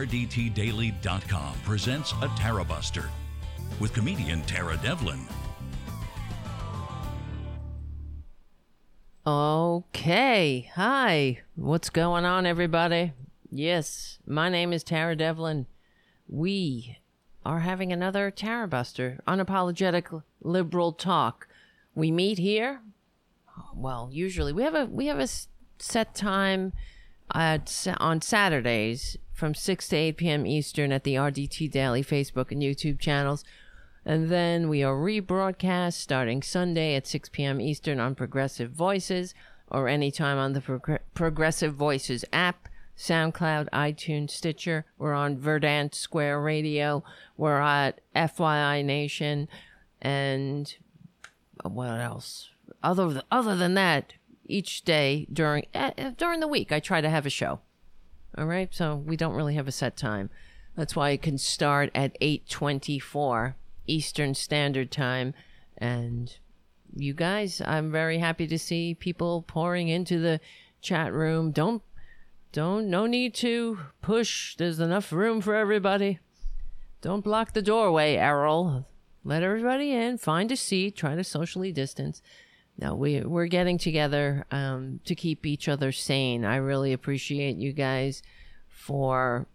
RDTDaily.com presents a Tara Buster with comedian Tara Devlin. Okay. Hi. What's going on, everybody? Yes, my name is Tara Devlin. We are having another Tara Buster, unapologetic liberal talk. We meet here. Well, usually we have a we have a set time uh, at on Saturdays from 6 to 8 p.m. Eastern at the RDT Daily Facebook and YouTube channels. And then we are rebroadcast starting Sunday at 6 p.m. Eastern on Progressive Voices or anytime on the Pro- Progressive Voices app, SoundCloud, iTunes, Stitcher. We're on Verdant Square Radio. We're at FYI Nation. And what else? Other, other than that, each day during uh, during the week, I try to have a show. All right, so we don't really have a set time. That's why it can start at 8:24 Eastern Standard Time. And you guys, I'm very happy to see people pouring into the chat room. Don't, don't, no need to push. There's enough room for everybody. Don't block the doorway, Errol. Let everybody in. Find a seat. Try to socially distance. No, we we're getting together um, to keep each other sane. I really appreciate you guys for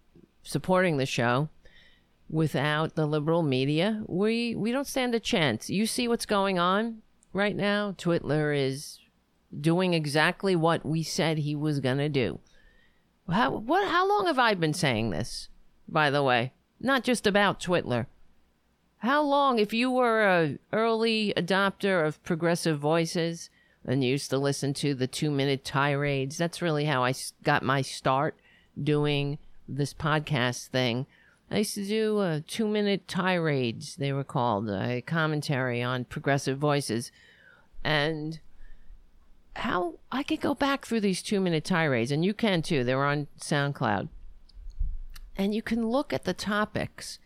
supporting the show without the liberal media, we we don't stand a chance. You see what's going on right now? Twitler is doing exactly what we said he was to do. How what how long have I been saying this? By the way, not just about Twitler. How long if you were a early adopter of progressive voices and used to listen to the 2-minute tirades, that's really how I got my start doing this podcast thing I used to do uh, two minute tirades, they were called, a commentary on progressive voices. And how I could go back through these two minute tirades, and you can too, they're on SoundCloud. And you can look at the topics.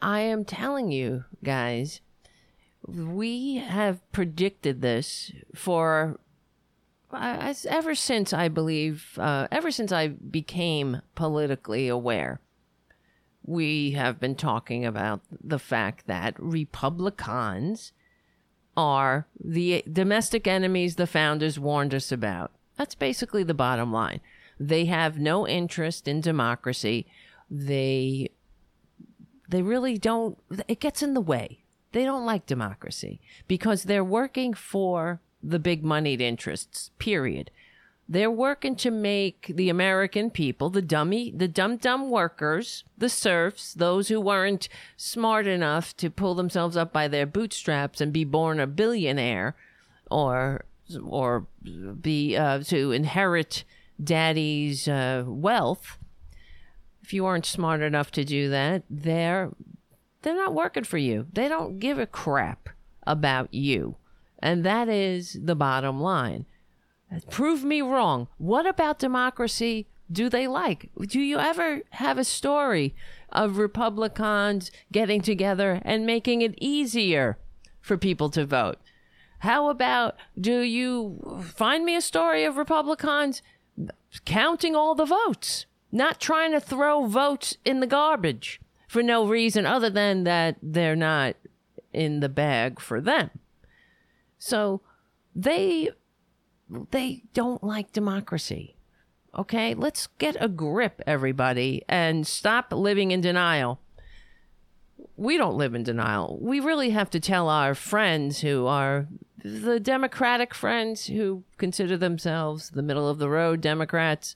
I am telling you guys, we have predicted this for uh, ever since I believe, uh, ever since I became politically aware we have been talking about the fact that Republicans are the domestic enemies the founders warned us about. That's basically the bottom line. They have no interest in democracy. They they really don't it gets in the way. They don't like democracy because they're working for the big moneyed interests. Period. They're working to make the American people, the dummy, the dumb dumb workers, the serfs, those who weren't smart enough to pull themselves up by their bootstraps and be born a billionaire, or or be uh, to inherit daddy's uh, wealth. If you aren't smart enough to do that, they're they're not working for you. They don't give a crap about you, and that is the bottom line. Prove me wrong. What about democracy do they like? Do you ever have a story of Republicans getting together and making it easier for people to vote? How about do you find me a story of Republicans counting all the votes, not trying to throw votes in the garbage for no reason other than that they're not in the bag for them? So they they don't like democracy. Okay, let's get a grip, everybody, and stop living in denial. We don't live in denial. We really have to tell our friends who are the Democratic friends who consider themselves the middle of the road Democrats.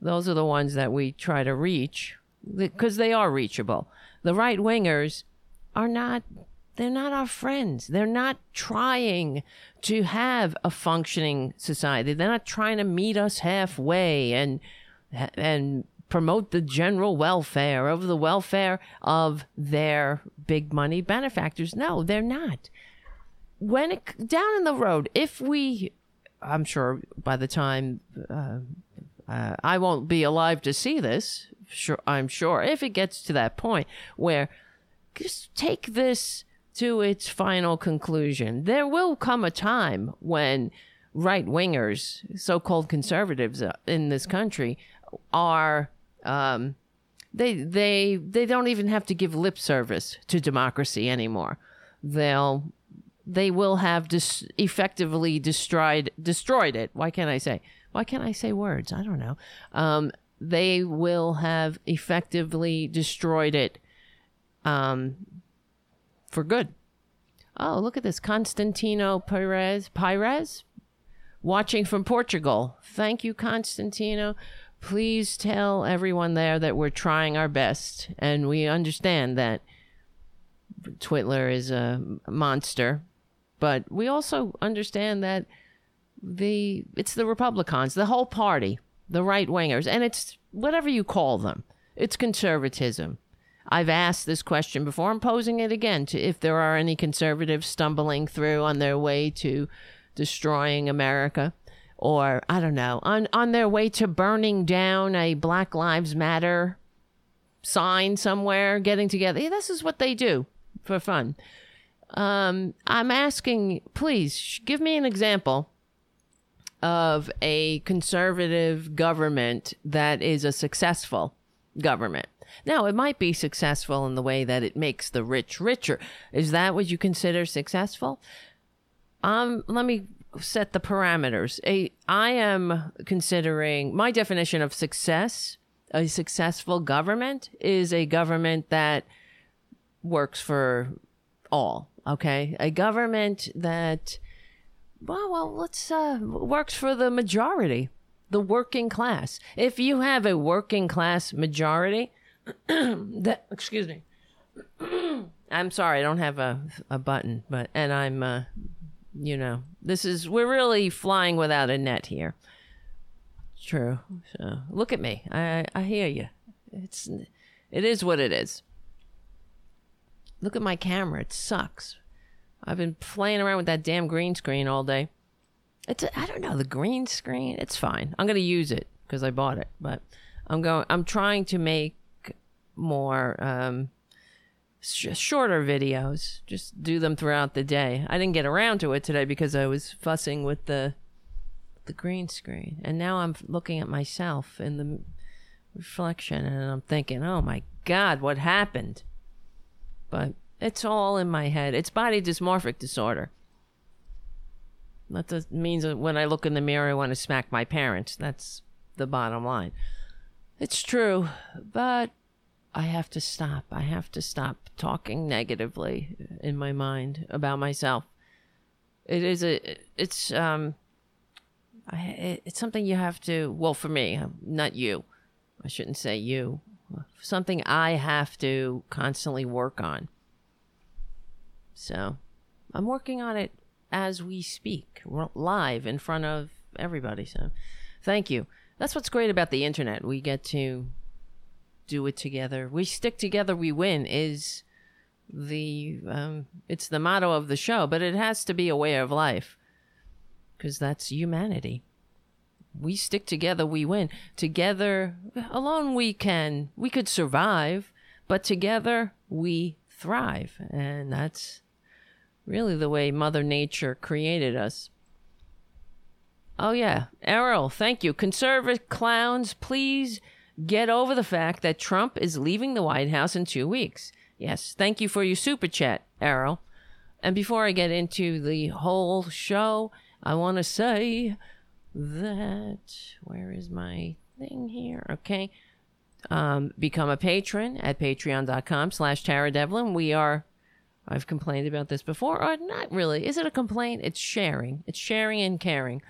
Those are the ones that we try to reach because they are reachable. The right wingers are not they're not our friends. They're not trying to have a functioning society. They're not trying to meet us halfway and and promote the general welfare of the welfare of their big money benefactors. No, they're not. When it, down in the road, if we, I'm sure by the time uh, uh, I won't be alive to see this, sure I'm sure if it gets to that point where just take this to its final conclusion. There will come a time when right wingers, so called conservatives uh, in this country, are um, they they they don't even have to give lip service to democracy anymore. They'll they will have dis- effectively destroyed destroyed it. Why can't I say? Why can't I say words? I don't know. Um, they will have effectively destroyed it um, for good. Oh, look at this. Constantino Perez, Pires, watching from Portugal. Thank you, Constantino. Please tell everyone there that we're trying our best and we understand that Twitler is a monster, but we also understand that the it's the Republicans, the whole party, the right wingers, and it's whatever you call them. It's conservatism. I've asked this question before. I'm posing it again to if there are any conservatives stumbling through on their way to destroying America or I don't know, on on their way to burning down a Black Lives Matter sign somewhere, getting together. Yeah, this is what they do for fun. Um, I'm asking, please give me an example of a conservative government that is a successful government. Now, it might be successful in the way that it makes the rich richer. Is that what you consider successful? Um, let me set the parameters. A, I am considering my definition of success. A successful government is a government that works for all. Okay, a government that well, well, let's uh, works for the majority, the working class. If you have a working class majority, that excuse me, I'm sorry, I don't have a a button, but and I'm, uh, you know, this is we're really flying without a net here. True. So look at me. I I hear you. It's it is what it is. Look at my camera. It sucks. I've been playing around with that damn green screen all day. It's I don't know the green screen. It's fine. I'm gonna use it because I bought it, but I'm going. I'm trying to make more um, sh- shorter videos. Just do them throughout the day. I didn't get around to it today because I was fussing with the the green screen, and now I'm looking at myself in the reflection, and I'm thinking, oh my god, what happened? But it's all in my head. It's body dysmorphic disorder. That means that when I look in the mirror, I want to smack my parents. That's the bottom line. It's true, but I have to stop. I have to stop talking negatively in my mind about myself. It is a. It's um. I, it's something you have to. Well, for me, not you. I shouldn't say you. Something I have to constantly work on so I'm working on it as we speak, We're live in front of everybody. So thank you. That's what's great about the internet. We get to do it together. We stick together, we win is the um, it's the motto of the show, but it has to be a way of life because that's humanity. We stick together, we win. Together, alone we can we could survive, but together we thrive, and that's really the way Mother Nature created us. Oh, yeah. Errol, thank you. Conservative clowns, please get over the fact that Trump is leaving the White House in two weeks. Yes, thank you for your super chat, Errol. And before I get into the whole show, I want to say that where is my thing here? Okay. Um, become a patron at patreon.com slash Tara Devlin. We are I've complained about this before, or not really. Is it a complaint? It's sharing. It's sharing and caring.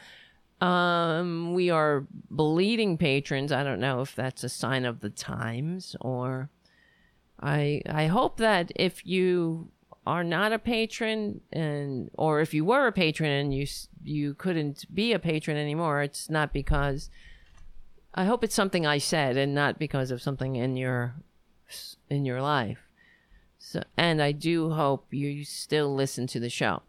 Um, we are bleeding patrons. I don't know if that's a sign of the times or I I hope that if you are not a patron and or if you were a patron and you you couldn't be a patron anymore, it's not because I hope it's something I said and not because of something in your in your life. So, and I do hope you still listen to the show.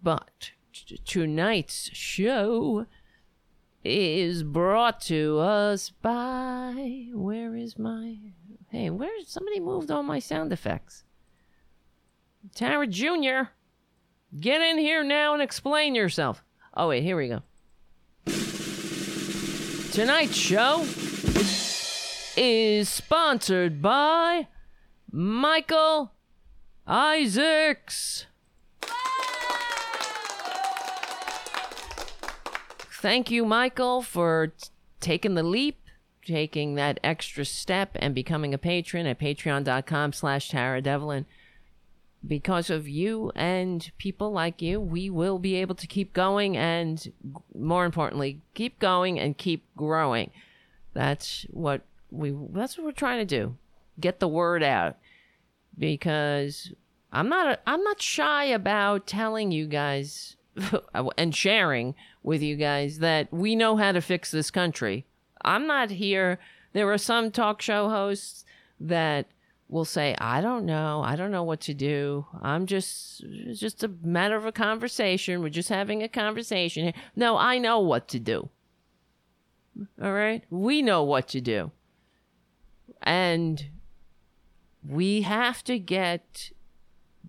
But t- tonight's show is brought to us by. Where is my. Hey, where somebody moved all my sound effects? Tara Jr., get in here now and explain yourself. Oh, wait, here we go. Tonight's show is sponsored by Michael Isaacs. Thank you, Michael, for t- taking the leap, taking that extra step, and becoming a patron at patreon.com slash Tara Devlin. Because of you and people like you, we will be able to keep going and, more importantly, keep going and keep growing. That's what we that's what we're trying to do. Get the word out. Because I'm not a, I'm not shy about telling you guys and sharing with you guys that we know how to fix this country. I'm not here. There are some talk show hosts that will say, "I don't know. I don't know what to do. I'm just it's just a matter of a conversation. We're just having a conversation." here." No, I know what to do. All right? We know what to do. And we have to get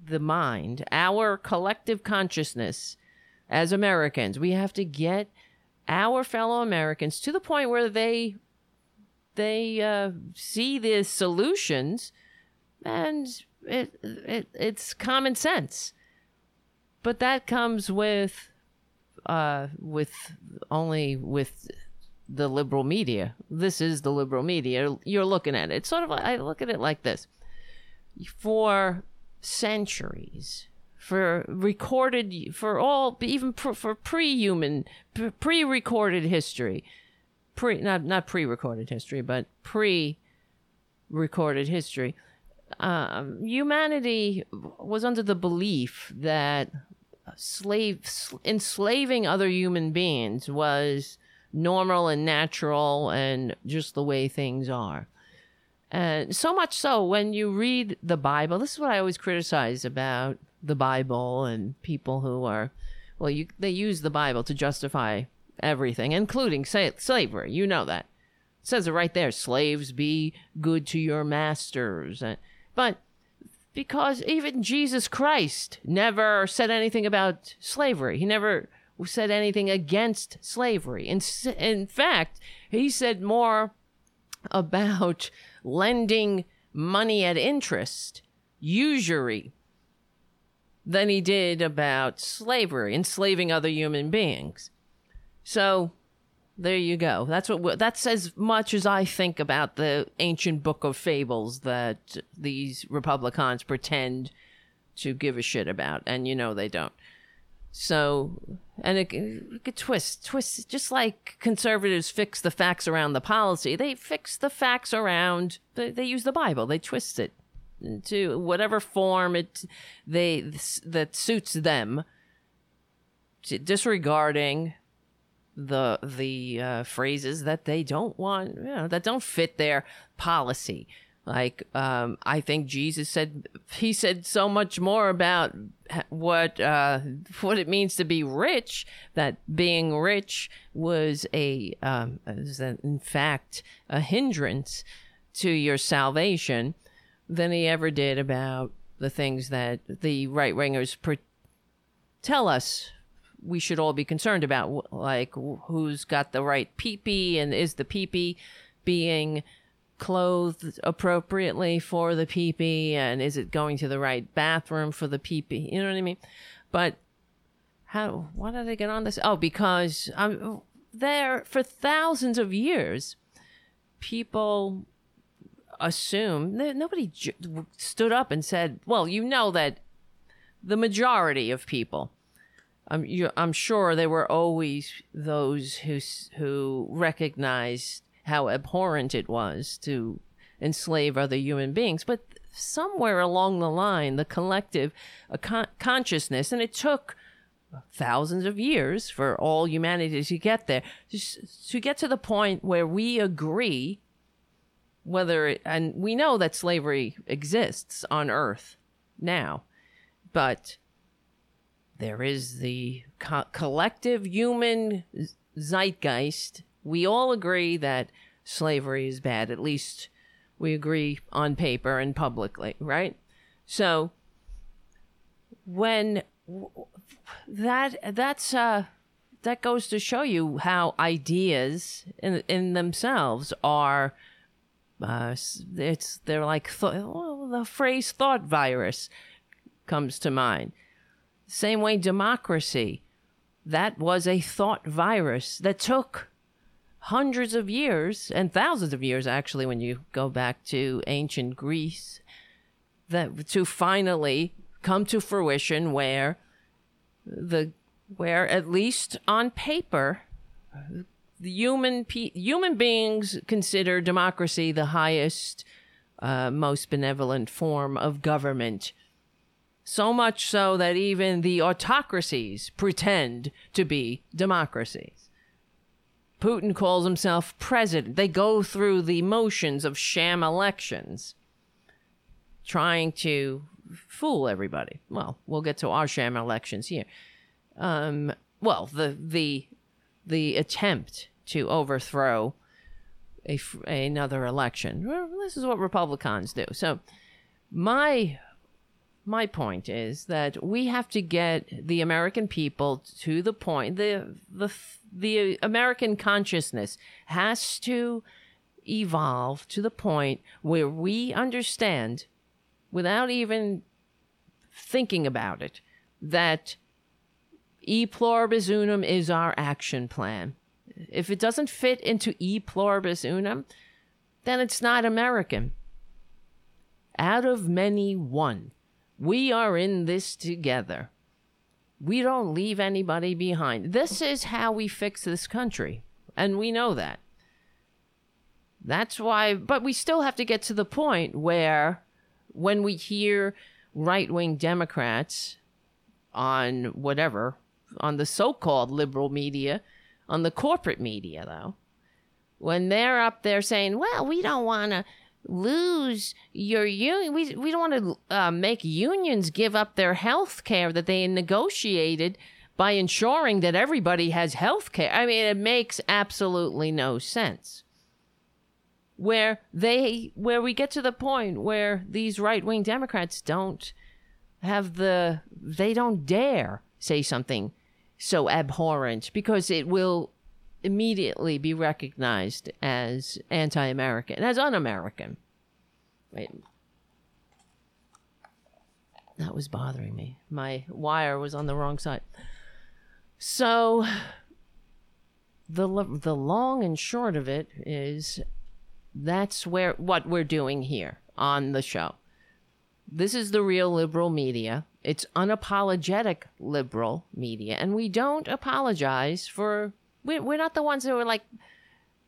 the mind, our collective consciousness as Americans, we have to get our fellow Americans to the point where they they uh, see the solutions and it, it it's common sense. But that comes with uh, with only with the liberal media. This is the liberal media. You're looking at it. It's sort of I look at it like this. For centuries, for recorded, for all, even pr- for pre-human, pre-recorded history, pre not not pre-recorded history, but pre-recorded history. Um, humanity was under the belief that slave enslaving other human beings was normal and natural and just the way things are. And so much so when you read the Bible, this is what I always criticize about the Bible and people who are, well, you, they use the Bible to justify everything, including say, slavery. You know that. It says it right there slaves be good to your masters. But because even Jesus Christ never said anything about slavery, he never said anything against slavery. In, in fact, he said more about lending money at interest, usury, than he did about slavery, enslaving other human beings. So there you go. That's what that's as much as I think about the ancient book of fables that these Republicans pretend to give a shit about, and you know they don't. So, and it, it could twist, twist, just like conservatives fix the facts around the policy, they fix the facts around, they, they use the Bible, they twist it into whatever form it they that suits them, disregarding the the uh, phrases that they don't want, you know, that don't fit their policy. Like, um, I think Jesus said, he said so much more about what, uh, what it means to be rich, that being rich was a, um, was in fact a hindrance to your salvation than he ever did about the things that the right wingers pre- tell us we should all be concerned about, like who's got the right peepee and is the peepee being clothed appropriately for the peepee and is it going to the right bathroom for the peepee? You know what i mean? But how why did i get on this? Oh because i'm there for thousands of years people assume nobody j- stood up and said well you know that the majority of people I'm, you, I'm sure there were always those who who recognized how abhorrent it was to enslave other human beings. But somewhere along the line, the collective uh, con- consciousness, and it took thousands of years for all humanity to get there, to get to the point where we agree whether, it, and we know that slavery exists on earth now, but there is the co- collective human zeitgeist we all agree that slavery is bad. At least we agree on paper and publicly, right? So when that that's uh that goes to show you how ideas in in themselves are Uh, it's they're like th- well, the phrase "thought virus" comes to mind. Same way, democracy. That was a thought virus that took hundreds of years and thousands of years, actually, when you go back to ancient Greece, that to finally come to fruition where the where at least on paper the human pe- human beings consider democracy the highest uh, most benevolent form of government. So much so that even the autocracies pretend to be democracies putin calls himself president they go through the motions of sham elections trying to fool everybody. Well, we'll get to our sham elections here. Um, well, the the the attempt to overthrow a, another election. This is what Republicans do. So, my my point is that we have to get the American people to the point the the the American consciousness has to evolve to the point where we understand without even thinking about it that e pluribus unum is our action plan. If it doesn't fit into e pluribus unum, then it's not American. Out of many, one. We are in this together. We don't leave anybody behind. This is how we fix this country. And we know that. That's why, but we still have to get to the point where when we hear right wing Democrats on whatever, on the so called liberal media, on the corporate media, though, when they're up there saying, well, we don't want to lose your union. We, we don't want to uh, make unions give up their health care that they negotiated by ensuring that everybody has health care. I mean, it makes absolutely no sense where they where we get to the point where these right-wing democrats don't have the they don't dare say something so abhorrent because it will immediately be recognized as anti-american as un-american wait that was bothering me my wire was on the wrong side so the the long and short of it is that's where what we're doing here on the show. This is the real liberal media. It's unapologetic liberal media, and we don't apologize for. We're, we're not the ones who are like,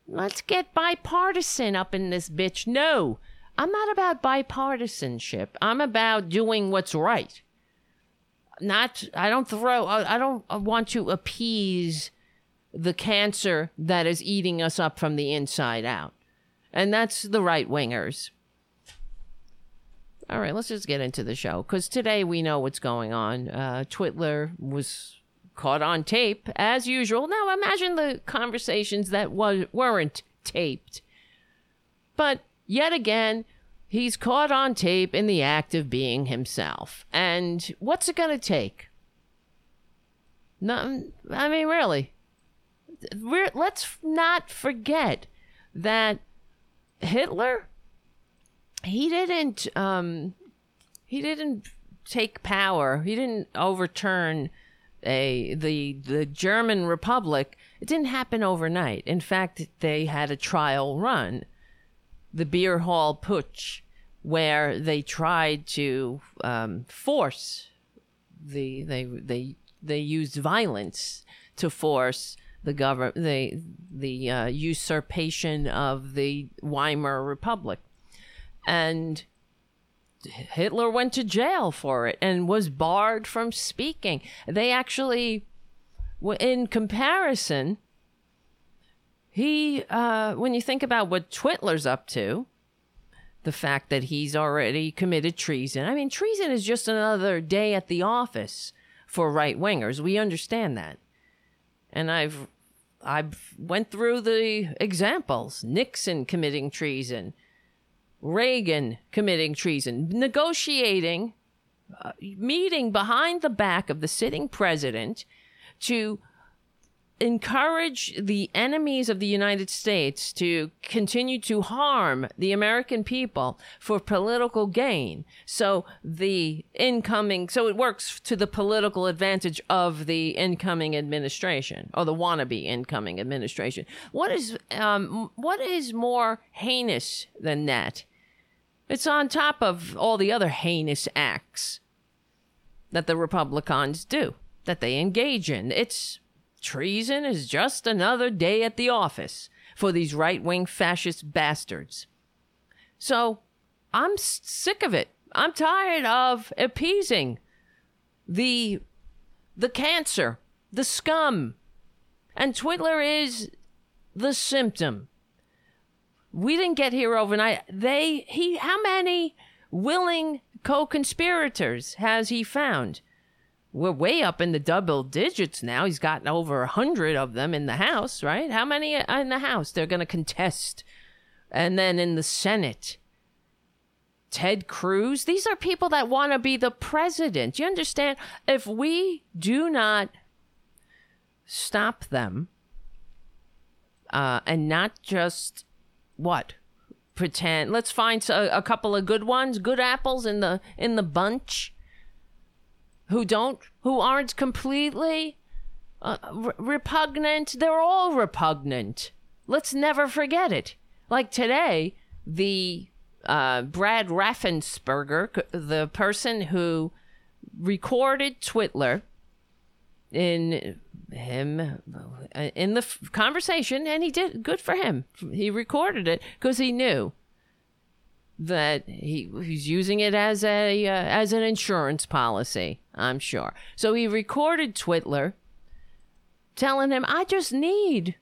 let's get bipartisan up in this bitch. No, I'm not about bipartisanship. I'm about doing what's right. Not, I don't throw, I don't want to appease the cancer that is eating us up from the inside out and that's the right wingers. All right, let's just get into the show because today we know what's going on. Uh, Twitler was caught on tape as usual. Now imagine the conversations that weren't taped. But yet again, he's caught on tape in the act of being himself. And what's it going to take? No, I mean, really. We're, let's not forget that Hitler, he didn't um, he didn't take power. He didn't overturn a the the German Republic. It didn't happen overnight. In fact, they had a trial run, the beer hall putsch, where they tried to um, force the they they they used violence to force the government, the the uh, usurpation of the Weimar Republic, and Hitler went to jail for it and was barred from speaking. They actually, in comparison, he uh, when you think about what Twitler's up to, the fact that he's already committed treason. I mean, treason is just another day at the office for right wingers. We understand that and I've I've went through the examples: Nixon committing treason, Reagan committing treason, negotiating, uh, meeting behind the back of the sitting president to encourage the enemies of the United States to continue to harm the American people for political gain. So the incoming, so it works to the political advantage of the incoming administration or the wannabe incoming administration. What is, um, what is more heinous than that? It's on top of all the other heinous acts that the Republicans do, that they engage in. It's Treason is just another day at the office for these right wing fascist bastards. So I'm sick of it. I'm tired of appeasing the the cancer, the scum. And Twitler is the symptom. We didn't get here overnight. They he how many willing co-conspirators has he found? we're way up in the double digits now. He's gotten over a hundred of them in the House, right? How many in the House? They're going to contest, and then in the Senate, Ted Cruz. These are people that want to be the president. You understand? If we do not stop them, uh, and not just what pretend. Let's find a, a couple of good ones, good apples in the in the bunch who don't, who aren't completely uh, re- repugnant. They're all repugnant. Let's never forget it. Like today, the uh, Brad Raffensperger, the person who recorded Twitler in him uh, in the f- conversation, and he did good for him. He recorded it because he knew that he he's using it as a uh, as an insurance policy. I'm sure. So he recorded Twitler telling him, "I just need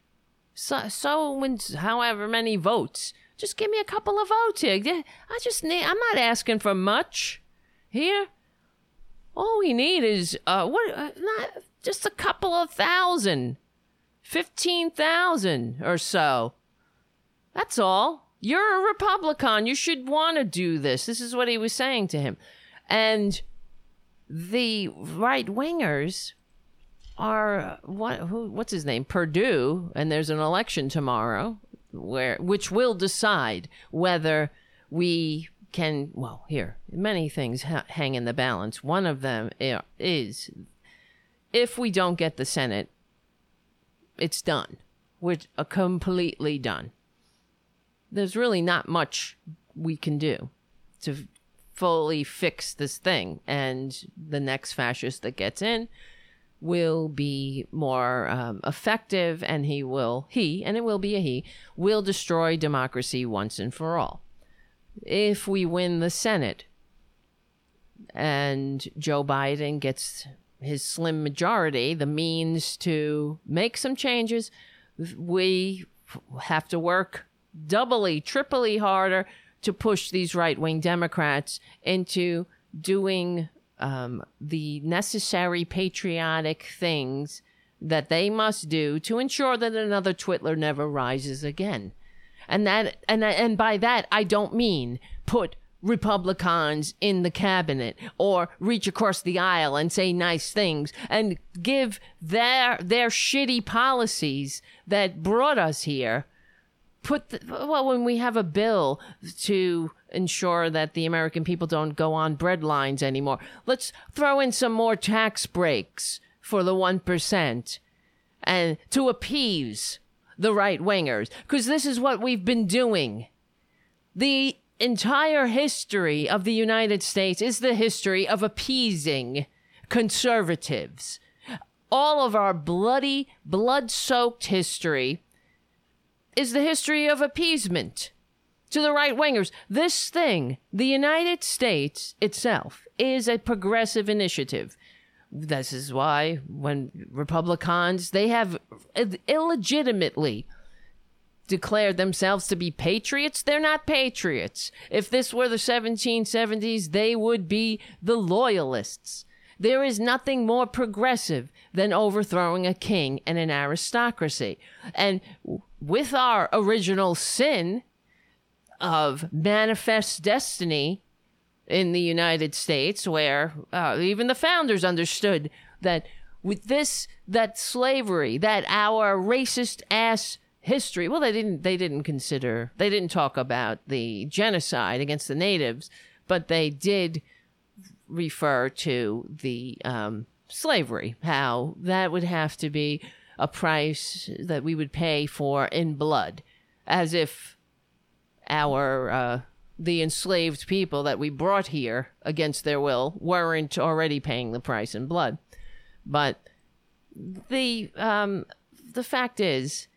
so so when however many votes. Just give me a couple of votes here. I just need. I'm not asking for much here. All we need is uh what uh, not just a couple of thousand, fifteen thousand or so. That's all." You're a Republican. You should want to do this. This is what he was saying to him. And the right wingers are what who what's his name? Perdue and there's an election tomorrow where which will decide whether we can well here many things ha- hang in the balance one of them is if we don't get the senate it's done we're completely done there's really not much we can do to fully fix this thing. And the next fascist that gets in will be more um, effective and he will, he, and it will be a he, will destroy democracy once and for all. If we win the Senate and Joe Biden gets his slim majority, the means to make some changes, we have to work doubly, triply harder to push these right wing Democrats into doing um, the necessary patriotic things that they must do to ensure that another Twitler never rises again. And that and and by that I don't mean put Republicans in the cabinet or reach across the aisle and say nice things and give their their shitty policies that brought us here put the, well when we have a bill to ensure that the American people don't go on bread lines anymore. Let's throw in some more tax breaks for the 1% and to appease the right wingers because this is what we've been doing. The entire history of the United States is the history of appeasing conservatives. All of our bloody, blood soaked history is the history of appeasement to the right wingers. This thing, the United States itself, is a progressive initiative. This is why when Republicans, they have illegitimately declared themselves to be patriots, they're not patriots. If this were the 1770s, they would be the loyalists. There is nothing more progressive than overthrowing a king and an aristocracy. And with our original sin of manifest destiny in the United States, where uh, even the founders understood that with this that slavery, that our racist ass history. Well, they didn't they didn't consider they didn't talk about the genocide against the natives, but they did refer to the um, slavery, how that would have to be a price that we would pay for in blood, as if our uh, the enslaved people that we brought here against their will weren't already paying the price in blood. But the um, the fact is,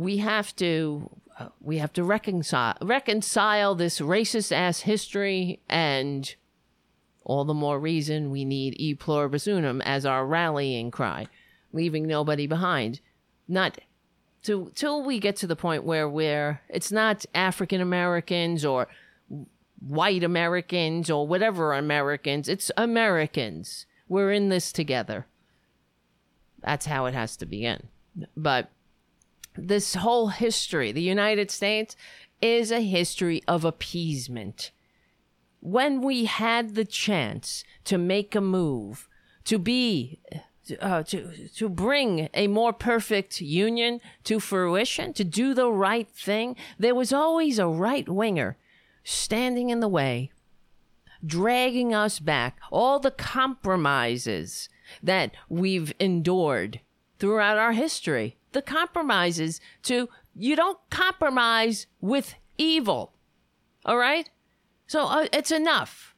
we have to uh, we have to reconcile reconcile this racist ass history and all the more reason we need e pluribus unum as our rallying cry, leaving nobody behind. Not to, till we get to the point where we're it's not African Americans or white Americans or whatever Americans, it's Americans. We're in this together. That's how it has to begin. But this whole history, the United States, is a history of appeasement. When we had the chance to make a move, to be, uh, to, to bring a more perfect union to fruition, to do the right thing, there was always a right winger standing in the way, dragging us back. All the compromises that we've endured throughout our history. The compromises to, you don't compromise with evil. All right? So uh, it's enough.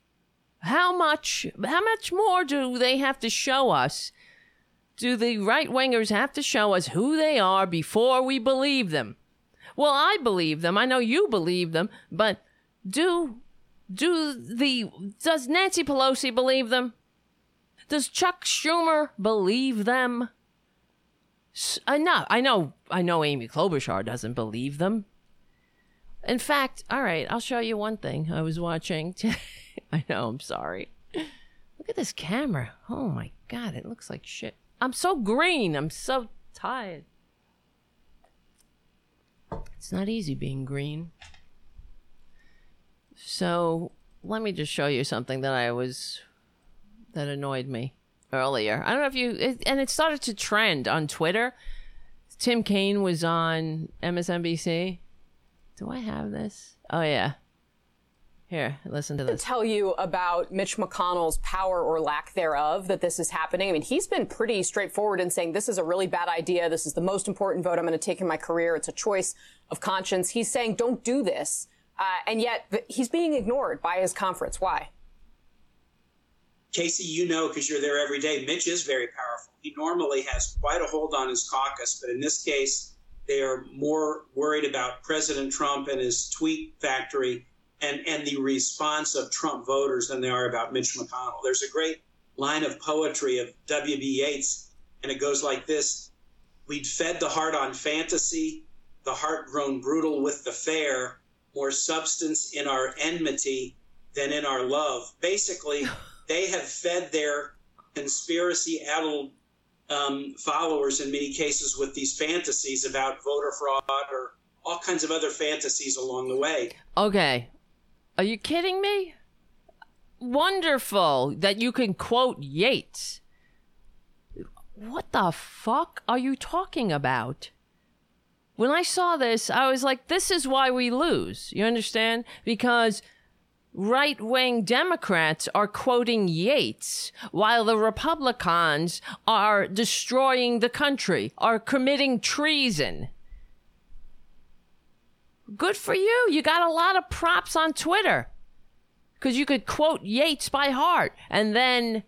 How much, how much more do they have to show us? Do the right wingers have to show us who they are before we believe them? Well, I believe them. I know you believe them, but do do the does Nancy Pelosi believe them? Does Chuck Schumer believe them? Enough. I know. I know. Amy Klobuchar doesn't believe them. In fact, all right. I'll show you one thing I was watching. I know. I'm sorry. Look at this camera. Oh my god! It looks like shit. I'm so green. I'm so tired. It's not easy being green. So let me just show you something that I was that annoyed me earlier. I don't know if you, it, and it started to trend on Twitter. Tim Kaine was on MSNBC. Do I have this? Oh, yeah. Here, listen to this. Tell you about Mitch McConnell's power or lack thereof that this is happening. I mean, he's been pretty straightforward in saying this is a really bad idea. This is the most important vote I'm going to take in my career. It's a choice of conscience. He's saying don't do this. Uh, and yet he's being ignored by his conference. Why? Kasie, you know because you're there every day. Mitch is very powerful. He normally has quite a hold on his caucus, but in this case, they are more worried about President Trump and his tweet factory and, and the response of Trump voters than they are about Mitch McConnell. There's a great line of poetry of W.B. Yeats, and it goes like this We'd fed the heart on fantasy, the heart grown brutal with the fare, more substance in our enmity than in our love. Basically, they have fed their conspiracy addled um, followers in many cases with these fantasies about voter fraud or all kinds of other fantasies along the way. Okay. Are you kidding me? Wonderful that you can quote Yeats. What the fuck are you talking about? When I saw this, I was like, this is why we lose. You understand? Because right wing Democrats are quoting Yeats while the Republicans are destroying the country, are committing treason. Good for you. You got a lot of props on Twitter because you could quote Yeats by heart. And then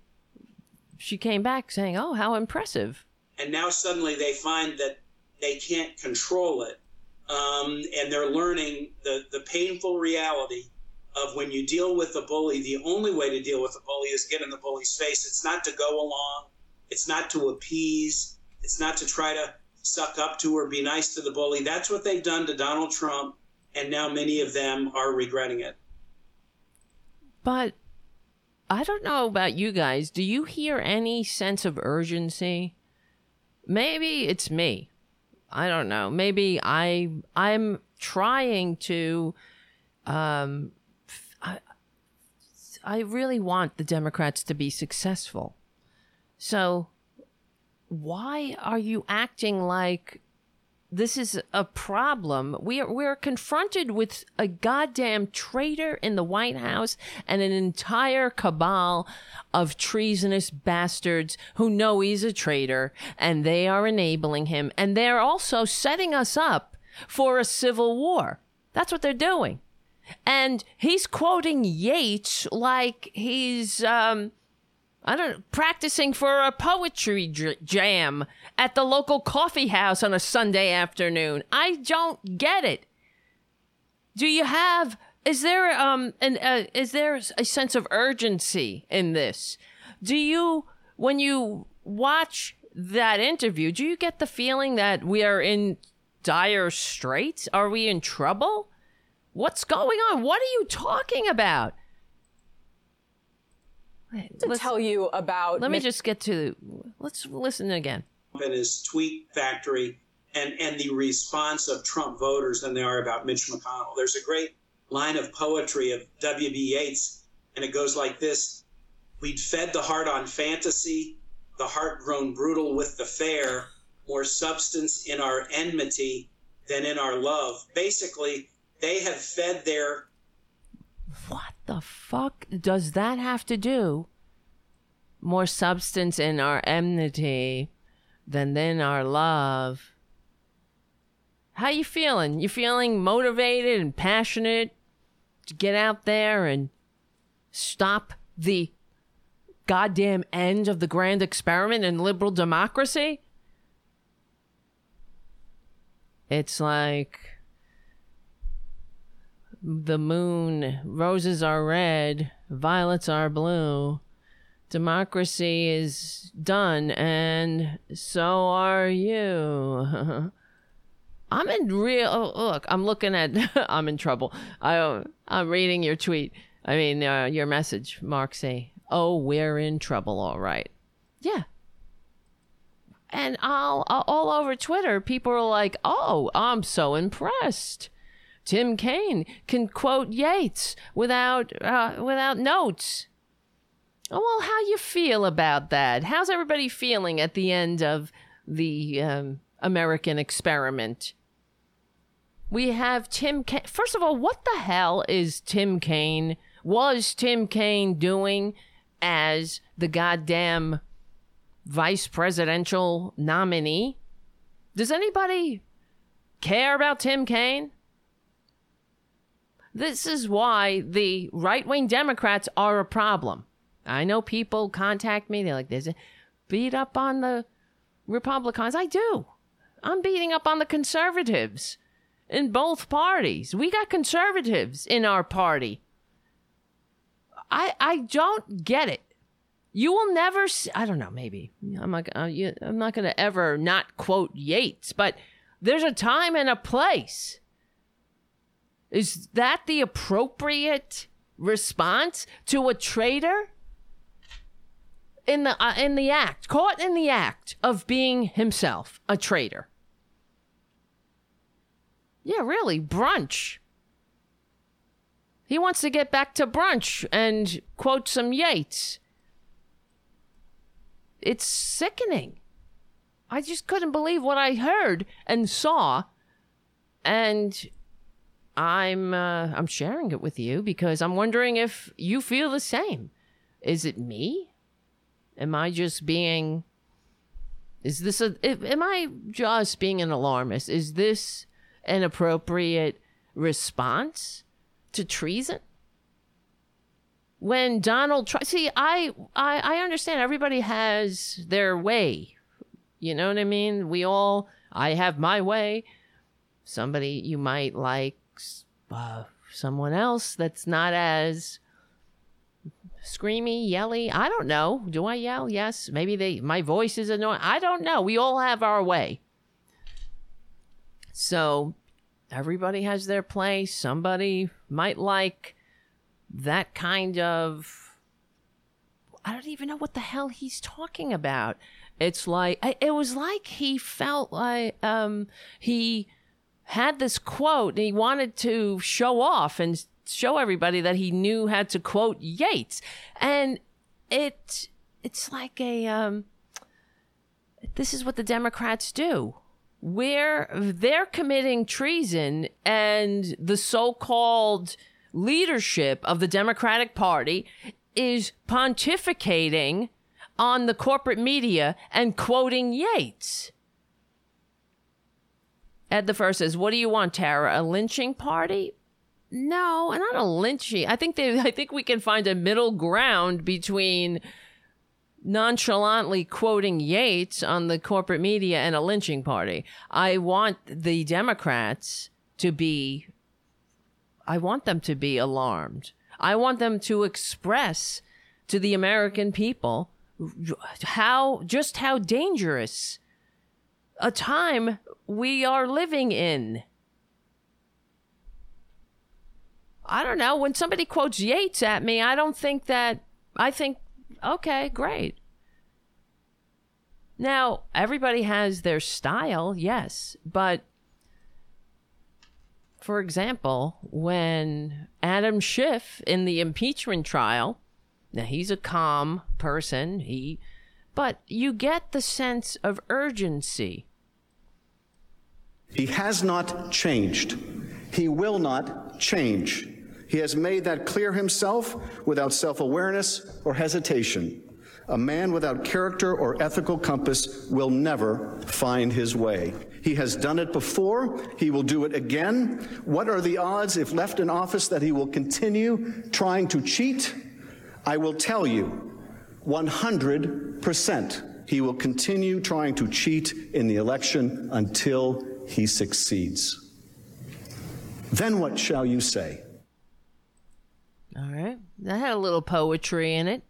she came back saying, Oh, how impressive. And now suddenly they find that they can't control it. Um, and they're learning the, the painful reality of when you deal with a bully, the only way to deal with a bully is get in the bully's face. It's not to go along, it's not to appease, it's not to try to suck up to or be nice to the bully. That's what they've done to Donald Trump, and now many of them are regretting it. But I don't know about you guys. Do you hear any sense of urgency? Maybe it's me. I don't know. Maybe I I'm trying to um I really want the Democrats to be successful. So why are you acting like this is a problem. We are we're confronted with a goddamn traitor in the White House and an entire cabal of treasonous bastards who know he's a traitor and they are enabling him and they're also setting us up for a civil war. That's what they're doing. And he's quoting Yeats like he's um I don't know, practicing for a poetry jam at the local coffee house on a Sunday afternoon. I don't get it. Do you have is there um an uh, is there a sense of urgency in this? Do you when you watch that interview, do you get the feeling that we are in dire straits? Are we in trouble? What's going on? What are you talking about? to let's, tell you about. Let me just get to. Let's listen again. And his tweet factory and and the response of Trump voters than they are about Mitch McConnell. There's a great line of poetry of W.B. Yeats, and it goes like this: We'd fed the heart on fantasy, the heart grown brutal with the fare, more substance in our enmity than in our love. Basically, they have fed their what the fuck does that have to do? More substance in our enmity than in our love. How you feeling? You feeling motivated and passionate to get out there and stop the goddamn end of the grand experiment in liberal democracy? It's like the moon, roses are red, violets are blue. Democracy is done, and so are you. I'm in real. Oh, look, I'm looking at. I'm in trouble. I, I'm reading your tweet. I mean, uh, your message, Mark. Oh, we're in trouble, all right. Yeah. And all all over Twitter, people are like, "Oh, I'm so impressed." Tim Kaine can quote Yeats without uh, without notes. Oh, well, how you feel about that? How's everybody feeling at the end of the um, American experiment? We have Tim Kaine. First of all, what the hell is Tim Kaine? Was Tim Kaine doing as the goddamn vice presidential nominee? Does anybody care about Tim Kaine? This is why the right wing Democrats are a problem. I know people contact me, they're like, there's a beat up on the Republicans. I do. I'm beating up on the conservatives in both parties. We got conservatives in our party. I I don't get it. You will never. See, I don't know. Maybe I'm not. Uh, I'm not going to ever not quote Yeats, but there's a time and a place. Is that the appropriate response to a traitor? In the uh, in the act, caught in the act of being himself a traitor. Yeah, really, brunch. He wants to get back to brunch and quote some Yeats. It's sickening. I just couldn't believe what I heard and saw. And I'm uh, I'm sharing it with you because I'm wondering if you feel the same. Is it me? Am I just being? Is this a? Am I just being an alarmist? Is this an appropriate response to treason? When Donald Trump, see, I, I I understand everybody has their way. You know what I mean? We all. I have my way. Somebody you might like uh, someone else that's not as screamy, yelly. I don't know. Do I yell? Yes. Maybe they my voice is annoying. I don't know. We all have our way. So everybody has their place. Somebody might like that kind of I don't even know what the hell he's talking about. It's like it was like he felt like um he had this quote and he wanted to show off and show everybody that he knew how to quote Yeats. And it it's like a um this is what the Democrats do. Where they're committing treason and the so called leadership of the Democratic Party is pontificating on the corporate media and quoting Yeats. Ed the first says, "What do you want, Tara? A lynching party?" No, not a lynching. I think they. I think we can find a middle ground between nonchalantly quoting Yeats on the corporate media and a lynching party. I want the Democrats to be. I want them to be alarmed. I want them to express to the American people how just how dangerous a time we are living in. I don't know. When somebody quotes Yeats at me, I don't think that. I think, okay, great. Now, everybody has their style, yes, but for example, when Adam Schiff in the impeachment trial, now he's a calm person, he but you get the sense of urgency. He has not changed. He will not change. He has made that clear himself without self awareness or hesitation. A man without character or ethical compass will never find his way. He has done it before. He will do it again. What are the odds, if left in office, that he will continue trying to cheat? I will tell you 100% he will continue trying to cheat in the election until he succeeds. Then what shall you say? All right. That had a little poetry in it.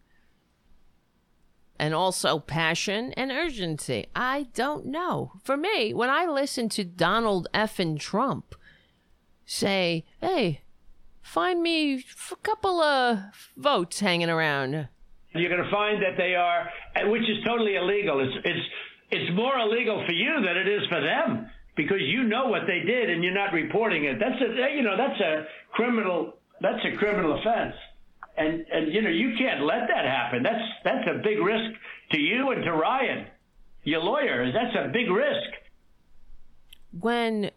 And also passion and urgency. I don't know. For me, when I listen to Donald F. and Trump say, hey, find me a couple of votes hanging around. You're going to find that they are, which is totally illegal. It's, it's, it's more illegal for you than it is for them because you know what they did and you're not reporting it. That's a, you know, that's a criminal that's a criminal offense. And and you know you can't let that happen. That's that's a big risk to you and to Ryan, your lawyer. That's a big risk. When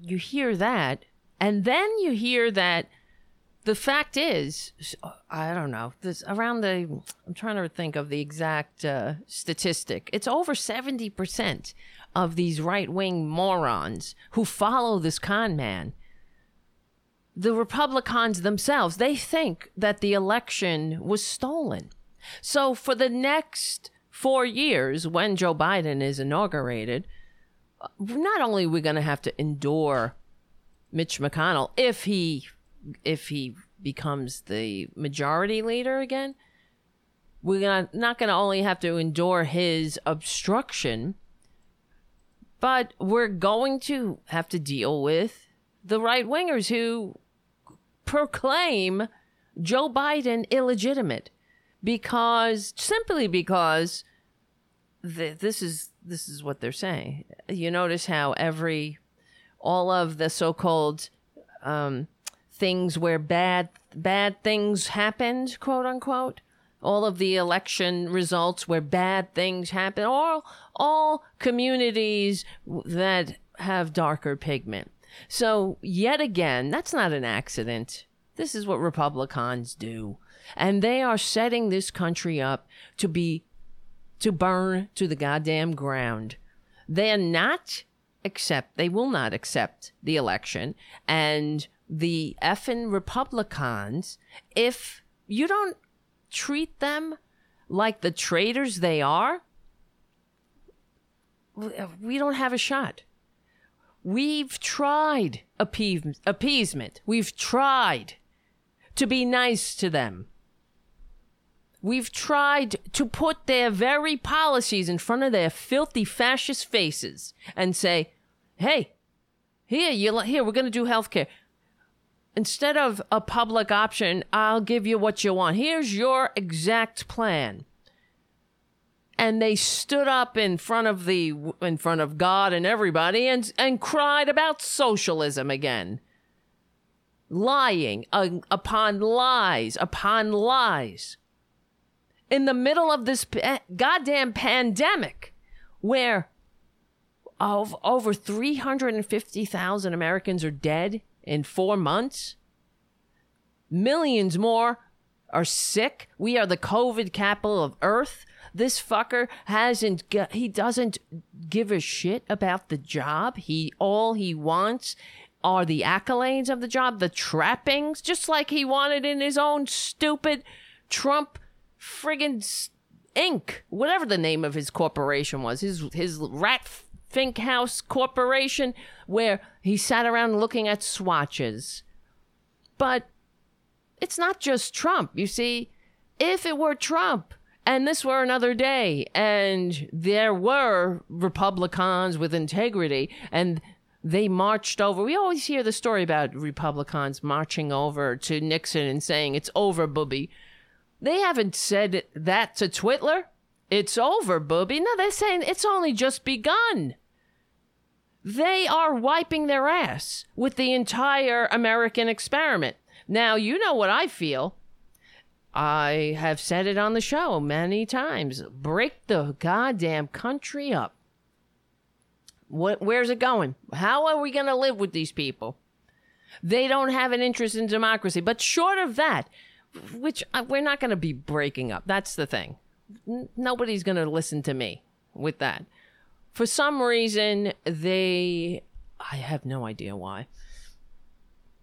you hear that, and then you hear that the fact is, I don't know, this around the. I'm trying to think of the exact uh, statistic. It's over seventy percent of these right wing morons who follow this con man the Republicans themselves, they think that the election was stolen. So for the next four years, when Joe Biden is inaugurated, not only are we going to have to endure Mitch McConnell if he if he becomes the majority leader again, we're gonna, not going to only have to endure his obstruction, but we're going to have to deal with the right wingers who proclaim Joe Biden illegitimate because simply because th- this is this is what they're saying. You notice how every all of the so-called um, things where bad bad things happened, quote unquote, all of the election results where bad things happen, all all communities that have darker pigment. So, yet again, that's not an accident. This is what Republicans do. And they are setting this country up to be, to burn to the goddamn ground. They're not accept, they will not accept the election. And the effing Republicans, if you don't treat them like the traitors they are, uh, we don't have a shot. We've tried appease- appeasement. We've tried to be nice to them. We've tried to put their very policies in front of their filthy fascist faces and say, "Hey, here you here we're going to do healthcare. Instead of a public option, I'll give you what you want. Here's your exact plan." and they stood up in front of the in front of God and everybody and and cried about socialism again. Lying uh, upon lies upon lies. In the middle of this pa- goddamn pandemic. where of over 350,000 Americans are dead in 4 months. Millions more are sick. We are the COVID capital of earth. This fucker hasn't he doesn't give a shit about the job. He all he wants are the accolades of the job, the trappings, just like he wanted in his own stupid Trump friggin' Inc. Whatever the name of his corporation was, his his rat Fink House Corporation, where he sat around looking at swatches. But it's not just Trump. You see, if it were Trump and this were another day and there were Republicans with integrity and they marched over. We always hear the story about Republicans marching over to Nixon and saying, It's over, booby. They haven't said that to Twitler. It's over, booby. No, they're saying it's only just begun. They are wiping their ass with the entire American experiment. Now, you know what I feel. I have said it on the show many times. Break the goddamn country up. What, where's it going? How are we going to live with these people? They don't have an interest in democracy. But short of that, which uh, we're not going to be breaking up, that's the thing. N- nobody's going to listen to me with that. For some reason, they. I have no idea why.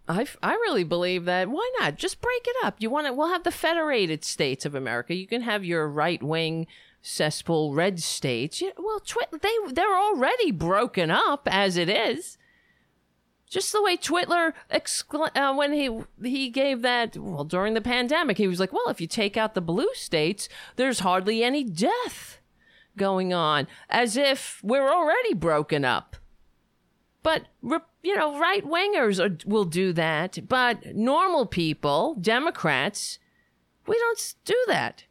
I, I really believe that why not? Just break it up. You want to we'll have the federated states of america. You can have your right wing cesspool red states. Well twi- they they're already broken up as it is. Just the way Twitler excla- uh, when he he gave that well during the pandemic he was like well if you take out the blue states there's hardly any death going on as if we're already broken up but you know, right wingers will do that, but normal people, Democrats, we don't do that.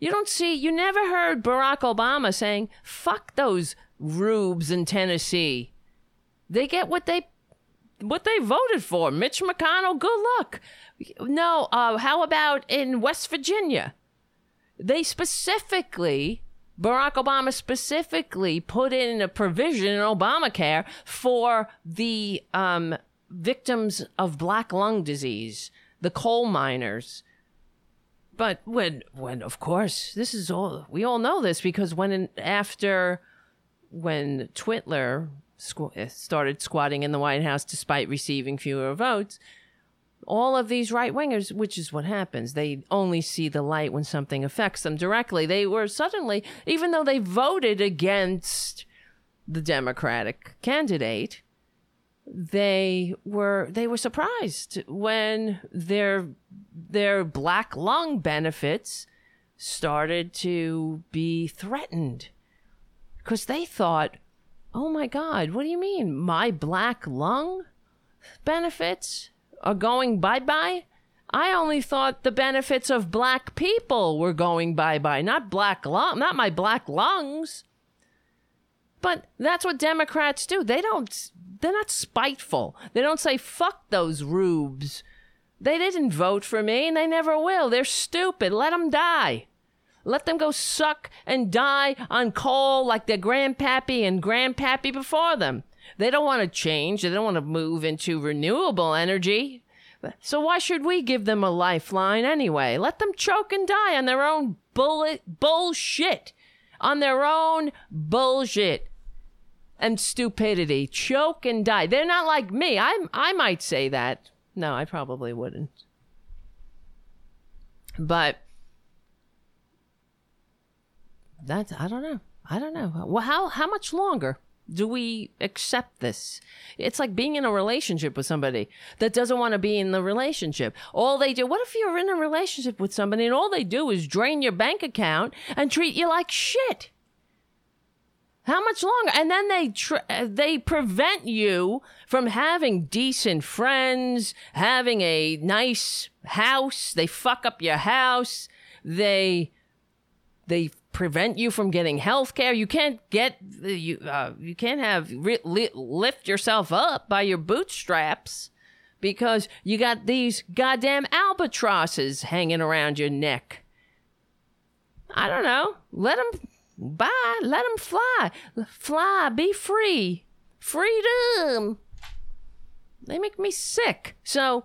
You don't see, you never heard Barack Obama saying, fuck those rubes in Tennessee. They get what they what they voted for. Mitch McConnell, good luck. No, uh, how about in West Virginia? They specifically Barack Obama specifically put in a provision in Obamacare for the um, victims of black lung disease, the coal miners. But when, when of course, this is all we all know this because when after when Twitler squ- started squatting in the White House despite receiving fewer votes, all of these right wingers, which is what happens, they only see the light when something affects them directly. They were suddenly, even though they voted against the Democratic candidate, they were they were surprised when their their black lung benefits started to be threatened. Because they thought oh my god what do you mean? My black lung benefits are going bye bye. I only thought the benefits of black people were going bye bye, not black lung, not my black lungs. But that's what Democrats do. They don't. They're not spiteful. They don't say fuck those rubes. They didn't vote for me, and they never will. They're stupid. Let them die. Let them go suck and die on coal like their grandpappy and grandpappy before them. They don't want to change. They don't want to move into renewable energy. So why should we give them a lifeline anyway? Let them choke and die on their own bullet bullshit. On their own bullshit and stupidity. Choke and die. They're not like me. I I might say that. No, I probably wouldn't. But that's I don't know. I don't know. Well, how how much longer? Do we accept this? It's like being in a relationship with somebody that doesn't want to be in the relationship. All they do, what if you're in a relationship with somebody and all they do is drain your bank account and treat you like shit? How much longer? And then they tr- they prevent you from having decent friends, having a nice house. They fuck up your house. They they prevent you from getting health care. You can't get you uh, you can't have li- lift yourself up by your bootstraps because you got these goddamn albatrosses hanging around your neck. I don't know. Let them Bye. Let them fly. Fly. Be free. Freedom. They make me sick. So,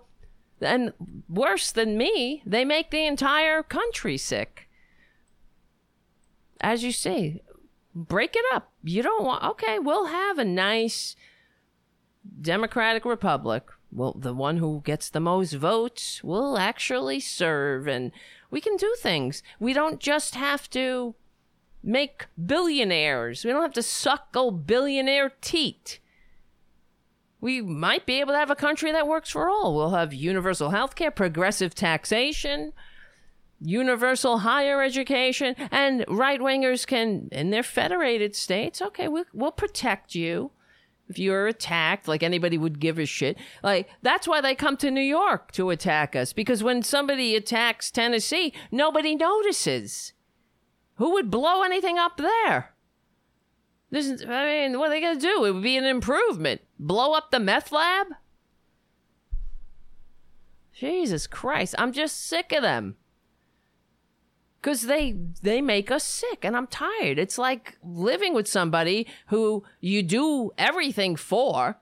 and worse than me, they make the entire country sick. As you say, break it up. You don't want, okay, we'll have a nice Democratic Republic. Well, the one who gets the most votes will actually serve, and we can do things. We don't just have to make billionaires. We don't have to suck old billionaire teat. We might be able to have a country that works for all. We'll have universal health care, progressive taxation, universal higher education, and right wingers can, in their federated states, okay, we'll, we'll protect you if you're attacked, like anybody would give a shit. Like, that's why they come to New York to attack us, because when somebody attacks Tennessee, nobody notices. Who would blow anything up there? This I mean, what are they to do? It would be an improvement. Blow up the meth lab? Jesus Christ, I'm just sick of them because they they make us sick and i'm tired. It's like living with somebody who you do everything for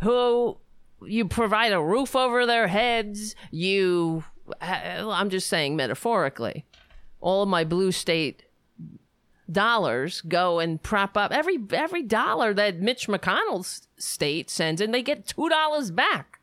who you provide a roof over their heads you i'm just saying metaphorically all of my blue state dollars go and prop up every every dollar that Mitch McConnell's state sends and they get two dollars back.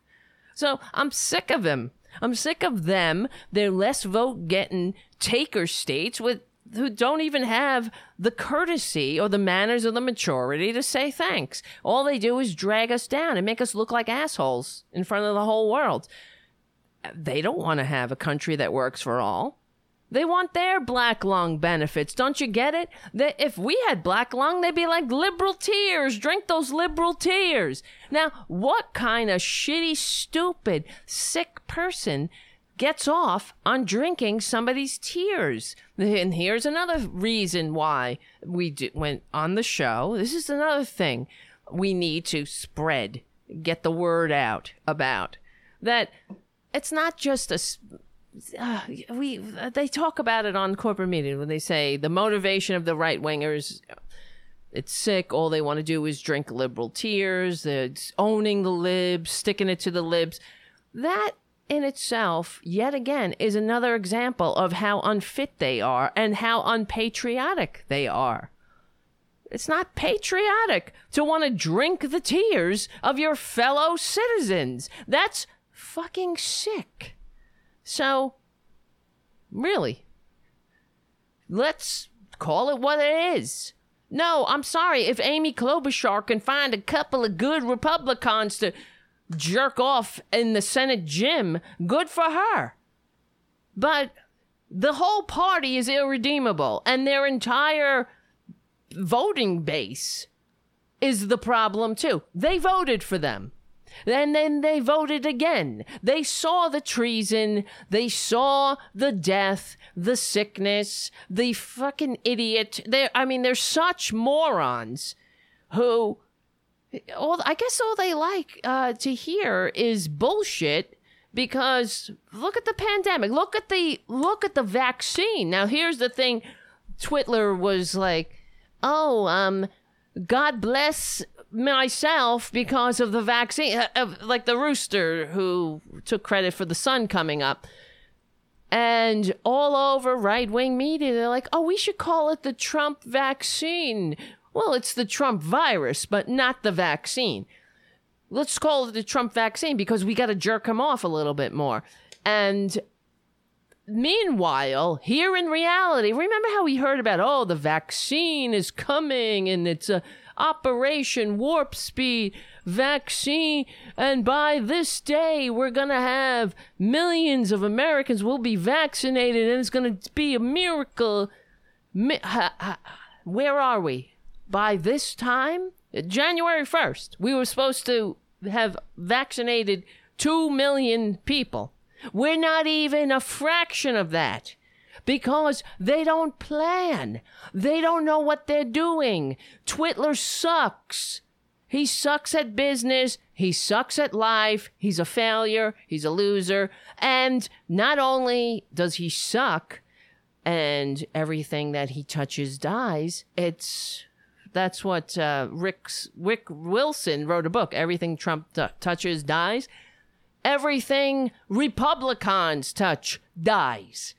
So i'm sick of him I'm sick of them. They're less vote getting taker states with who don't even have the courtesy or the manners or the maturity to say thanks. All they do is drag us down and make us look like assholes in front of the whole world. They don't want to have a country that works for all. They want their black lung benefits. Don't you get it? That if we had black lung, they'd be like liberal tears. Drink those liberal tears. Now, what kind of shitty, stupid, sick person gets off on drinking somebody's tears? And here's another reason why we went on the show. This is another thing we need to spread, get the word out about that. It's not just a uh, we they talk about it on corporate media when they say the motivation of the right wingers it's sick all they want to do is drink liberal tears it's owning the libs sticking it to the libs that in itself yet again is another example of how unfit they are and how unpatriotic they are it's not patriotic to want to drink the tears of your fellow citizens that's fucking sick so, really, let's call it what it is. No, I'm sorry. If Amy Klobuchar can find a couple of good Republicans to jerk off in the Senate gym, good for her. But the whole party is irredeemable, and their entire voting base is the problem, too. They voted for them. And then they voted again. They saw the treason. They saw the death, the sickness, the fucking idiot. They I mean, they're such morons who all I guess all they like uh, to hear is bullshit because look at the pandemic. Look at the look at the vaccine. Now here's the thing Twitler was like, "Oh, um God bless myself because of the vaccine, uh, like the rooster who took credit for the sun coming up. And all over right wing media, they're like, oh, we should call it the Trump vaccine. Well, it's the Trump virus, but not the vaccine. Let's call it the Trump vaccine because we got to jerk him off a little bit more. And meanwhile, here in reality, remember how we heard about, oh, the vaccine is coming and it's a Operation Warp Speed vaccine. And by this day, we're going to have millions of Americans will be vaccinated and it's going to be a miracle. Where are we? By this time, January 1st, we were supposed to have vaccinated 2 million people. We're not even a fraction of that because they don't plan. They don't know what they're doing. Twitler sucks. He sucks at business. He sucks at life. He's a failure. He's a loser. And not only does he suck, and everything that he touches dies. It's that's what uh, Rick's, Rick Wilson wrote a book. Everything Trump t- touches dies. Everything Republicans touch dies.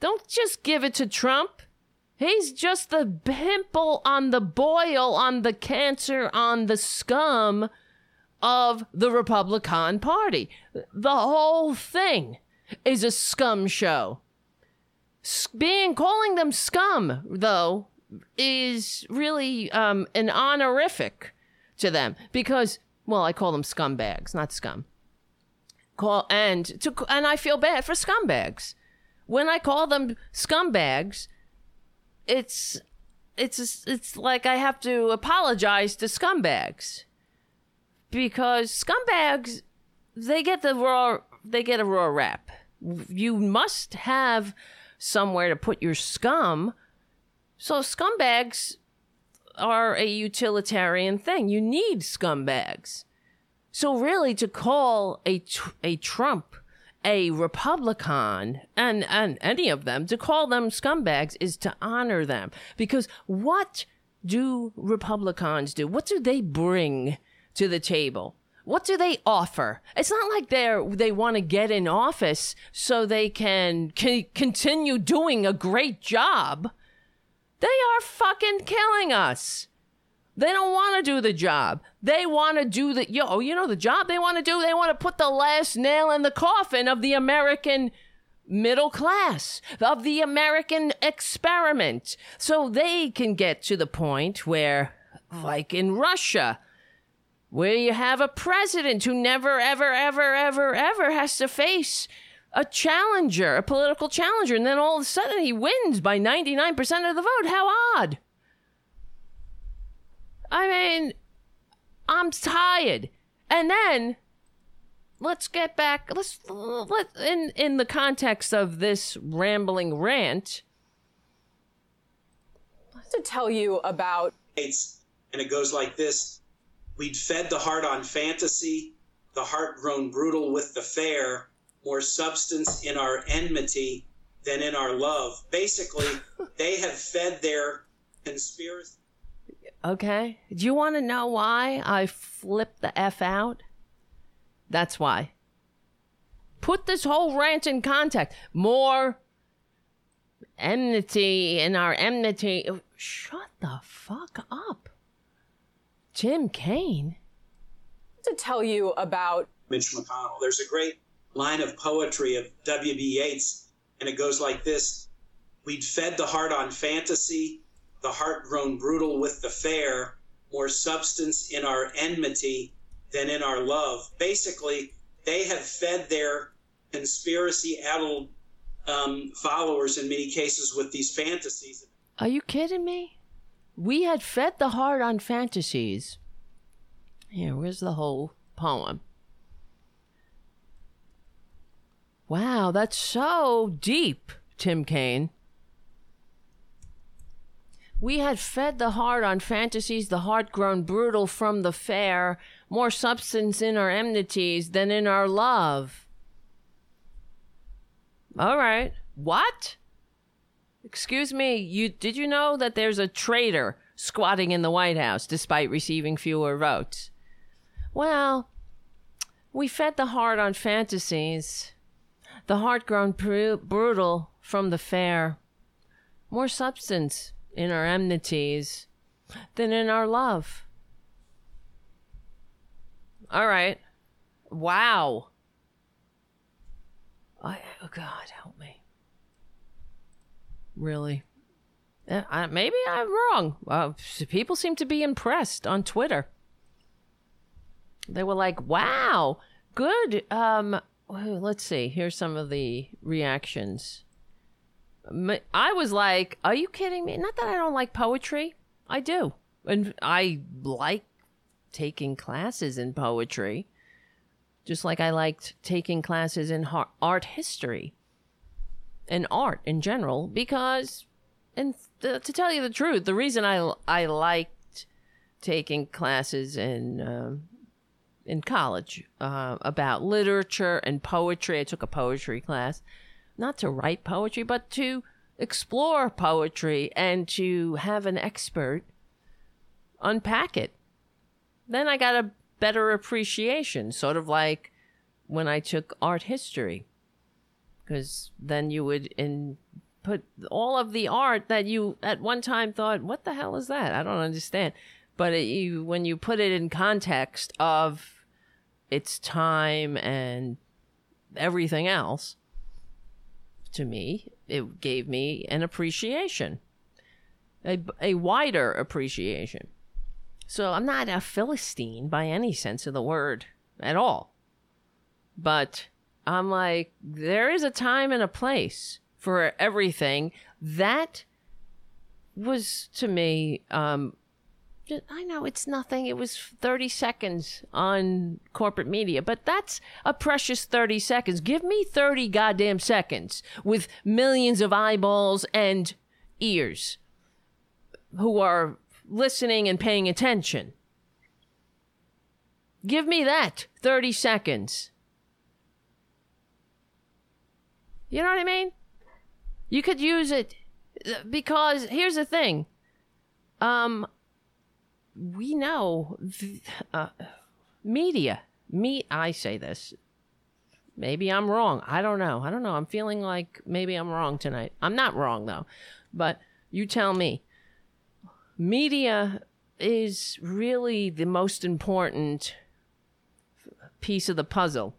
Don't just give it to Trump. He's just the pimple on the boil, on the cancer, on the scum of the Republican Party. The whole thing is a scum show. Being calling them scum, though, is really um, an honorific to them because, well, I call them scumbags, not scum. Call and to and I feel bad for scumbags. When I call them scumbags, it's it's it's like I have to apologize to scumbags because scumbags they get the raw they get a raw rap. You must have somewhere to put your scum. So scumbags are a utilitarian thing. You need scumbags. So really to call a a Trump a Republican and and any of them to call them scumbags is to honor them because what do Republicans do? What do they bring to the table? What do they offer? It's not like they're they want to get in office so they can c- continue doing a great job. They are fucking killing us. They don't want to do the job. They want to do the yo, you know the job they want to do? They want to put the last nail in the coffin of the American middle class, of the American experiment. So they can get to the point where like in Russia, where you have a president who never ever ever ever ever has to face a challenger, a political challenger, and then all of a sudden he wins by 99% of the vote. How odd. I mean, I'm tired. And then let's get back. Let's let in in the context of this rambling rant. To tell you about and it goes like this: We'd fed the heart on fantasy, the heart grown brutal with the fare, more substance in our enmity than in our love. Basically, they have fed their conspiracy. Okay. Do you want to know why I flipped the F out? That's why. Put this whole rant in context. More enmity in our enmity. Shut the fuck up. Jim Kaine. To tell you about Mitch McConnell. There's a great line of poetry of W.B. Yeats, and it goes like this We'd fed the heart on fantasy, the heart grown brutal with the fare, more substance in our enmity than in our love. Basically, they have fed their conspiracy addled um, followers in many cases with these fantasies. Are you kidding me? We had fed the heart on fantasies. Here, where's the whole poem? Wow, that's so deep, Tim Kaine. We had fed the heart on fantasies, the heart grown brutal from the fare, more substance in our enmities than in our love. All right. What? Excuse me, you did you know that there's a traitor squatting in the White House despite receiving fewer votes? Well, we fed the heart on fantasies, the heart grown pr- brutal from the fare, more substance in our enmities than in our love. All right. Wow. I, oh God, help me. Really? Uh, I, maybe I'm wrong. Uh, people seem to be impressed on Twitter. They were like, "Wow, good." Um, let's see. Here's some of the reactions. I was like, "Are you kidding me?" Not that I don't like poetry. I do, and I like taking classes in poetry, just like I liked taking classes in art history and art in general. Because, and to tell you the truth, the reason I I liked taking classes in um, in college uh, about literature and poetry. I took a poetry class, not to write poetry, but to explore poetry and to have an expert unpack it. Then I got a better appreciation, sort of like when I took art history. Because then you would in put all of the art that you at one time thought, what the hell is that? I don't understand. But it, you, when you put it in context of its time and everything else, to me, it gave me an appreciation, a, a wider appreciation. So I'm not a Philistine by any sense of the word at all. But I'm like, there is a time and a place for everything. That was to me, um, I know it's nothing. It was 30 seconds on corporate media, but that's a precious 30 seconds. Give me 30 goddamn seconds with millions of eyeballs and ears who are listening and paying attention. Give me that 30 seconds. You know what I mean? You could use it because here's the thing. Um we know uh, media me I say this. Maybe I'm wrong. I don't know. I don't know. I'm feeling like maybe I'm wrong tonight. I'm not wrong though. But you tell me media is really the most important piece of the puzzle.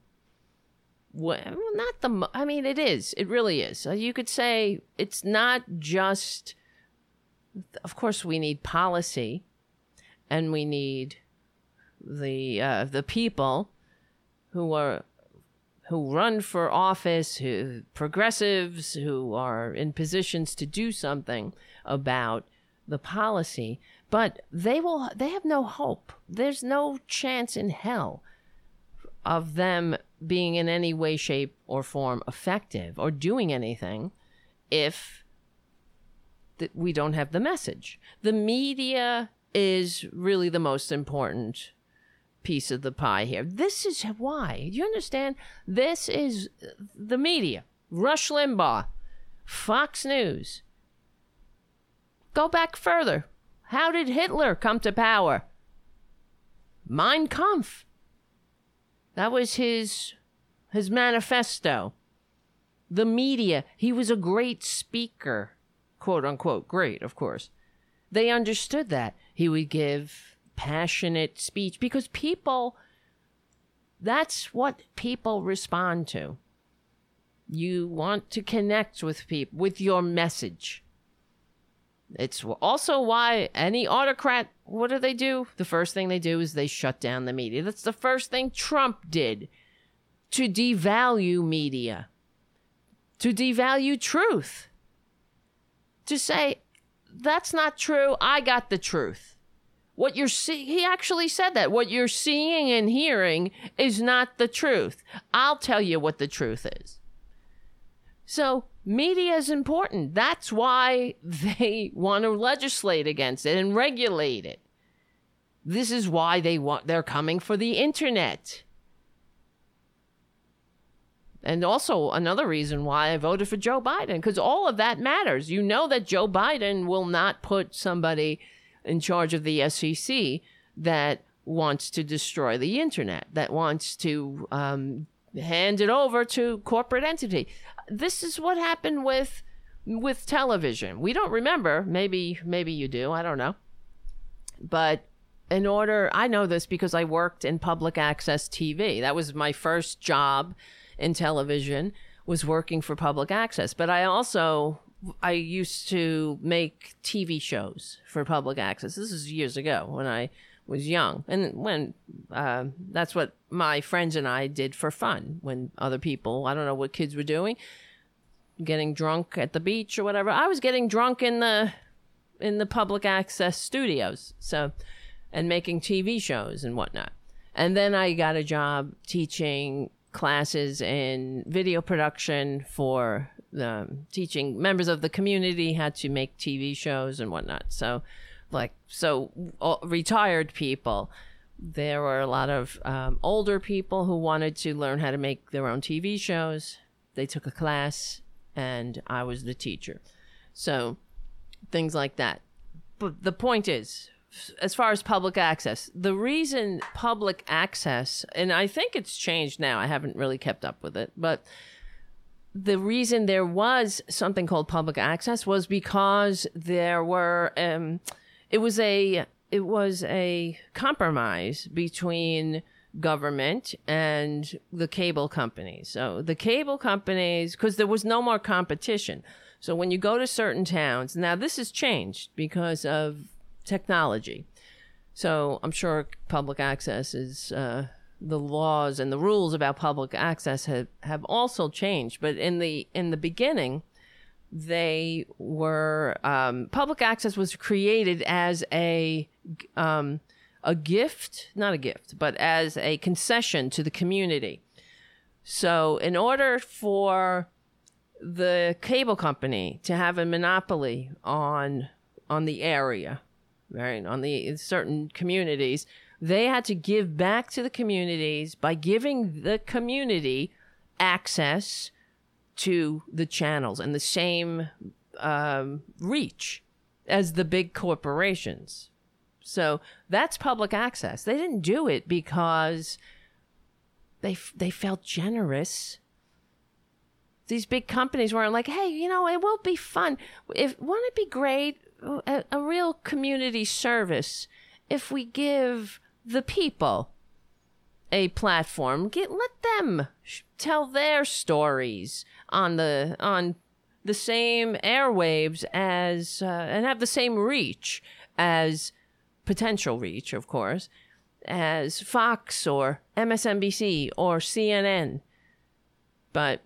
Well, not the. I mean, it is. It really is. You could say it's not just. Of course, we need policy, and we need the uh, the people who are who run for office, who progressives who are in positions to do something about the policy, but they will they have no hope. There's no chance in hell of them being in any way shape or form effective or doing anything if that we don't have the message. The media is really the most important piece of the pie here. This is why. Do you understand? This is the media. Rush Limbaugh, Fox News, Go back further. How did Hitler come to power? Mein Kampf. That was his his manifesto. The media, he was a great speaker, quote unquote, great, of course. They understood that. He would give passionate speech because people that's what people respond to. You want to connect with people with your message. It's also why any autocrat, what do they do? The first thing they do is they shut down the media. That's the first thing Trump did to devalue media, to devalue truth, to say, that's not true. I got the truth. What you're seeing, he actually said that. What you're seeing and hearing is not the truth. I'll tell you what the truth is. So media is important. That's why they want to legislate against it and regulate it. This is why they want they're coming for the internet. And also another reason why I voted for Joe Biden because all of that matters. You know that Joe Biden will not put somebody in charge of the SEC that wants to destroy the internet, that wants to um, hand it over to corporate entity this is what happened with with television. We don't remember. Maybe maybe you do. I don't know. But in order, I know this because I worked in public access TV. That was my first job in television was working for public access. But I also I used to make TV shows for public access. This is years ago when I was young, and when uh, that's what my friends and I did for fun. When other people, I don't know what kids were doing, getting drunk at the beach or whatever. I was getting drunk in the in the public access studios, so and making TV shows and whatnot. And then I got a job teaching classes in video production for um, teaching members of the community how to make TV shows and whatnot. So, like, so uh, retired people. There were a lot of um, older people who wanted to learn how to make their own TV shows. They took a class and I was the teacher. So things like that. But the point is, as far as public access, the reason public access, and I think it's changed now, I haven't really kept up with it, but the reason there was something called public access was because there were, um, it was a, it was a compromise between government and the cable companies. So the cable companies, because there was no more competition. So when you go to certain towns, now this has changed because of technology. So I'm sure public access is uh, the laws and the rules about public access have, have also changed. But in the in the beginning, they were um, public access was created as a um, a gift, not a gift, but as a concession to the community. So in order for the cable company to have a monopoly on on the area, right? On the certain communities, they had to give back to the communities by giving the community access to the channels and the same um, reach as the big corporations. So that's public access. They didn't do it because they they felt generous these big companies weren't like, hey, you know, it will be fun. If wouldn't it be great a, a real community service if we give the people a platform, get let them sh- tell their stories on the on the same airwaves as uh, and have the same reach as potential reach, of course, as Fox or MSNBC or CNN. But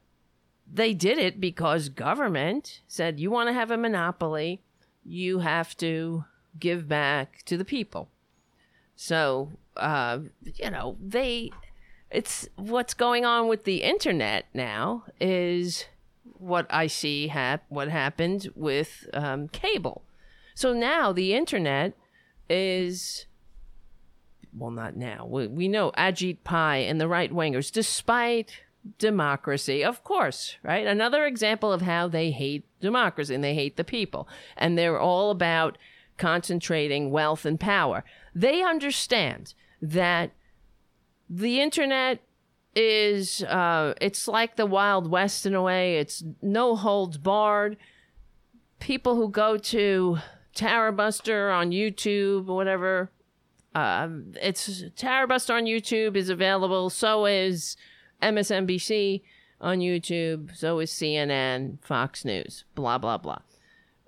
they did it because government said you want to have a monopoly, you have to give back to the people. So, uh, you know, they, it's what's going on with the internet now is what I see hap- what happened with um, cable. So now the internet is well, not now. We, we know Ajit Pai and the right wingers, despite democracy, of course, right? Another example of how they hate democracy and they hate the people. And they're all about concentrating wealth and power. They understand that the internet is uh, it's like the wild west in a way it's no holds barred people who go to Tarabuster on youtube or whatever uh, it's Tarabuster on youtube is available so is MSNBC on YouTube, so is CNN, Fox News, blah, blah, blah.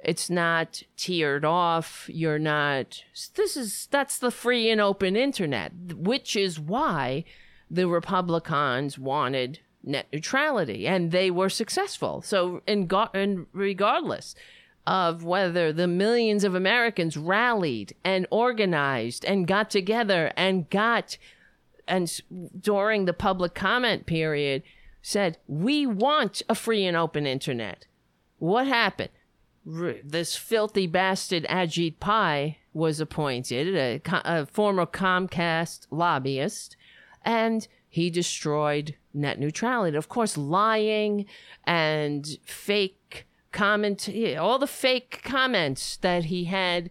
It's not tiered off. You're not. This is. That's the free and open internet, which is why the Republicans wanted net neutrality and they were successful. So, in, in regardless of whether the millions of Americans rallied and organized and got together and got and during the public comment period said, We want a free and open internet. What happened? R- this filthy bastard Ajit Pai was appointed, a, a former Comcast lobbyist, and he destroyed net neutrality. Of course, lying and fake comment, all the fake comments that he had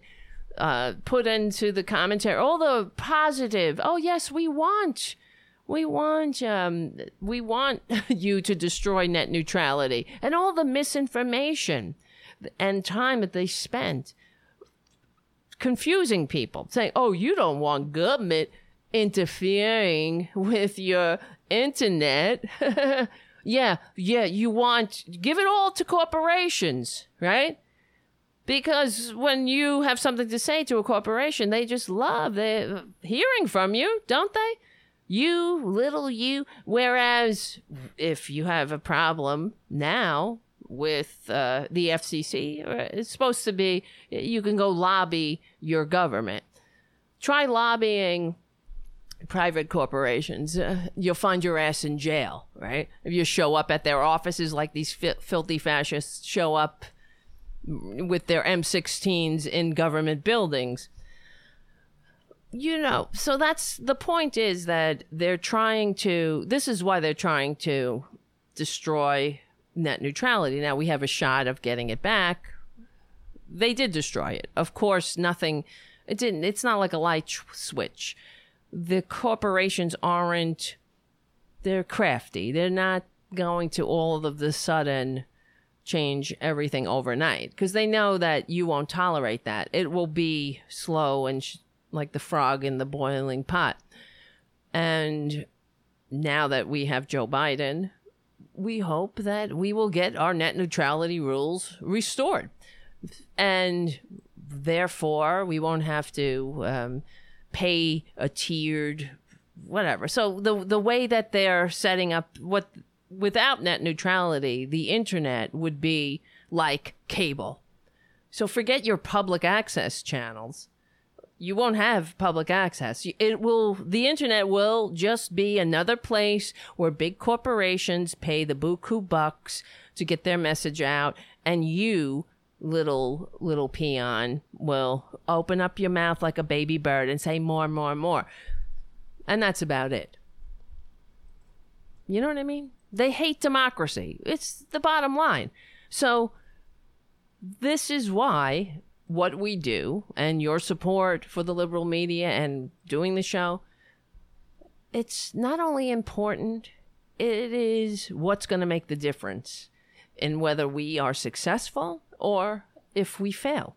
uh, put into the commentary all the positive. Oh yes, we want, we want, um, we want you to destroy net neutrality, and all the misinformation and time that they spent confusing people, saying, "Oh, you don't want government interfering with your internet." yeah, yeah, you want give it all to corporations, right? Because when you have something to say to a corporation, they just love hearing from you, don't they? You little you. Whereas if you have a problem now with uh, the FCC, uh, it's supposed to be you can go lobby your government. Try lobbying private corporations, uh, you'll find your ass in jail, right? If you show up at their offices like these fi- filthy fascists show up with their M16s in government buildings. You know, so that's the point is that they're trying to, this is why they're trying to destroy net neutrality. Now we have a shot of getting it back they did destroy it. Of course, nothing. It didn't. It's not like a light switch. The corporations aren't. They're crafty. They're not going to all of the sudden change everything overnight because they know that you won't tolerate that. It will be slow and sh- like the frog in the boiling pot. And now that we have Joe Biden, we hope that we will get our net neutrality rules restored. And therefore, we won't have to um, pay a tiered whatever. So the the way that they're setting up what without net neutrality, the internet would be like cable. So forget your public access channels. You won't have public access. It will the internet will just be another place where big corporations pay the buku bucks to get their message out and you little little peon will open up your mouth like a baby bird and say more more more. And that's about it. You know what I mean? They hate democracy. It's the bottom line. So, this is why what we do and your support for the liberal media and doing the show, it's not only important, it is what's going to make the difference in whether we are successful or if we fail.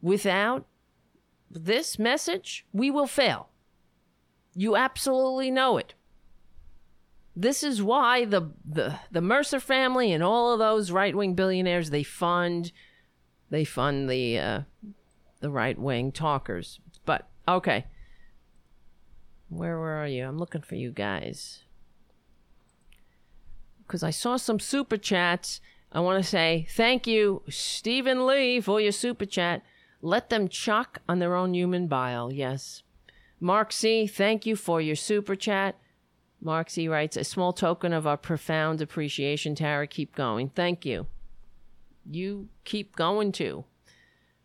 Without this message, we will fail. You absolutely know it. This is why the, the, the Mercer family and all of those right wing billionaires they fund they fund the uh, the right wing talkers. But okay, where where are you? I'm looking for you guys because I saw some super chats. I want to say thank you, Stephen Lee, for your super chat. Let them chuck on their own human bile. Yes. Mark C., thank you for your super chat. Mark C. writes, a small token of our profound appreciation, Tara. Keep going. Thank you. You keep going too.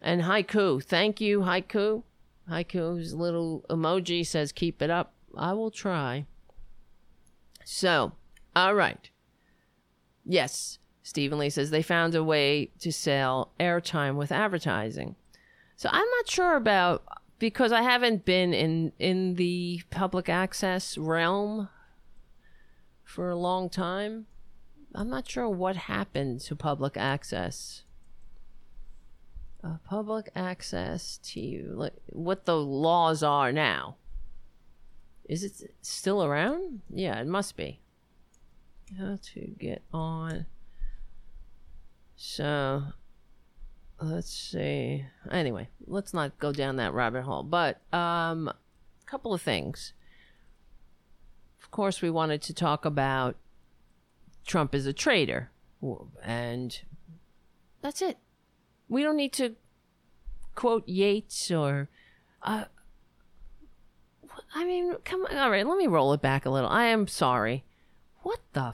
And Haiku, thank you, Haiku. Haiku's little emoji says, keep it up. I will try. So, all right. Yes, Stephen Lee says they found a way to sell airtime with advertising. So I'm not sure about because I haven't been in in the public access realm for a long time. I'm not sure what happened to public access. Uh, public access to like what the laws are now. Is it still around? Yeah, it must be. How to get on. So, let's see. Anyway, let's not go down that rabbit hole. But um, a couple of things of course, we wanted to talk about Trump is a traitor. And that's it. We don't need to quote Yeats or. Uh, I mean, come on. All right, let me roll it back a little. I am sorry. What the?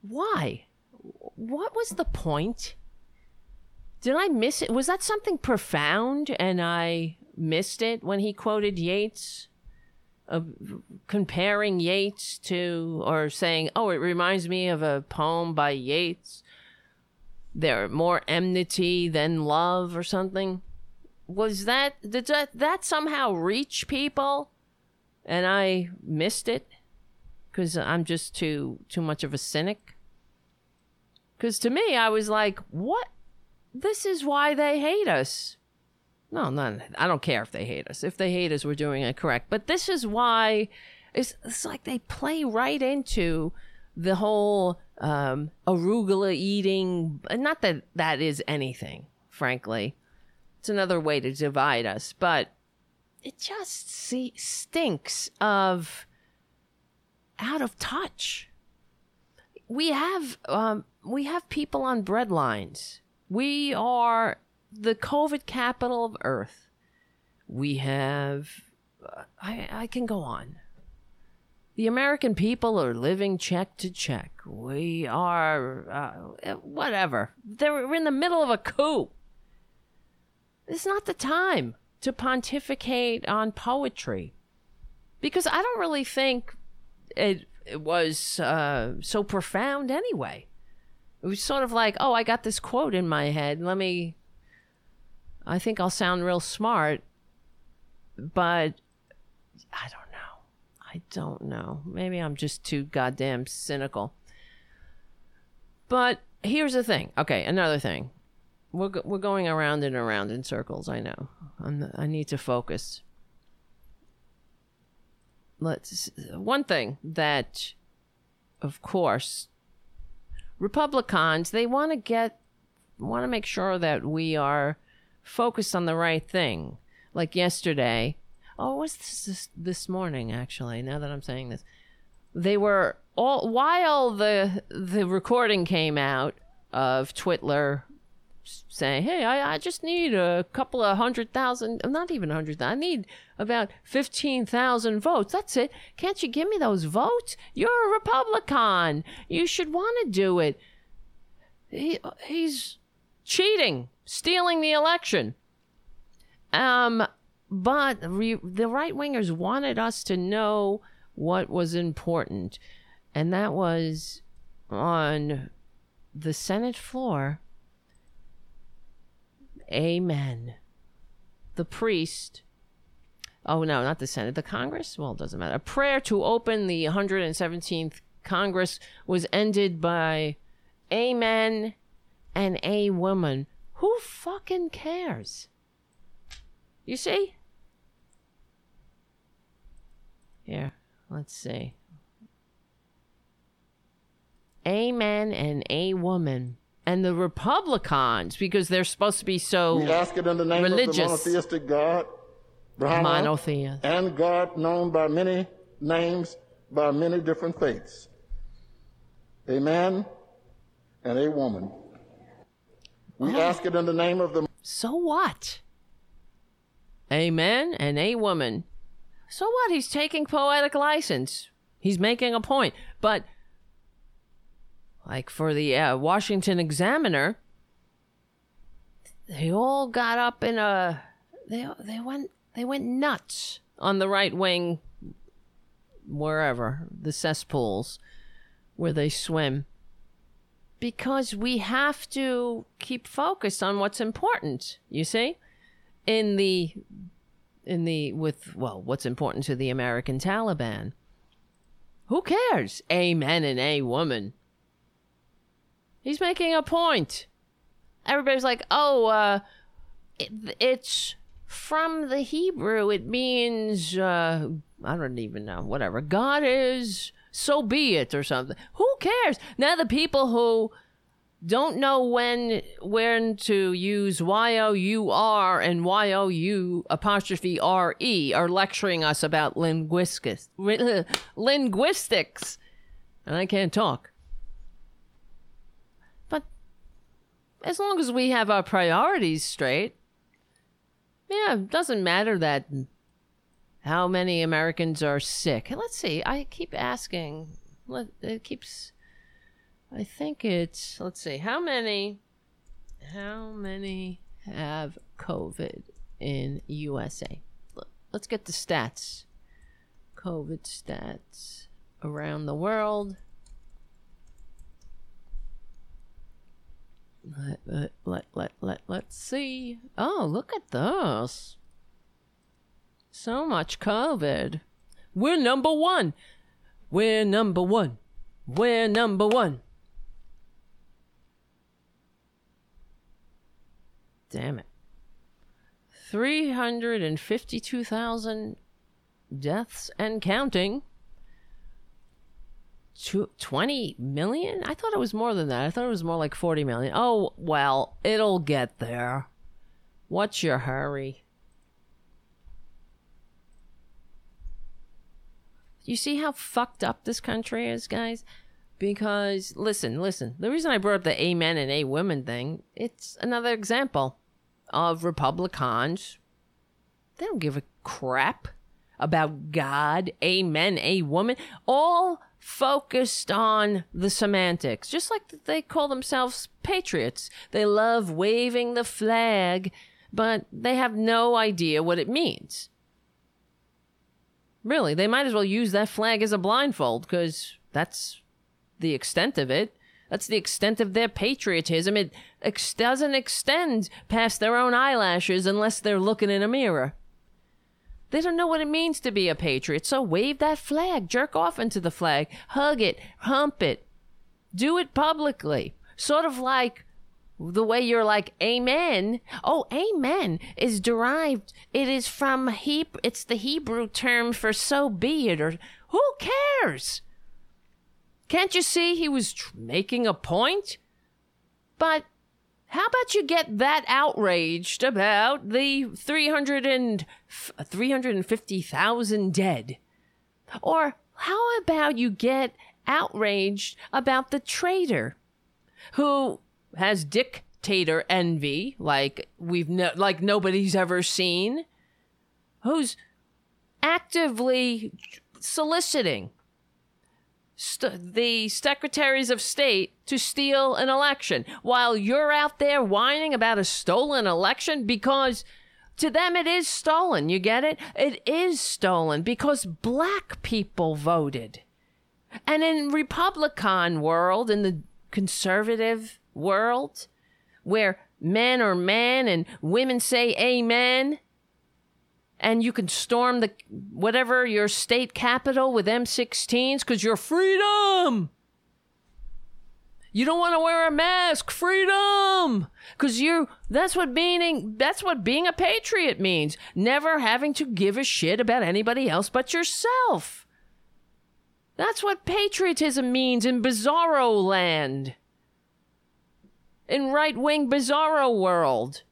Why? What was the point? Did I miss it? Was that something profound and I missed it when he quoted Yeats? Of comparing Yeats to, or saying, oh, it reminds me of a poem by Yeats. There more enmity than love, or something. Was that did that that somehow reach people, and I missed it because I'm just too too much of a cynic? Because to me, I was like, what? This is why they hate us no, not. I don't care if they hate us. If they hate us, we're doing it correct. But this is why it's, it's like they play right into the whole um, arugula eating. Not that that is anything, frankly. It's another way to divide us, but it just see, stinks of out of touch. We have um, we have people on breadlines. We are the COVID capital of Earth. We have, I, I can go on. The American people are living check to check. We are, uh, whatever. They're in the middle of a coup. It's not the time to pontificate on poetry because I don't really think it, it was uh, so profound anyway. It was sort of like, oh, I got this quote in my head. Let me. I think I'll sound real smart, but I don't know. I don't know. Maybe I'm just too goddamn cynical. But here's the thing. Okay, another thing. We're, we're going around and around in circles. I know. I'm, I need to focus. Let's. One thing that, of course, Republicans they want to get want to make sure that we are focused on the right thing. Like yesterday, oh, was this, this this morning actually? Now that I'm saying this, they were all while the the recording came out of Twitler saying, "Hey, I, I just need a couple of hundred thousand, not even a hundred. I need about fifteen thousand votes. That's it. Can't you give me those votes? You're a Republican. You should want to do it. He, he's cheating, stealing the election. Um, but re- the right wingers wanted us to know what was important, and that was on the Senate floor Amen. The priest. Oh, no, not the Senate. The Congress? Well, it doesn't matter. A prayer to open the 117th Congress was ended by Amen and a woman. Who fucking cares? You see? Here, let's see. A man and a woman and the Republicans because they're supposed to be so we ask it in the name religious. of the monotheistic God, Brahma, Monotheist. and God known by many names, by many different faiths. A man and a woman. We ask it in the name of the So what? A man and a woman. So what? He's taking poetic license. He's making a point. But, like for the uh, Washington Examiner, they all got up in a. They they went they went nuts on the right wing, wherever the cesspools, where they swim because we have to keep focused on what's important you see? In the in the with well what's important to the american taliban. Who cares? A man and a woman. He's making a point. Everybody's like oh uh it, it's from the hebrew. It means uh i don't even know whatever. God is so be it or something. Who cares? Now the people who don't know when when to use y o u r and y o u apostrophe r e are lecturing us about linguistics linguistics. And i can't talk. But as long as we have our priorities straight yeah it doesn't matter that how many americans are sick let's see i keep asking it keeps I think it's let's see how many how many have COVID in USA. Let's get the stats. COVID stats around the world. Let let let let, let let's see. Oh, look at this. So much COVID. We're number 1. We're number 1. We're number 1. Damn it. 352,000 deaths and counting. 20 million? I thought it was more than that. I thought it was more like 40 million. Oh, well, it'll get there. What's your hurry? You see how fucked up this country is, guys? Because listen, listen. The reason I brought up the amen and a women thing, it's another example of Republicans. They don't give a crap about God, a amen, a woman, all focused on the semantics, just like they call themselves patriots. They love waving the flag, but they have no idea what it means. Really, they might as well use that flag as a blindfold because that's the extent of it. That's the extent of their patriotism. It ex- doesn't extend past their own eyelashes unless they're looking in a mirror. They don't know what it means to be a patriot, so wave that flag, jerk off into the flag, hug it, hump it, do it publicly. Sort of like the way you're like amen. Oh amen is derived it is from hebrew it's the hebrew term for so be it or who cares? Can't you see he was tr- making a point? But how about you get that outraged about the 300 and 350,000 dead? Or how about you get outraged about the traitor who has dictator envy like we've no, like nobody's ever seen who's actively soliciting st- the secretaries of state to steal an election. While you're out there whining about a stolen election because to them it is stolen you get it? It is stolen because black people voted. And in republican world in the conservative world where men are men and women say amen and you can storm the whatever your state capital with M16s because you're freedom. You don't want to wear a mask, freedom, because you. That's what being. That's what being a patriot means. Never having to give a shit about anybody else but yourself. That's what patriotism means in Bizarro land in right wing bizarro world.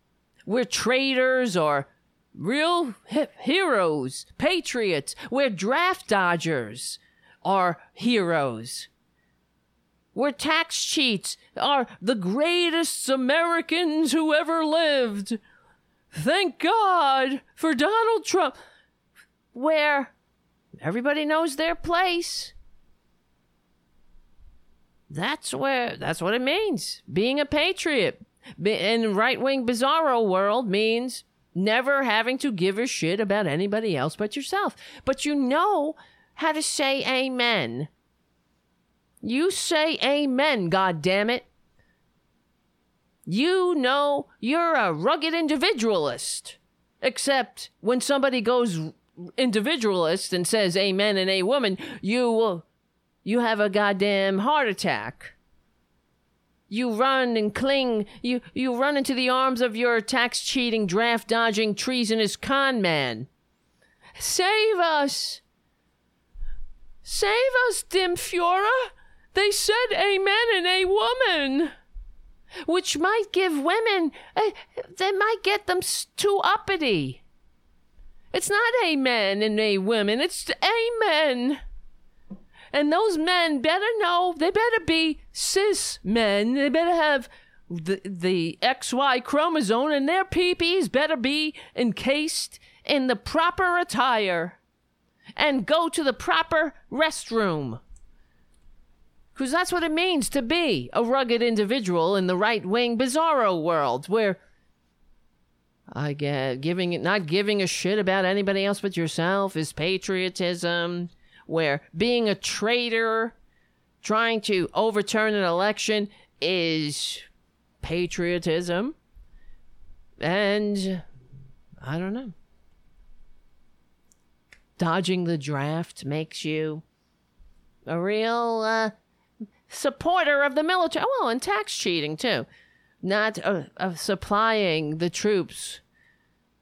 We're traitors or real heroes, patriots. We're draft dodgers are heroes. We're tax cheats are the greatest Americans who ever lived. Thank God for Donald Trump. Where everybody knows their place. That's where that's what it means. Being a patriot in right wing bizarro world means never having to give a shit about anybody else but yourself. But you know how to say amen. You say amen, god damn it. You know you're a rugged individualist. Except when somebody goes individualist and says amen and a woman, you will you have a goddamn heart attack. You run and cling. You, you run into the arms of your tax cheating, draft dodging, treasonous con man. Save us! Save us, Dim Fiora! They said amen and a woman! Which might give women, uh, they might get them too uppity. It's not amen and a woman, it's a amen. And those men better know, they better be cis men. They better have the, the XY chromosome, and their peepees better be encased in the proper attire and go to the proper restroom. Because that's what it means to be a rugged individual in the right wing bizarro world where I get giving not giving a shit about anybody else but yourself is patriotism where being a traitor, trying to overturn an election is patriotism. And I don't know. Dodging the draft makes you a real uh, supporter of the military. Well, and tax cheating too. Not uh, uh, supplying the troops,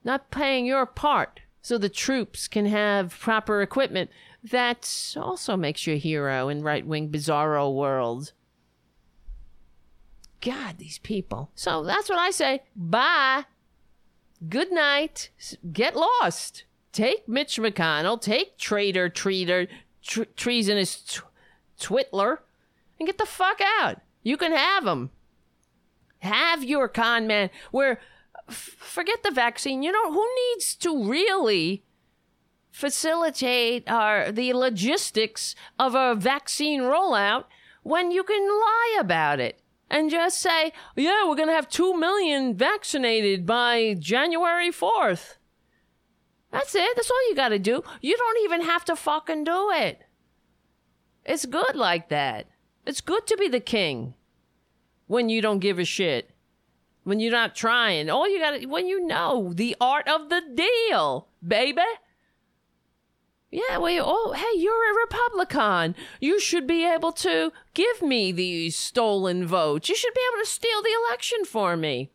not paying your part so the troops can have proper equipment that also makes you a hero in right wing bizarro world. God, these people. So that's what I say. Bye. Good night. Get lost. Take Mitch McConnell. Take traitor, treater, tr- treasonous t- twitler, and get the fuck out. You can have them. Have your con man. Where, f- forget the vaccine. You know who needs to really facilitate our the logistics of a vaccine rollout when you can lie about it and just say, yeah, we're going to have 2 million vaccinated by January 4th. That's it. That's all you got to do. You don't even have to fucking do it. It's good like that. It's good to be the king. when you don't give a shit. When you're not trying. All you got to, when you know the art of the deal, baby. Yeah, well, oh, hey, you're a Republican. You should be able to give me these stolen votes. You should be able to steal the election for me.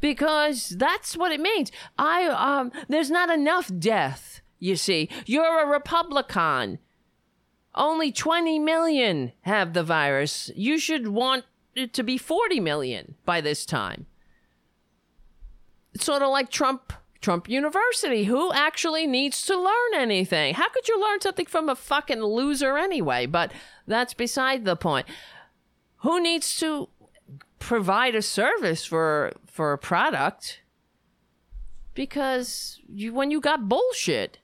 Because that's what it means. I um there's not enough death, you see. You're a Republican. Only 20 million have the virus. You should want it to be 40 million by this time. It's sort of like Trump Trump University. Who actually needs to learn anything? How could you learn something from a fucking loser anyway? But that's beside the point. Who needs to provide a service for for a product? Because you when you got bullshit.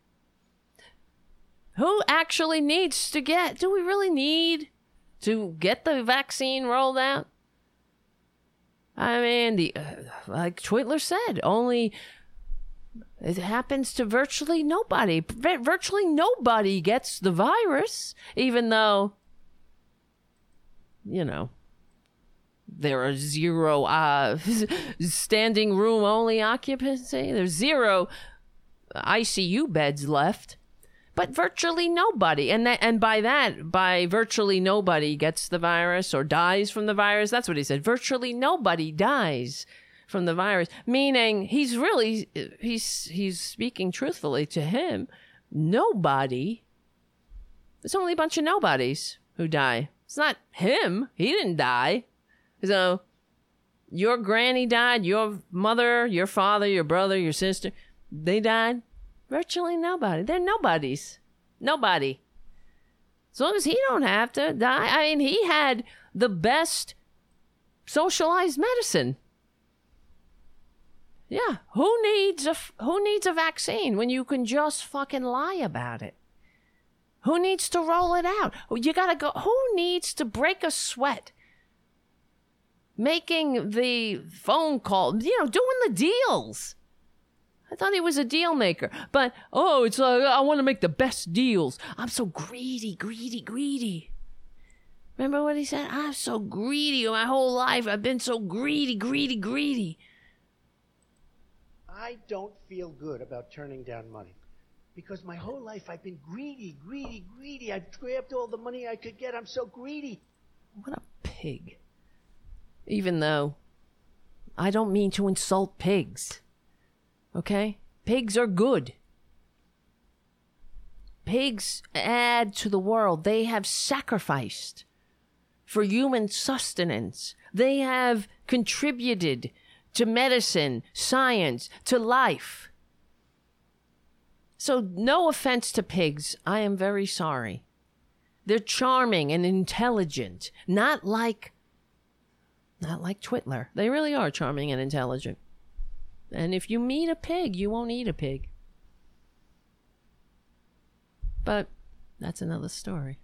Who actually needs to get do we really need to get the vaccine rolled out? I mean, the uh, like Twitler said, only it happens to virtually nobody. Virtually nobody gets the virus, even though, you know, there are zero uh, standing room only occupancy. There's zero ICU beds left, but virtually nobody. And that, and by that, by virtually nobody gets the virus or dies from the virus. That's what he said. Virtually nobody dies from the virus, meaning he's really he's he's speaking truthfully to him. Nobody. It's only a bunch of nobodies who die. It's not him. He didn't die. So your granny died, your mother, your father, your brother, your sister, they died. Virtually nobody. They're nobodies. Nobody. As long as he don't have to die. I mean, he had the best socialized medicine. Yeah, who needs a who needs a vaccine when you can just fucking lie about it? Who needs to roll it out? You got to go who needs to break a sweat? Making the phone call, you know, doing the deals. I thought he was a deal maker, but oh, it's like I want to make the best deals. I'm so greedy, greedy, greedy. Remember what he said? I'm so greedy my whole life. I've been so greedy, greedy, greedy. I don't feel good about turning down money because my whole life I've been greedy, greedy, greedy. I've grabbed all the money I could get. I'm so greedy. What a pig. Even though I don't mean to insult pigs. Okay? Pigs are good. Pigs add to the world. They have sacrificed for human sustenance. They have contributed to medicine, science, to life. So, no offense to pigs. I am very sorry. They're charming and intelligent, not like not like Twitler. They really are charming and intelligent. And if you meet a pig, you won't eat a pig. But that's another story.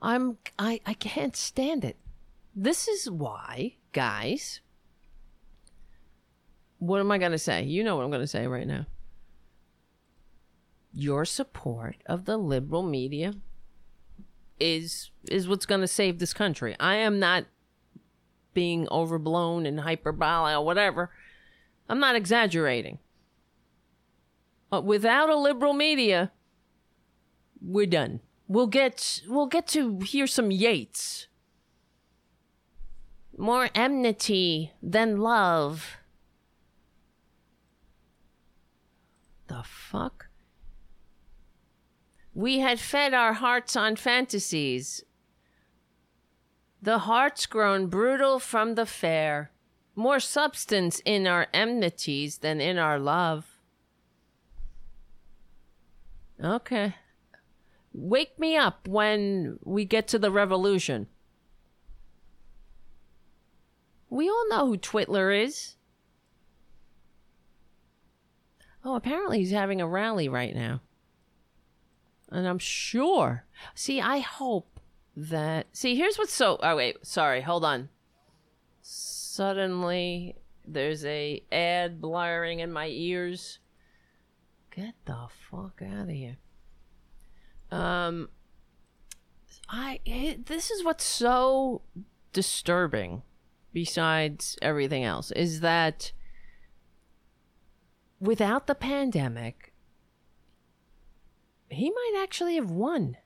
I'm I I can't stand it. This is why guys, what am I going to say? You know what I'm going to say right now. Your support of the liberal media is is what's going to save this country. I am not being overblown and hyperbolic or whatever. I'm not exaggerating. But without a liberal media, we're done. We'll get we'll get to hear some Yeats more enmity than love. The fuck? We had fed our hearts on fantasies. The heart's grown brutal from the fare. More substance in our enmities than in our love. Okay. Wake me up when we get to the revolution. We all know who Twitler is. Oh, apparently he's having a rally right now. And I'm sure. See, I hope that. See, here's what's so. Oh, wait. Sorry. Hold on. Suddenly, there's a ad blaring in my ears. Get the fuck out of here. Um. I it, this is what's so disturbing besides everything else is that without the pandemic he might actually have won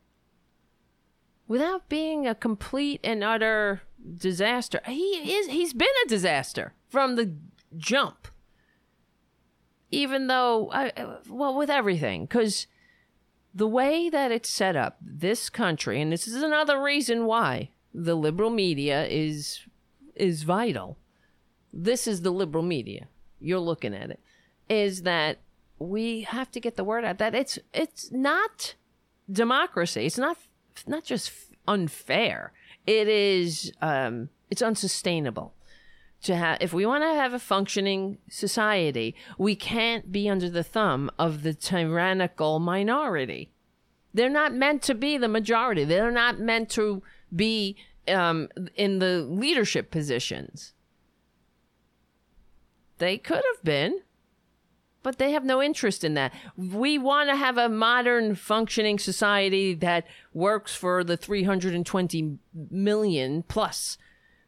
without being a complete and utter disaster. He is he's been a disaster from the jump. Even though I, well with everything cuz the way that it's set up, this country and this is another reason why the liberal media is is vital. This is the liberal media. You're looking at it is that we have to get the word out that it's it's not democracy. It's not not just unfair. It is um, it's unsustainable to have. If we want to have a functioning society, we can't be under the thumb of the tyrannical minority. They're not meant to be the majority. They're not meant to be um, in the leadership positions. They could have been but they have no interest in that. We want to have a modern functioning society that works for the 320 million plus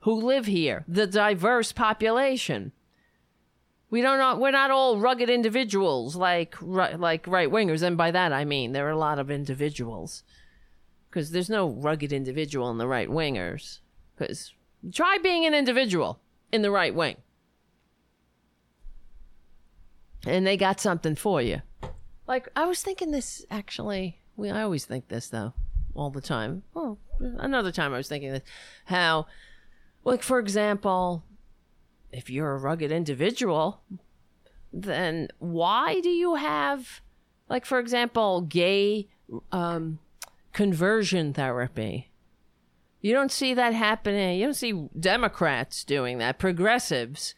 who live here, the diverse population. We don't we're not all rugged individuals like like right wingers and by that I mean there are a lot of individuals. Cuz there's no rugged individual in the right wingers cuz try being an individual in the right wing and they got something for you. Like I was thinking this actually. We I always think this though, all the time. Well, another time I was thinking this, how, like for example, if you're a rugged individual, then why do you have, like for example, gay um, conversion therapy? You don't see that happening. You don't see Democrats doing that. Progressives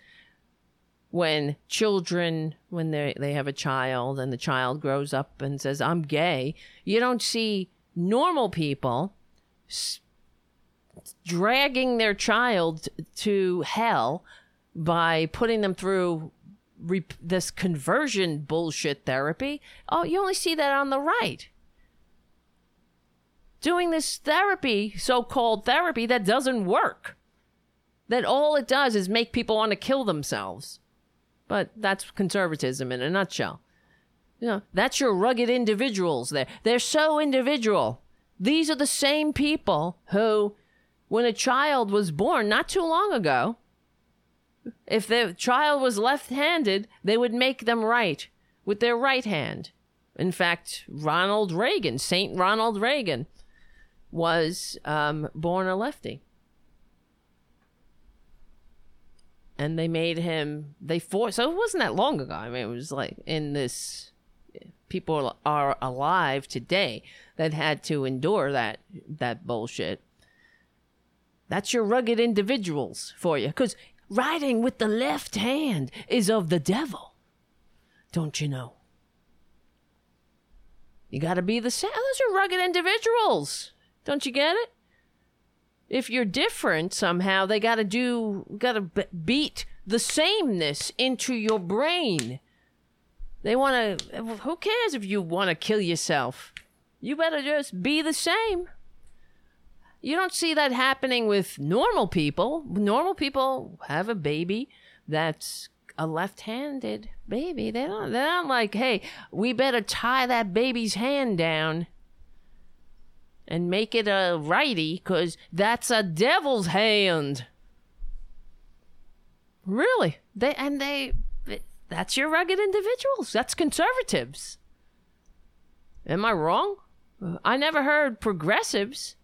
when children when they they have a child and the child grows up and says I'm gay, you don't see normal people s- dragging their child to hell by putting them through re- this conversion bullshit therapy. Oh, you only see that on the right. Doing this therapy, so called therapy, that doesn't work. That all it does is make people want to kill themselves. But that's conservatism in a nutshell. You know, that's your rugged individuals there. They're so individual. These are the same people who, when a child was born not too long ago, if the child was left handed, they would make them right with their right hand. In fact, Ronald Reagan, Saint Ronald Reagan, was um, born a lefty. and they made him they forced so it wasn't that long ago. I mean it was like in this people are alive today that had to endure that that bullshit. That's your rugged individuals for you. Because writing with the left hand is of the devil. Don't you know? You gotta be the same those are rugged individuals don't you get it if you're different somehow, they got to do, got to b- beat the sameness into your brain. They want to, who cares if you want to kill yourself? You better just be the same. You don't see that happening with normal people. Normal people have a baby that's a left-handed baby. They don't. They're not like, hey, we better tie that baby's hand down and make it a righty because that's a devil's hand. Really? They and they that's your rugged individuals. That's conservatives. Am I wrong? I never heard progressives.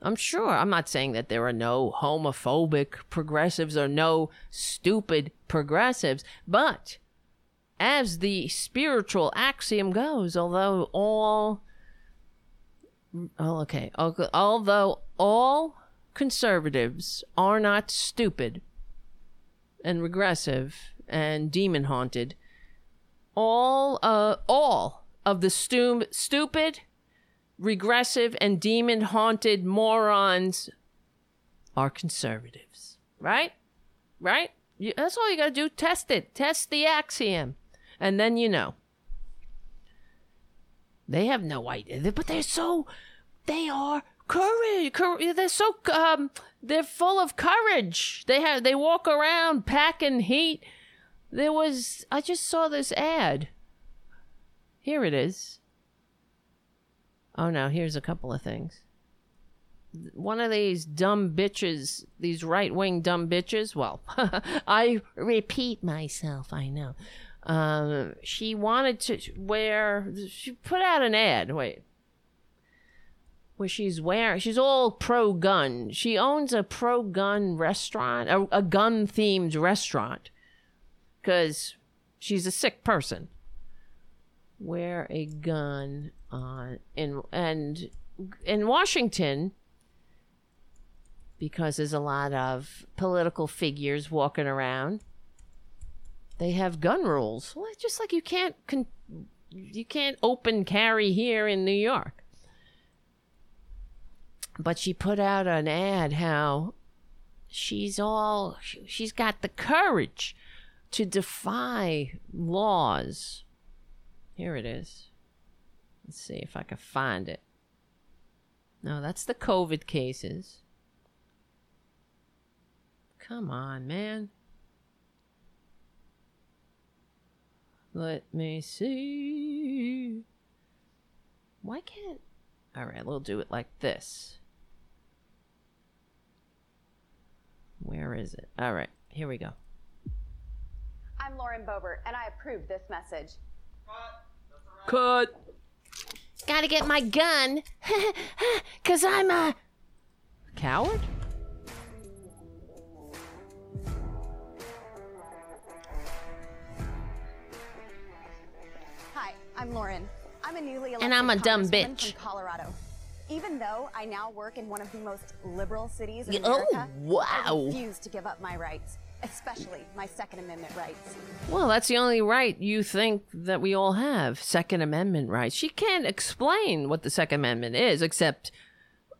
I'm sure. I'm not saying that there are no homophobic progressives or no stupid progressives, but as the spiritual axiom goes, although all Oh, okay. Although all conservatives are not stupid and regressive and demon haunted, all uh all of the stu- stupid, regressive, and demon haunted morons are conservatives. Right? Right? You, that's all you got to do. Test it. Test the axiom. And then you know. They have no idea, but they're so they are courage. They're so um, they're full of courage. They have they walk around packing heat. There was I just saw this ad. Here it is. Oh no, here's a couple of things. One of these dumb bitches, these right wing dumb bitches, well, I repeat myself, I know. Um, she wanted to wear, she put out an ad, wait, where she's wearing, she's all pro gun. She owns a pro gun restaurant, a, a gun themed restaurant, because she's a sick person. Wear a gun on, in, and in Washington, because there's a lot of political figures walking around, they have gun rules. Well, just like you can't con- you can't open carry here in New York but she put out an ad how she's all she's got the courage to defy laws. Here it is. Let's see if I can find it. No, that's the COVID cases. Come on, man. Let me see. Why can't. Alright, we'll do it like this. Where is it? All right, here we go. I'm Lauren Boebert, and I approve this message. Cut. Gotta get my gun, cause I'm a coward. I'm Lauren. I'm a newly elected And I'm a dumb bitch. from Colorado. Even though I now work in one of the most liberal cities in oh, America, I wow. refuse to give up my rights, especially my Second Amendment rights. Well, that's the only right you think that we all have Second Amendment rights. She can't explain what the Second Amendment is, except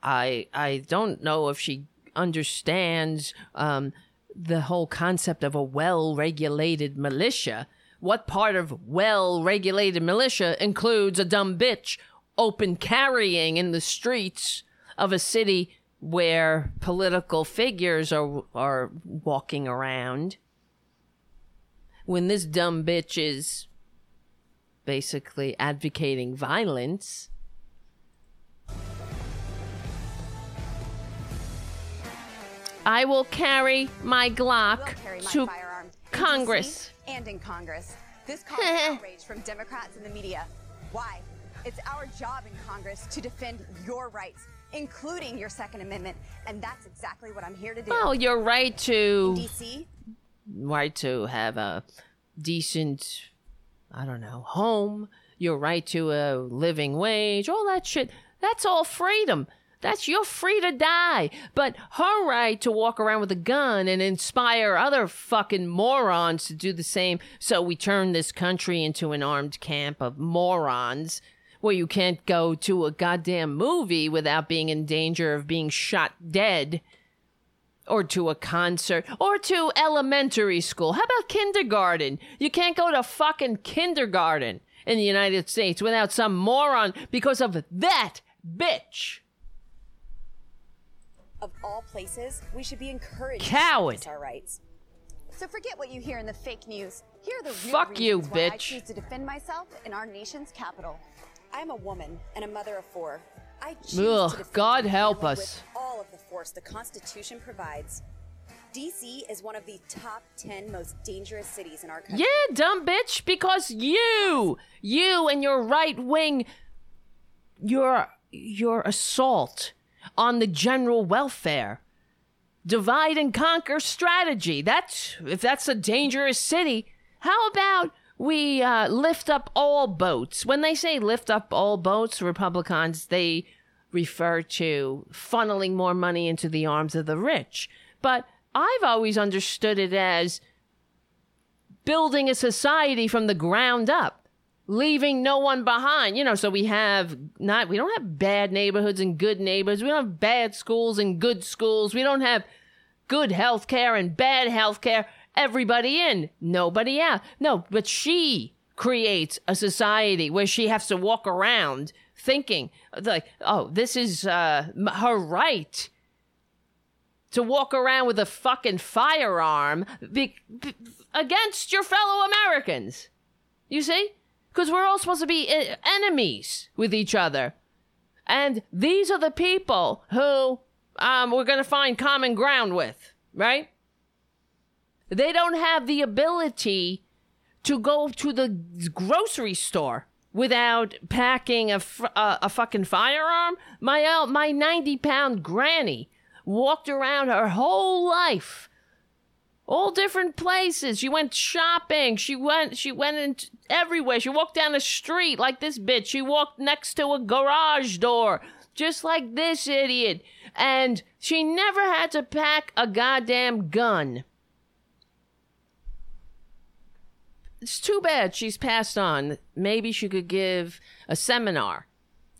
I I don't know if she understands um, the whole concept of a well-regulated militia. What part of well-regulated militia includes a dumb bitch open carrying in the streets of a city where political figures are are walking around? when this dumb bitch is basically advocating violence. I will carry my will Glock carry my to Congress. And in Congress. This caused outrage from Democrats and the media. Why? It's our job in Congress to defend your rights, including your Second Amendment, and that's exactly what I'm here to do. Well, your right to DC, right to have a decent, I don't know, home, your right to a living wage, all that shit. That's all freedom. That's you're free to die. But her right to walk around with a gun and inspire other fucking morons to do the same. So we turn this country into an armed camp of morons where you can't go to a goddamn movie without being in danger of being shot dead or to a concert or to elementary school. How about kindergarten? You can't go to fucking kindergarten in the United States without some moron because of that bitch. Of all places, we should be encouraged Coward. to our rights. So forget what you hear in the fake news. Here are the real Fuck you, why I bitch. choose to defend myself in our nation's capital. I'm a woman and a mother of four. I choose Ugh, to defend God help us. With all of the force the Constitution provides. DC is one of the top 10 most dangerous cities in our country. Yeah, dumb bitch, because you, you and your right wing, your your assault on the general welfare, divide and conquer strategy. That's if that's a dangerous city. How about we uh, lift up all boats? When they say lift up all boats, Republicans they refer to funneling more money into the arms of the rich. But I've always understood it as building a society from the ground up, leaving no one behind. You know, so we have not, we don't have bad neighborhoods and good neighborhoods. We don't have bad schools and good schools. We don't have good health care and bad health care. Everybody in, nobody out. No, but she creates a society where she has to walk around thinking like, oh, this is uh, her right to walk around with a fucking firearm be- be- against your fellow Americans. You see? Because we're all supposed to be uh, enemies with each other. And these are the people who um, we're going to find common ground with, right? They don't have the ability to go to the grocery store without packing a, a fucking firearm. My, uh, my 90 pound granny walked around her whole life all different places. She went shopping. She went she went in everywhere. She walked down the street like this bitch. She walked next to a garage door just like this idiot. And she never had to pack a goddamn gun. It's too bad she's passed on. Maybe she could give a seminar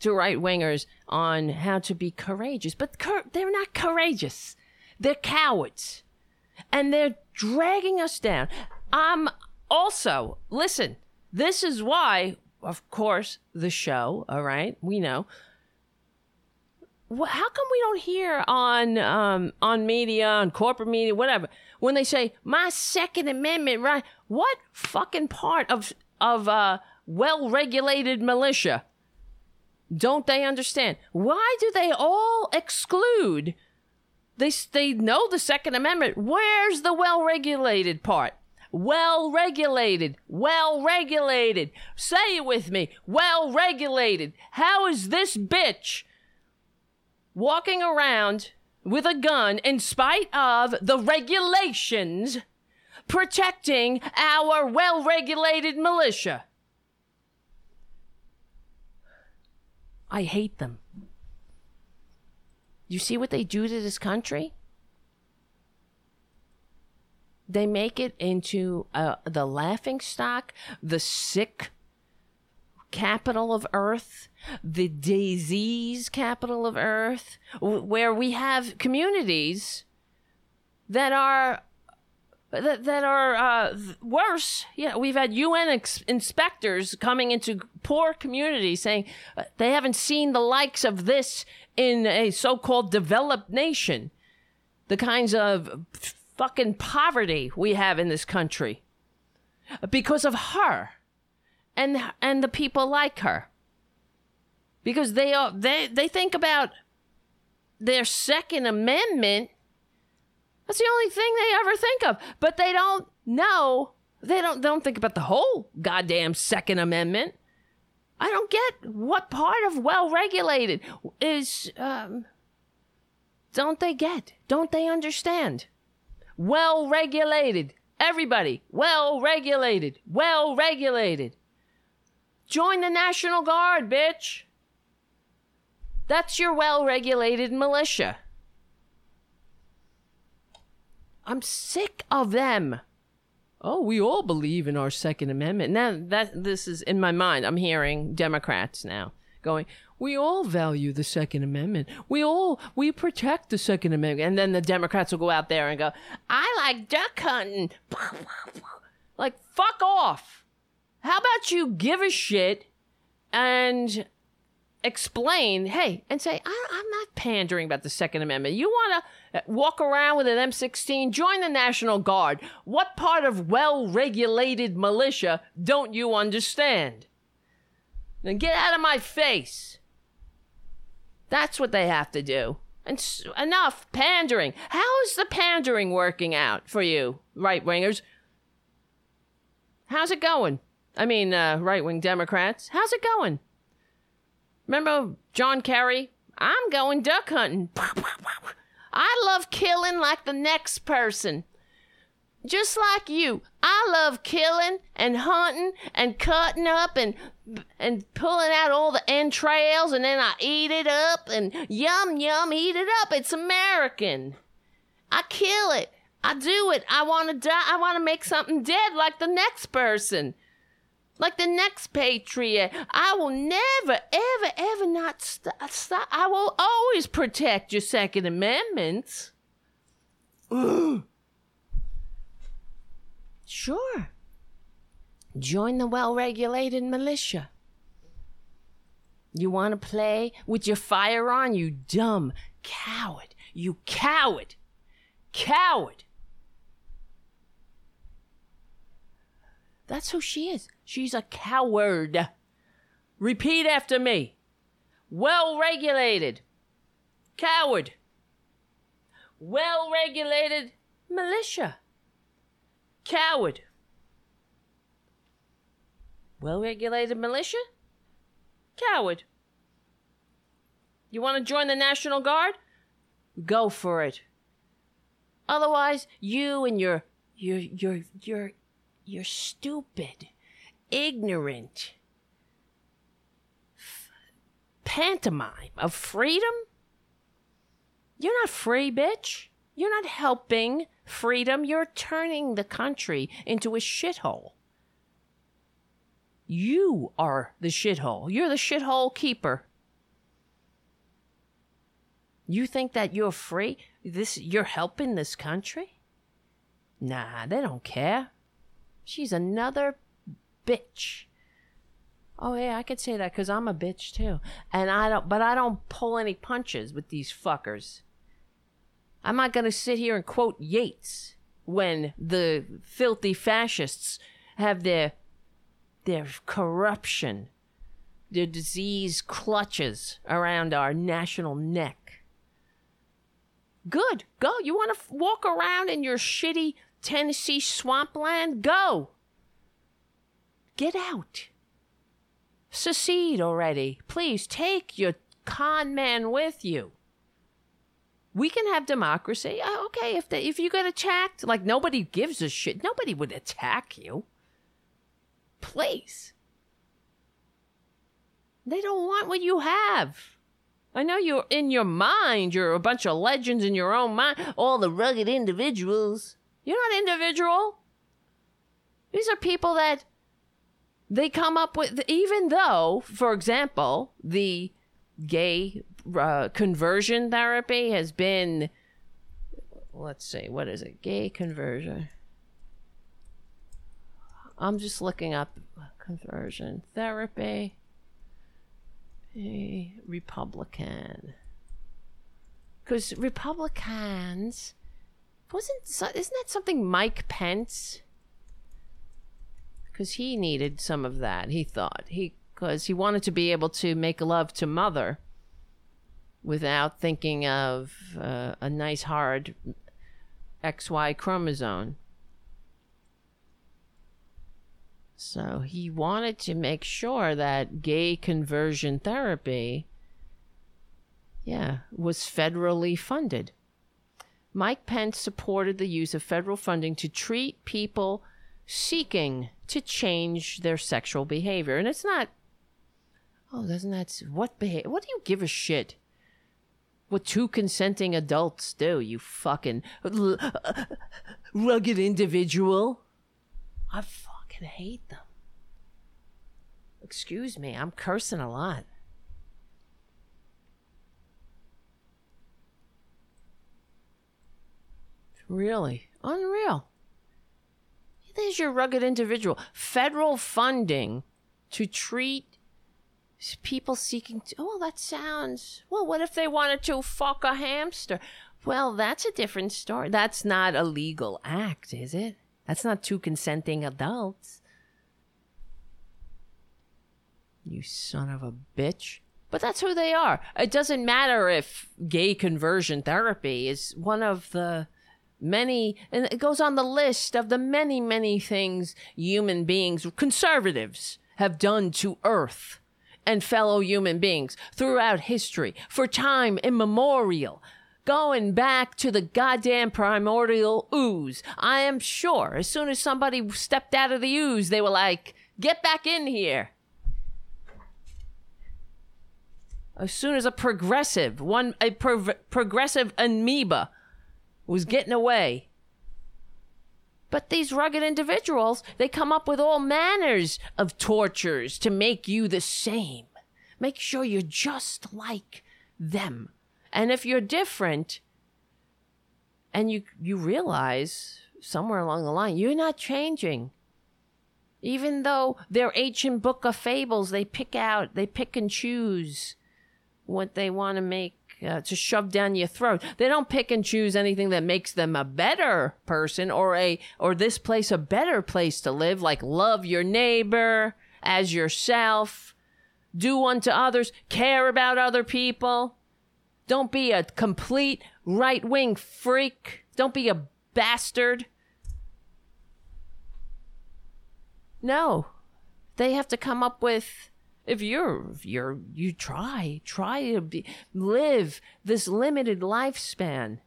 to right wingers on how to be courageous. But cur- they're not courageous. They're cowards. And they're dragging us down. Um also, listen, this is why, of course, the show, all right, we know. How come we don't hear on um, on media, on corporate media, whatever, when they say my Second Amendment right? What fucking part of of uh, well regulated militia don't they understand? Why do they all exclude? They, they know the Second Amendment. Where's the well regulated part? Well regulated. Well regulated. Say it with me. Well regulated. How is this bitch walking around with a gun in spite of the regulations protecting our well regulated militia? I hate them. You see what they do to this country? They make it into uh, the laughing stock, the sick capital of Earth, the disease capital of Earth, where we have communities that are that, that are uh, worse. Yeah, we've had UN ex- inspectors coming into poor communities saying uh, they haven't seen the likes of this in a so-called developed nation. The kinds of fucking poverty we have in this country because of her and and the people like her because they are they they think about their second amendment that's the only thing they ever think of. But they don't know. They don't. They don't think about the whole goddamn Second Amendment. I don't get what part of well regulated is. Um, don't they get? Don't they understand? Well regulated. Everybody, well regulated. Well regulated. Join the National Guard, bitch. That's your well regulated militia. I'm sick of them. Oh, we all believe in our Second Amendment. Now that this is in my mind, I'm hearing Democrats now going, "We all value the Second Amendment. We all we protect the Second Amendment." And then the Democrats will go out there and go, "I like duck hunting." like fuck off. How about you give a shit and explain, hey, and say, I, am not pandering about the Second Amendment. You want to walk around with an M16? Join the National Guard. What part of well regulated militia don't you understand? Then get out of my face. That's what they have to do. And s- enough pandering. How is the pandering working out for you, right wingers? How's it going? I mean, uh, right wing Democrats. How's it going? Remember John Kerry? I'm going duck hunting. I love killing like the next person. Just like you, I love killing and hunting and cutting up and and pulling out all the entrails and then I eat it up and yum yum eat it up. It's American. I kill it. I do it. I want to die. I want to make something dead like the next person like the next patriot. I will never, ever, ever not stop. stop. I will always protect your Second Amendment. Sure. Join the well regulated militia. You want to play with your fire on? You dumb coward. You coward. Coward. That's who she is. She's a coward. Repeat after me. Well regulated. Coward. Well regulated militia. Coward. Well regulated militia? Coward. You want to join the National Guard? Go for it. Otherwise, you and your your your your your stupid, ignorant f- pantomime of freedom? You're not free, bitch. You're not helping freedom. You're turning the country into a shithole. You are the shithole. You're the shithole keeper. You think that you're free? This you're helping this country? Nah, they don't care. She's another bitch. Oh yeah, I could say that because I'm a bitch too, and I don't. But I don't pull any punches with these fuckers. I'm not gonna sit here and quote Yeats when the filthy fascists have their their corruption, their disease clutches around our national neck. Good. Go. You want to f- walk around in your shitty Tennessee swampland? Go. Get out. Secede already. Please take your con man with you. We can have democracy. Uh, okay, if the, if you get attacked, like nobody gives a shit. Nobody would attack you. Please. They don't want what you have. I know you're in your mind, you're a bunch of legends in your own mind, all the rugged individuals. You're not individual. These are people that they come up with, even though, for example, the gay uh, conversion therapy has been, let's see, what is it? Gay conversion. I'm just looking up conversion therapy. A Republican. Because Republicans wasn't isn't that something Mike Pence? Because he needed some of that. He thought he because he wanted to be able to make love to mother without thinking of uh, a nice hard XY chromosome. So he wanted to make sure that gay conversion therapy, yeah, was federally funded. Mike Pence supported the use of federal funding to treat people seeking to change their sexual behavior. And it's not, oh, doesn't that, what behavior, what do you give a shit? What two consenting adults do, you fucking rugged individual. I fucking hate them. Excuse me, I'm cursing a lot. Really? Unreal. There's your rugged individual. Federal funding to treat people seeking to. Oh, that sounds. Well, what if they wanted to fuck a hamster? Well, that's a different story. That's not a legal act, is it? That's not two consenting adults. You son of a bitch. But that's who they are. It doesn't matter if gay conversion therapy is one of the many, and it goes on the list of the many, many things human beings, conservatives, have done to Earth and fellow human beings throughout history for time immemorial going back to the goddamn primordial ooze. I am sure as soon as somebody stepped out of the ooze, they were like, get back in here. As soon as a progressive, one, a pro- progressive amoeba was getting away. But these rugged individuals, they come up with all manners of tortures to make you the same. Make sure you're just like them. And if you're different and you you realize somewhere along the line you're not changing. Even though they're ancient book of fables, they pick out, they pick and choose what they want to make uh, to shove down your throat. They don't pick and choose anything that makes them a better person or a or this place a better place to live, like love your neighbor as yourself, do unto others, care about other people. Don't be a complete right wing freak. Don't be a bastard. No. They have to come up with if you're if you're you try try to be, live this limited lifespan.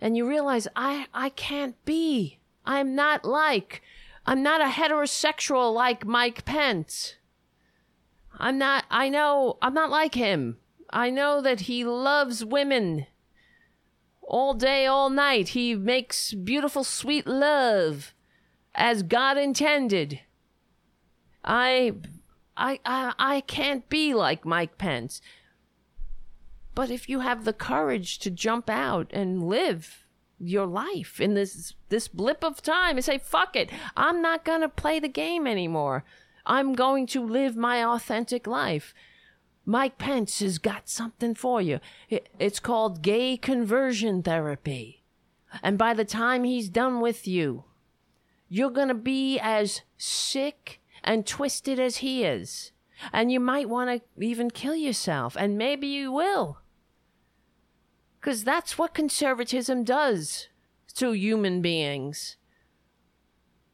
And you realize i i can't be. I'm not like i'm not a heterosexual like mike pence. I'm not i know i'm not like him. I know that he loves women all day all night. He makes beautiful sweet love as god intended. I I, I, I can't be like Mike Pence. But if you have the courage to jump out and live your life in this this blip of time and say, fuck it, I'm not gonna play the game anymore. I'm going to live my authentic life. Mike Pence has got something for you. It's called gay conversion therapy. And by the time he's done with you, you're going to be as sick and twisted as he is. And you might want to even kill yourself, and maybe you will. Because that's what conservatism does to human beings.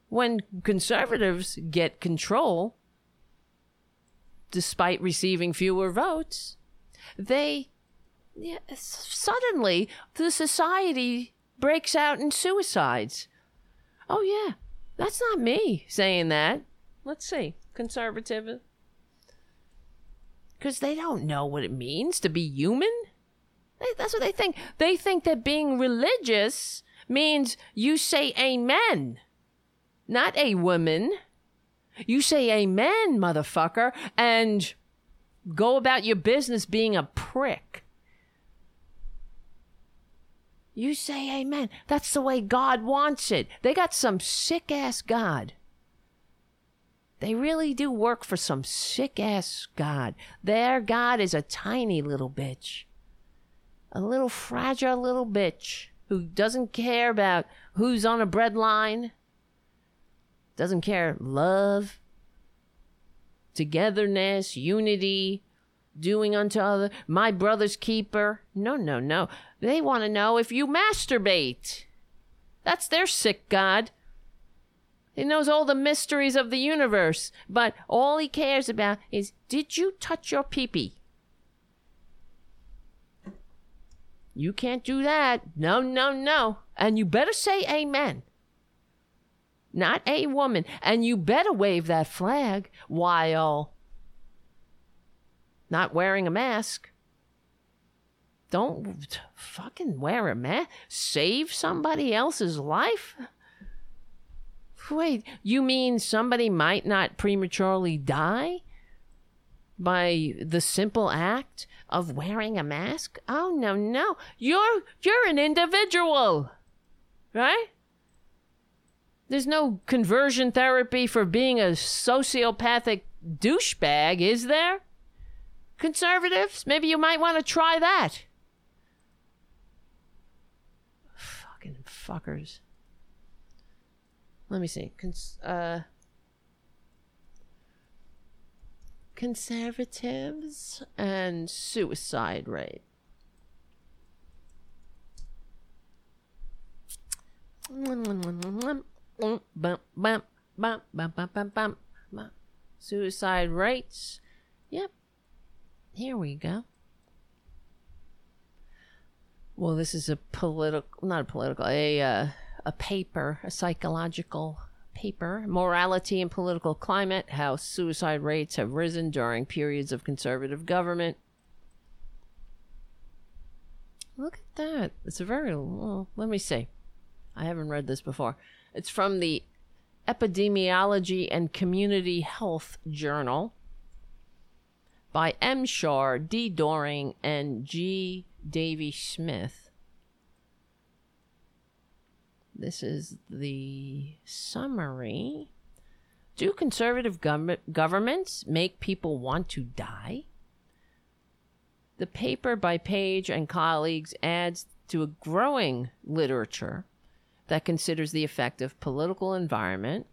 When conservatives get control, despite receiving fewer votes, they yeah, suddenly the society breaks out in suicides. Oh, yeah, that's not me saying that. Let's see. Conservative. Because they don't know what it means to be human. They, that's what they think. They think that being religious means you say amen, not a woman. You say amen, motherfucker, and go about your business being a prick. You say amen. That's the way God wants it. They got some sick ass God. They really do work for some sick ass God. Their God is a tiny little bitch. A little fragile little bitch who doesn't care about who's on a bread line, doesn't care love, togetherness, unity, doing unto other, my brother's keeper. No, no, no. They want to know if you masturbate. That's their sick God. He knows all the mysteries of the universe, but all he cares about is did you touch your peepee? You can't do that. No, no, no. And you better say amen. Not a woman. And you better wave that flag while not wearing a mask. Don't fucking wear a mask. Save somebody else's life. Wait, you mean somebody might not prematurely die by the simple act of wearing a mask? Oh no, no. You're you're an individual. Right? There's no conversion therapy for being a sociopathic douchebag, is there? Conservatives, maybe you might want to try that. Fucking fuckers. Let me see. Cons- uh, conservatives and suicide rate. Suicide rates. Yep. Here we go. Well, this is a political, not a political, a uh, a paper, a psychological paper, Morality and Political Climate How Suicide Rates Have Risen During Periods of Conservative Government. Look at that. It's a very, well, let me see. I haven't read this before. It's from the Epidemiology and Community Health Journal by M. Shaw, D. Dorling, and G. Davey Smith. This is the summary Do conservative gov- governments make people want to die? The paper by Page and colleagues adds to a growing literature that considers the effect of political environment,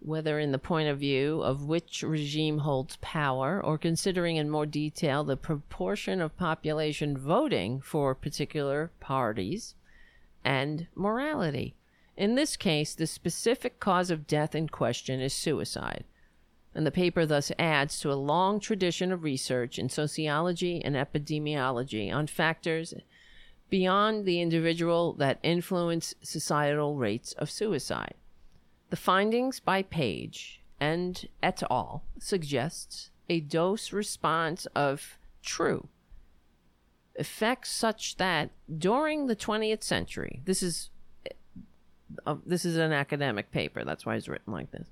whether in the point of view of which regime holds power or considering in more detail the proportion of population voting for particular parties and morality. In this case, the specific cause of death in question is suicide, and the paper thus adds to a long tradition of research in sociology and epidemiology on factors beyond the individual that influence societal rates of suicide. The findings by Page and et al. suggests a dose response of true effects such that during the 20th century, this is uh, this is an academic paper, that's why it's written like this.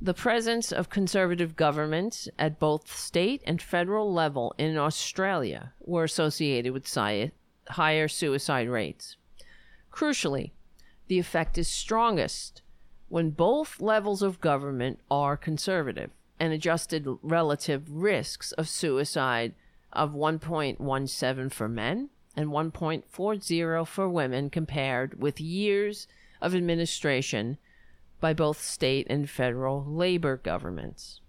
The presence of conservative governments at both state and federal level in Australia were associated with higher suicide rates. Crucially, the effect is strongest when both levels of government are conservative and adjusted relative risks of suicide of 1.17 for men and 1.40 for women compared with years of administration by both state and federal labor governments.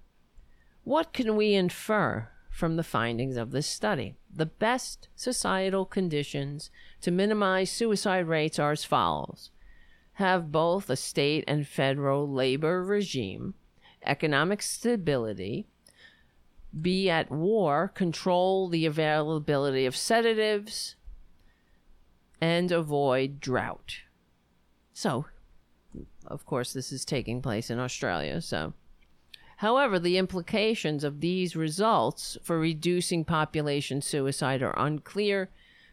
What can we infer from the findings of this study? The best societal conditions to minimize suicide rates are as follows have both a state and federal labor regime, economic stability, be at war, control the availability of sedatives, and avoid drought. So, of course, this is taking place in Australia. So, however, the implications of these results for reducing population suicide are unclear.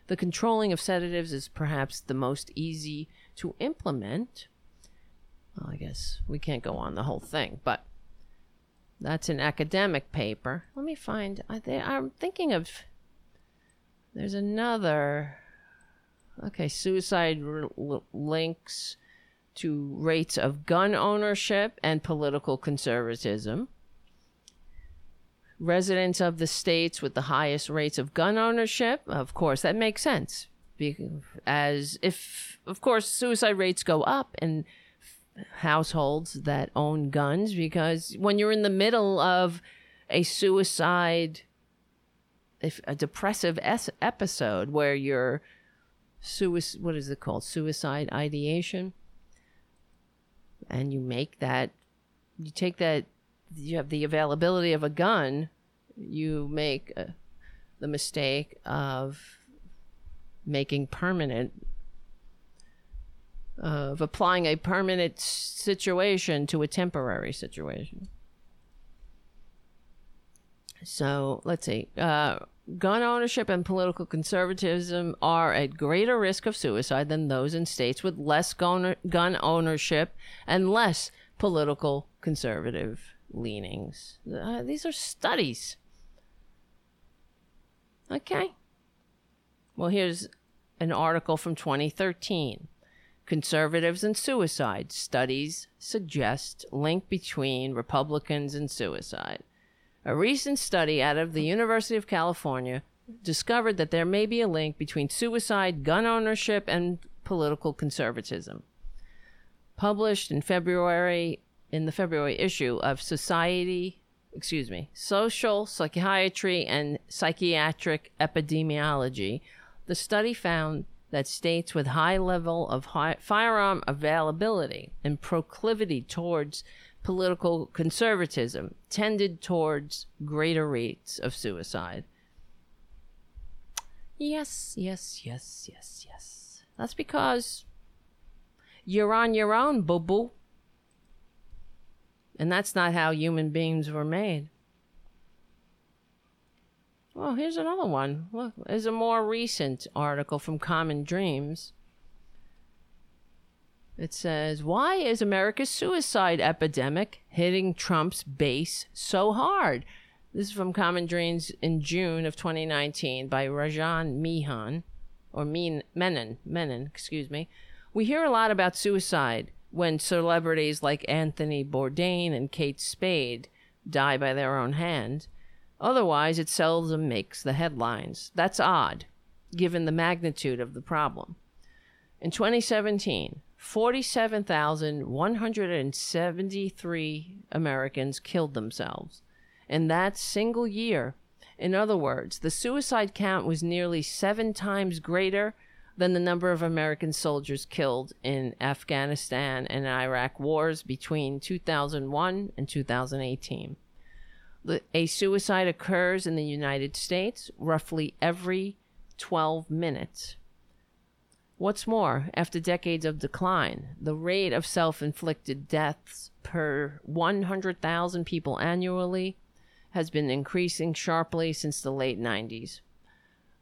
The controlling of sedatives is perhaps the most easy to implement. Well, I guess we can't go on the whole thing, but that's an academic paper. Let me find. I th- I'm thinking of. There's another. Okay, suicide r- links to rates of gun ownership and political conservatism. Residents of the states with the highest rates of gun ownership, of course, that makes sense. As if, of course, suicide rates go up and households that own guns because when you're in the middle of a suicide if a depressive es- episode where you're suicide what is it called? Suicide ideation and you make that you take that you have the availability of a gun you make uh, the mistake of making permanent of applying a permanent situation to a temporary situation. So let's see. Uh, gun ownership and political conservatism are at greater risk of suicide than those in states with less gun, ownership and less political conservative leanings. Uh, these are studies. Okay. Well, here's an article from 2013. Conservatives and suicide studies suggest link between Republicans and suicide. A recent study out of the University of California discovered that there may be a link between suicide, gun ownership, and political conservatism. Published in February in the February issue of Society, excuse me, Social Psychiatry and Psychiatric Epidemiology, the study found that states with high level of high firearm availability and proclivity towards political conservatism tended towards greater rates of suicide. Yes, yes, yes, yes, yes. That's because you're on your own, boo boo. And that's not how human beings were made. Well, here's another one. Look, there's a more recent article from Common Dreams. It says, Why is America's suicide epidemic hitting Trump's base so hard? This is from Common Dreams in June of 2019 by Rajan Mihan, or Menon, Menon, excuse me. We hear a lot about suicide, when celebrities like Anthony Bourdain and Kate Spade die by their own hand. Otherwise, it seldom makes the headlines. That's odd, given the magnitude of the problem. In 2017, 47,173 Americans killed themselves in that single year. In other words, the suicide count was nearly seven times greater than the number of American soldiers killed in Afghanistan and Iraq wars between 2001 and 2018. A suicide occurs in the United States roughly every 12 minutes. What's more, after decades of decline, the rate of self inflicted deaths per 100,000 people annually has been increasing sharply since the late 90s.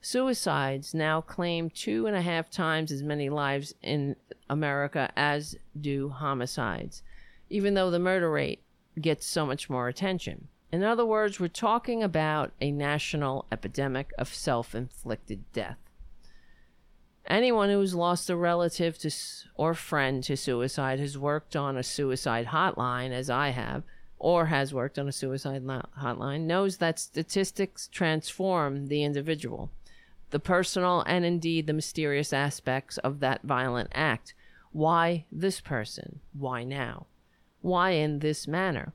Suicides now claim two and a half times as many lives in America as do homicides, even though the murder rate gets so much more attention. In other words, we're talking about a national epidemic of self inflicted death. Anyone who's lost a relative to or friend to suicide has worked on a suicide hotline, as I have, or has worked on a suicide hotline, knows that statistics transform the individual, the personal, and indeed the mysterious aspects of that violent act. Why this person? Why now? Why in this manner?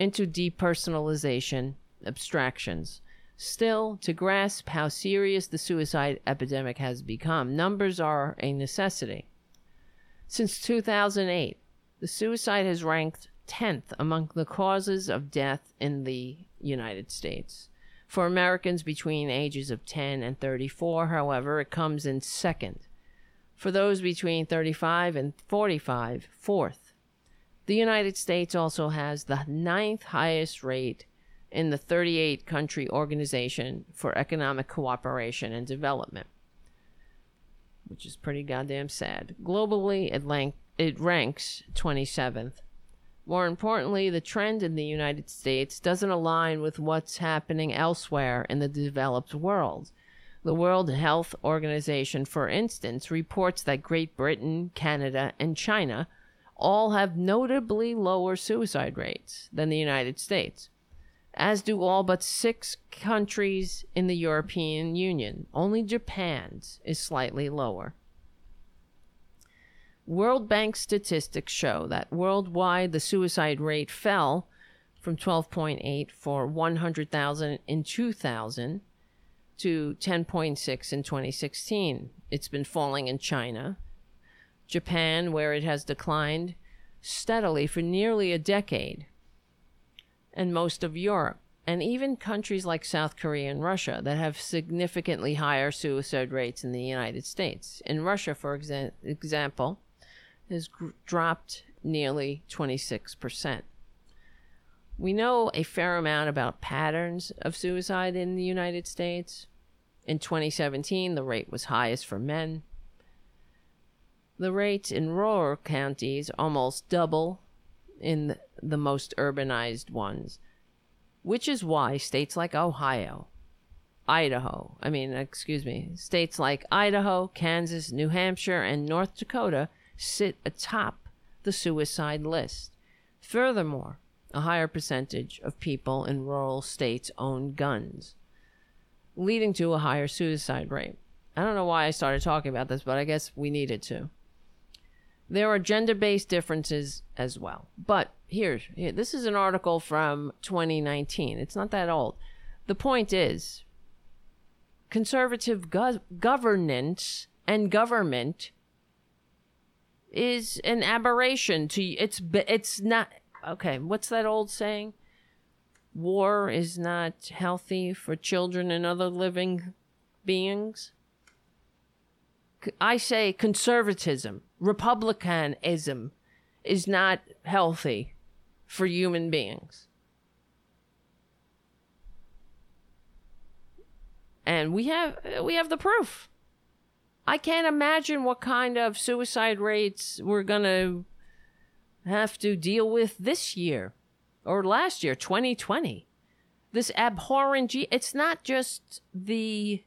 Into depersonalization, abstractions Still, to grasp how serious the suicide epidemic has become, numbers are a necessity. Since 2008, the suicide has ranked 10th among the causes of death in the United States. For Americans between ages of 10 and 34, however, it comes in second. For those between 35 and 45, fourth. The United States also has the ninth highest rate in the 38 country Organization for Economic Cooperation and Development, which is pretty goddamn sad. Globally, it, lank- it ranks 27th. More importantly, the trend in the United States doesn't align with what's happening elsewhere in the developed world. The World Health Organization, for instance, reports that Great Britain, Canada, and China all have notably lower suicide rates than the United States as do all but six countries in the European Union. Only Japan's is slightly lower. World Bank statistics show that worldwide the suicide rate fell from 12.8 for 100,000 in 2000 to 10.6 in 2016. It's been falling in China, Japan, where it has declined steadily for nearly a decade, and most of Europe, and even countries like South Korea and Russia that have significantly higher suicide rates than the United States. In Russia, for exa- example, has gr- dropped nearly 26%. We know a fair amount about patterns of suicide in the United States. In 2017, the rate was highest for men. The rates in rural counties almost double in the most urbanized ones, which is why states like Ohio, Idaho, I mean, excuse me, states like Idaho, Kansas, New Hampshire, and North Dakota sit atop the suicide list. Furthermore, a higher percentage of people in rural states own guns, leading to a higher suicide rate. I don't know why I started talking about this, but I guess we needed to. There are gender based differences as well. But here, here, this is an article from 2019. It's not that old. The point is conservative go- governance and government is an aberration to it's it's not okay what's that old saying war is not healthy for children and other living beings I say conservatism, republicanism is not healthy for human beings. And we have we have the proof. I can't imagine what kind of suicide rates we're going to have to deal with this year or last year, 2020. This abhorrent, it's not just the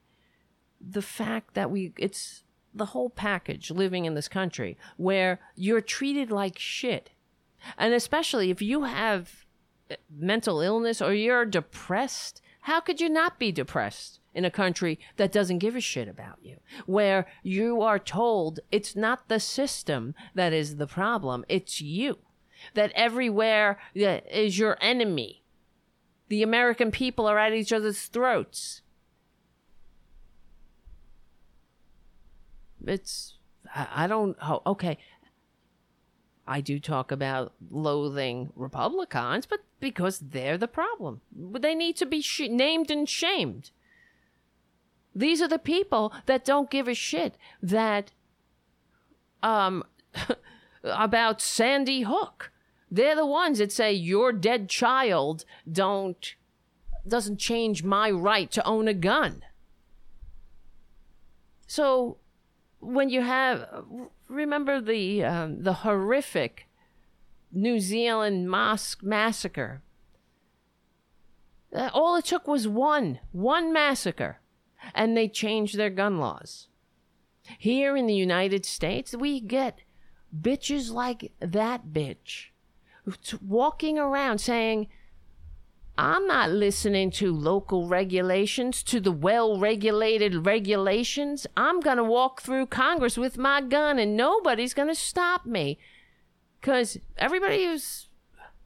the fact that we it's the whole package living in this country where you're treated like shit. And especially if you have uh, mental illness or you're depressed, how could you not be depressed in a country that doesn't give a shit about you? Where you are told it's not the system that is the problem, it's you. That everywhere is your enemy. The American people are at each other's throats. It's, I don't, oh, okay. I do talk about loathing Republicans, but because they're the problem. They need to be sh- named and shamed. These are the people that don't give a shit that um about Sandy Hook. They're the ones that say your dead child don't doesn't change my right to own a gun. So when you have remember the um, the horrific New Zealand mosque massacre. Uh, all it took was one one massacre, and they changed their gun laws. Here in the United States, we get bitches like that bitch walking around saying I'm not listening to local regulations, to the well regulated regulations. I'm going to walk through Congress with my gun and nobody's going to stop me. Because everybody who's.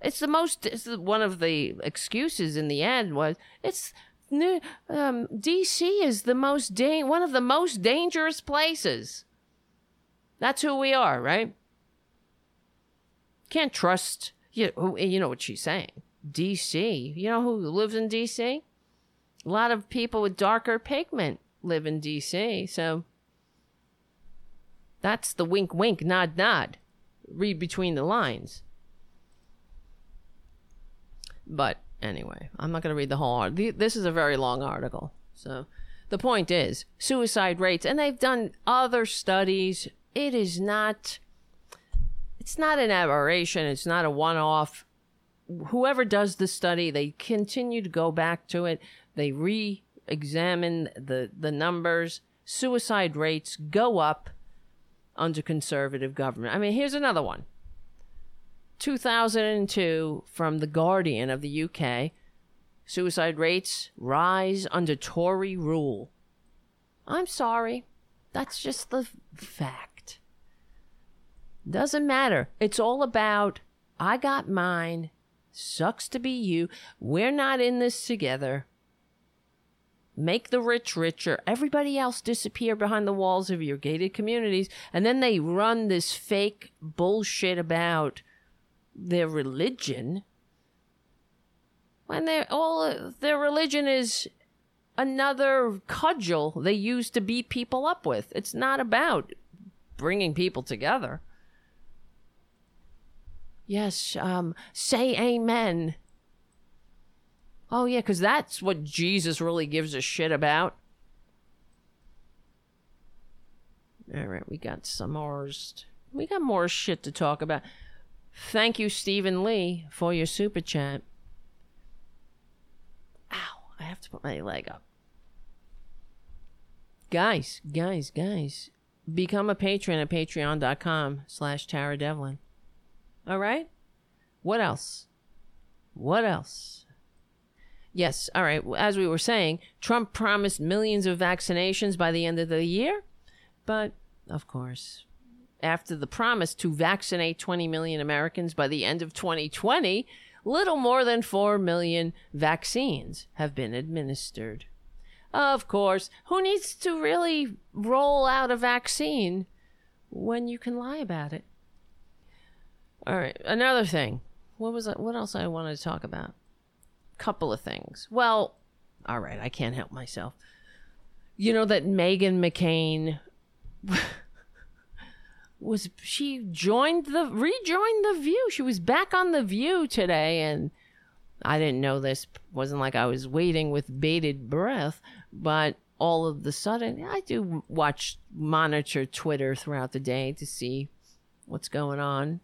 It's the most. It's one of the excuses in the end was it's. Um, DC is the most da- one of the most dangerous places. That's who we are, right? Can't trust you. You know what she's saying. DC. You know who lives in DC? A lot of people with darker pigment live in DC. So that's the wink, wink, nod, nod. Read between the lines. But anyway, I'm not going to read the whole article. This is a very long article. So the point is suicide rates, and they've done other studies. It is not. It's not an aberration. It's not a one off whoever does the study, they continue to go back to it. They re-examine the the numbers. Suicide rates go up under conservative government. I mean, here's another one. 2002 from The Guardian of the UK. Suicide rates rise under Tory rule. I'm sorry. That's just the fact. Doesn't matter. It's all about I got mine Sucks to be you. We're not in this together. Make the rich richer. Everybody else disappear behind the walls of your gated communities. And then they run this fake bullshit about their religion. When they're all their religion is another cudgel they use to beat people up with. It's not about bringing people together. Yes, um, say amen. Oh, yeah, because that's what Jesus really gives a shit about. All right, we got some more. We got more shit to talk about. Thank you, Stephen Lee, for your super chat. Ow, I have to put my leg up. Guys, guys, guys, become a patron at patreon.com slash Tara Devlin. All right. What else? What else? Yes. All right. As we were saying, Trump promised millions of vaccinations by the end of the year. But, of course, after the promise to vaccinate 20 million Americans by the end of 2020, little more than 4 million vaccines have been administered. Of course, who needs to really roll out a vaccine when you can lie about it? All right, another thing. What was that? What else I wanted to talk about? Couple of things. Well, all right, I can't help myself. You know that Meghan McCain was she joined the rejoined the View. She was back on the View today, and I didn't know this. wasn't like I was waiting with bated breath, but all of the sudden, I do watch monitor Twitter throughout the day to see what's going on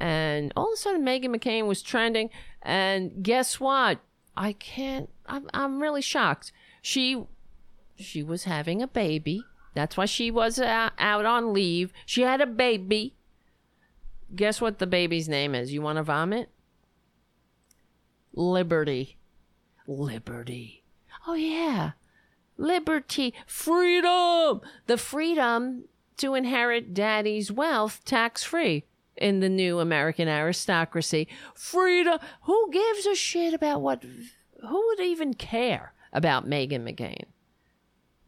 and all of a sudden Meghan McCain was trending. And guess what? I can't. I'm, I'm really shocked. She she was having a baby That's why she was uh, out on leave. She had a baby. Guess what the baby's name is? You want to vomit? Liberty. Liberty. Oh, yeah. Liberty. Freedom. The freedom to inherit daddy's wealth tax free in the new American aristocracy. Freedom. Who gives a shit about what? Who would even care about Meghan McCain?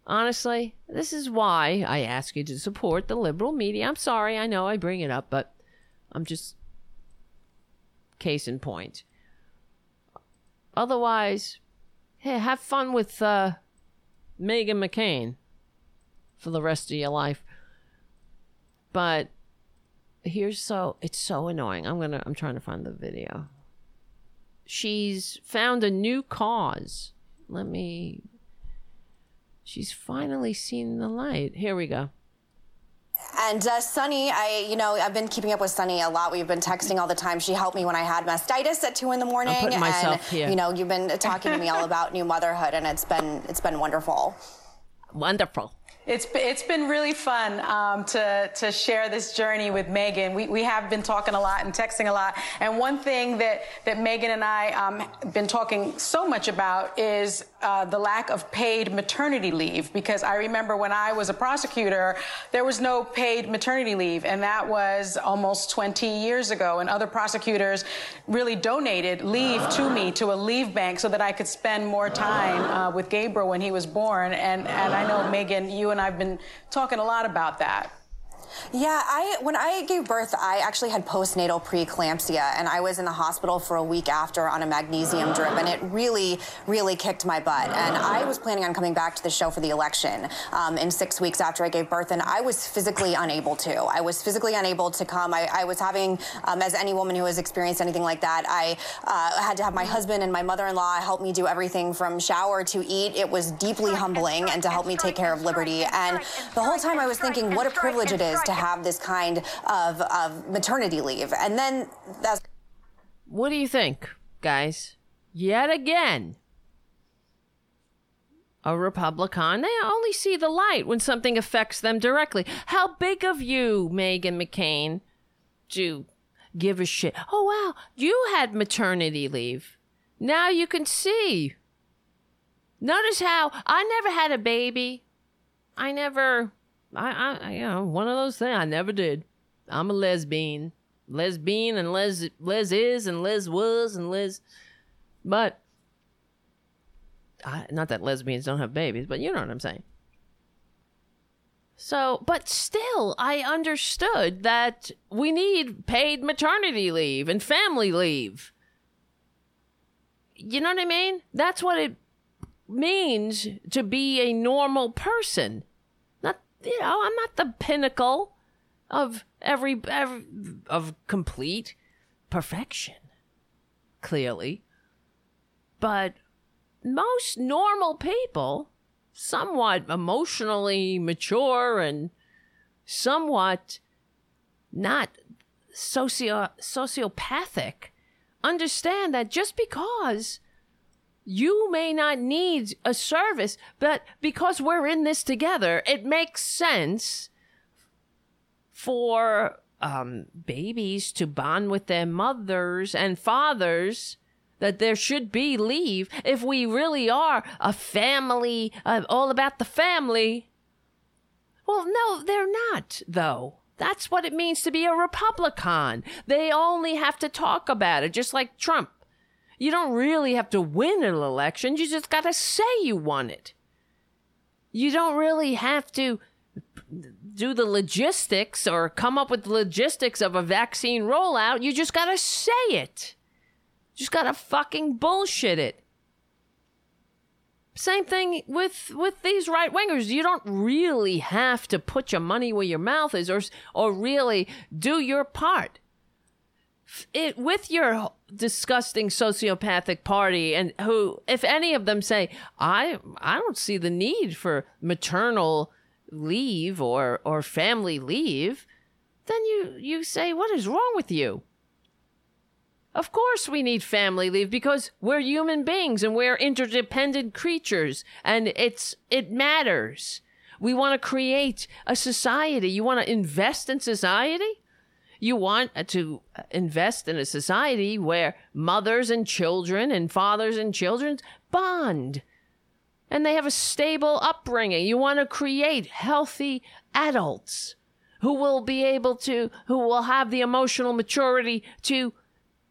Honestly, this is why I ask you to support the liberal media. I'm sorry, I know I bring it up, but I'm just case in point. Otherwise, hey, have fun with uh, Meghan McCain for the rest of your life. But here's so it's so annoying. I'm gonna I'm trying to find the video. She's found a new cause. Let me. She's finally seen the light. Here we go. And uh, Sunny, I, you know, I've been keeping up with Sunny a lot. We've been texting all the time. She helped me when I had mastitis at two in the morning. I'm putting myself and, here. You know, you've been talking to me all about new motherhood, and it's been it's been wonderful. Wonderful. It's, it's been really fun um, to, to share this journey with Meghan. We, we have been talking a lot and texting a lot. And one thing that, that Meghan and I um, been talking so much about is uh, the lack of paid maternity leave. Because I remember when I was a prosecutor, there was no paid maternity leave. And that was almost 20 years ago. And other prosecutors really donated leave to me, to a leave bank, so that I could spend more time uh, with Gabriel when he was born. And, and I know, Meghan, you and I've been talking a lot about that. Yeah, I when I gave birth, I actually had postnatal preeclampsia, and I was in the hospital for a week after on a magnesium drip, and it really, really kicked my butt. And I was planning on coming back to the show for the election um, in six weeks after I gave birth, and I was physically unable to. I was physically unable to come. I, I was having, um, as any woman who has experienced anything like that, I uh, had to have my husband and my mother-in-law help me do everything from shower to eat. It was deeply humbling, and to help me take care of Liberty. And the whole time I was thinking, what a privilege it is to have this kind of, of maternity leave. And then that's. What do you think, guys? Yet again, a Republican, they only see the light when something affects them directly. How big of you, Meghan McCain, to give a shit? Oh, wow, you had maternity leave. Now you can see. Notice how I never had a baby. I never I, I, you know, one of those things. I never did. I'm a lesbian, lesbian, and les, les is, and les was, and les, but, I, not that lesbians don't have babies, but you know what I'm saying. So, but still, I understood that we need paid maternity leave and family leave. You know what I mean? That's what it means to be a normal person you know, I'm not the pinnacle of every, every of complete perfection. Clearly. But most normal people, somewhat emotionally mature and somewhat not socio sociopathic, understand that just because you may not need a service, but because we're in this together, it makes sense for um, babies to bond with their mothers and fathers that there should be leave if we really are a family, uh, all about the family. Well, no, they're not, though. That's what it means to be a Republican. They only have to talk about it, just like Trump. You don't really have to win an election. You just got to say you won it. You don't really have to do the logistics or come up with the logistics of a vaccine rollout. You just got to say it. Just got to fucking bullshit it. Same thing with with these right wingers. You don't really have to put your money where your mouth is, or or really do your part it with your disgusting sociopathic party and who if any of them say i i don't see the need for maternal leave or or family leave then you you say what is wrong with you of course we need family leave because we're human beings and we're interdependent creatures and it's it matters We want to create a society. You want to invest in society? You want uh, to uh, invest in a society where mothers and children and fathers and children bond and they have a stable upbringing. You want to create healthy adults who will be able to, who will have the emotional maturity to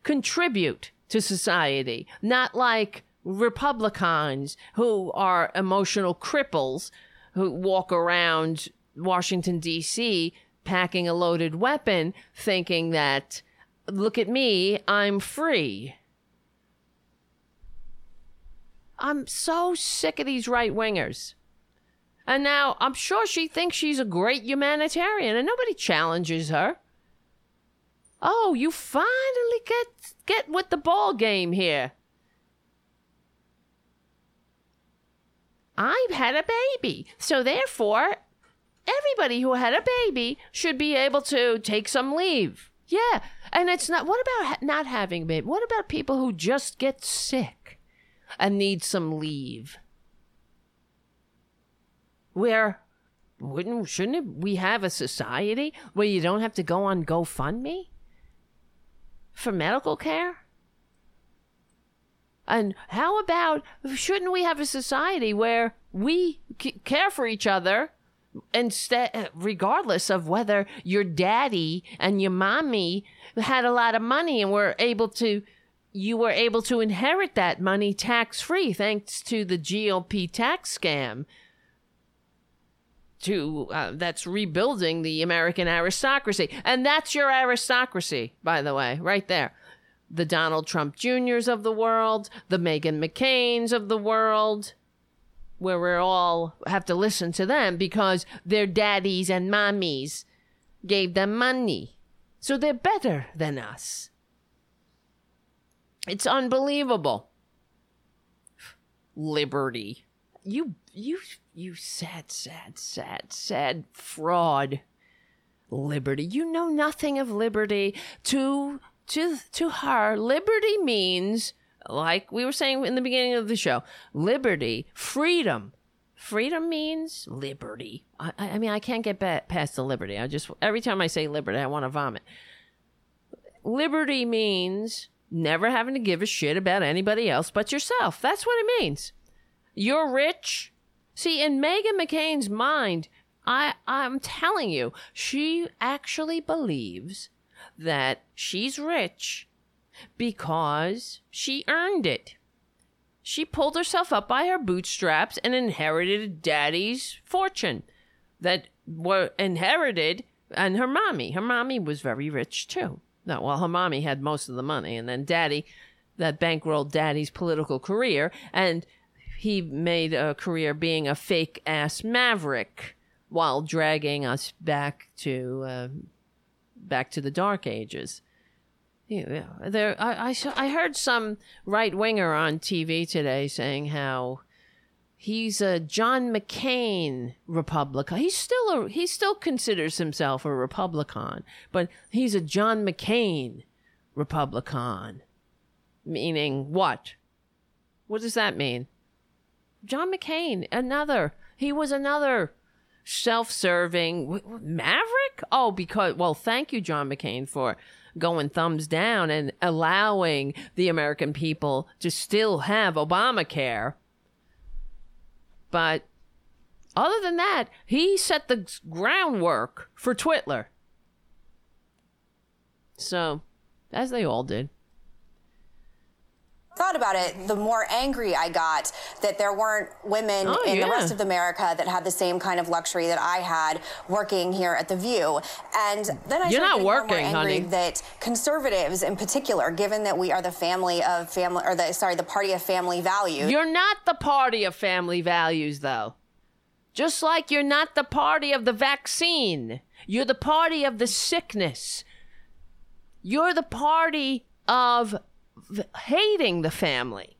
contribute to society, not like Republicans who are emotional cripples who walk around Washington, D.C., packing a loaded weapon, thinking that, look at me, I'm free. I'm so sick of these right wingers. And now I'm sure she thinks she's a great humanitarian and nobody challenges her. Oh, you finally get get with the ball game here. I've had a baby. So therefore, everybody who had a baby should be able to take some leave. Yeah. And it's not what about not having a baby? What about people who just get sick and need some leave? Where wouldn't shouldn't we have a society where you don't have to go on GoFundMe for medical care? And how about shouldn't we have a society where we c- care for each other instead regardless of whether your daddy and your mommy had a lot of money and were able to you were able to inherit that money tax free thanks to the GOP tax scam to uh, that's rebuilding the American aristocracy. And that's your aristocracy, by the way, right there. The Donald Trump Juniors of the world, the Meghan McCains of the world, where we all have to listen to them because their daddies and mommies gave them money. So they're better than us. It's unbelievable. Liberty. You you you sad, sad, sad, sad fraud. Liberty. You know nothing of liberty. To to to her, liberty means like we were saying in the beginning of the show, liberty, freedom. Freedom means liberty. I, I mean, I can't get past the liberty. I just every time I say liberty, I want to vomit. Liberty means never having to give a shit about anybody else but yourself. That's what it means. You're rich. See, in Meghan McCain's mind, I I'm telling you, she actually believes that she's rich because she earned it. She pulled herself up by her bootstraps and inherited daddy's fortune that were inherited and her mommy. Her mommy was very rich too. No, well, her mommy had most of the money, and then daddy, that bankrolled daddy's political career, and he made a career being a fake ass maverick while dragging us back to uh, back to the dark ages. Yeah, there. I, I I heard some right winger on TV today saying how he's a John McCain Republican. He's still a he still considers himself a Republican, but he's a John McCain Republican. Meaning what? What does that mean? John McCain, another. He was another self-serving maverick. Oh, because well, thank you, John McCain, for going thumbs down and allowing the American people to still have Obamacare. But other than that, he set the groundwork for Twitler. So, as they all did thought about it, the more angry I got that there weren't women oh, in yeah. the rest of America that had the same kind of luxury that I had working here at The View. And then I You're not working, more angry honey. that conservatives in particular, given that we are the family of family or the sorry, the party of family values. You're not the party of family values though. Just like you're not the party of the vaccine. You're the party of the sickness. You're the party of hating the family.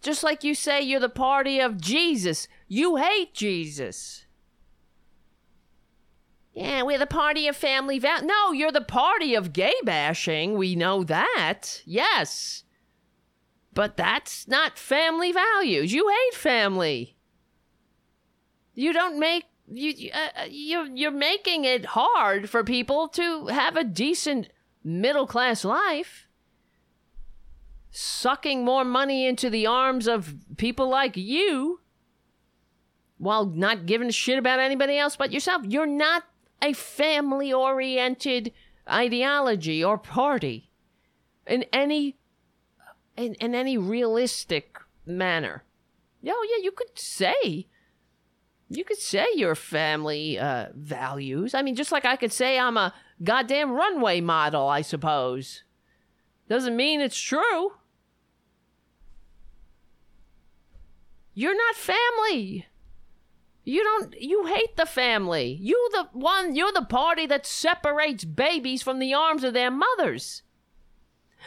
Just like you say you're the party of Jesus, you hate Jesus. Yeah, we're the party of family val. No, you're the party of gay bashing. We know that. Yes. But that's not family values. You hate family. You don't make you uh, you you're making it hard for people to have a decent middle class life. Sucking more money into the arms of people like you while not giving a shit about anybody else but yourself. You're not a family oriented ideology or party in any in, in any realistic manner. Oh yeah, you could say you could say your family uh, values. I mean, just like I could say I'm a goddamn runway model, I suppose. Doesn't mean it's true. You're not family. You don't you hate the family. You the one you're the party that separates babies from the arms of their mothers.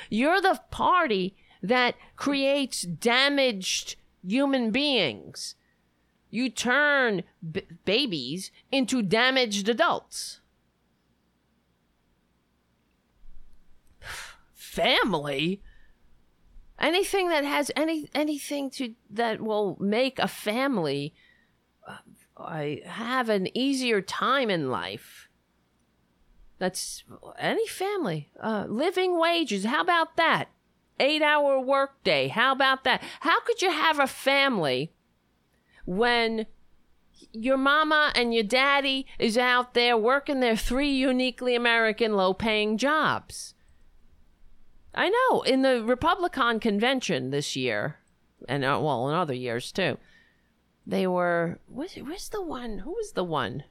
You're the party that creates damaged human beings. You turn b- babies into damaged adults. Family? Anything that has any anything to that will make a family I have an easier time in life. That's any family. Uh, living wages. How about that? Eight hour workday. How about that? How could you have a family when your mama and your daddy is out there working their three uniquely American low paying jobs? I know. In the Republican convention this year, and uh, well, in other years too, they were where's, where's the one who was the one?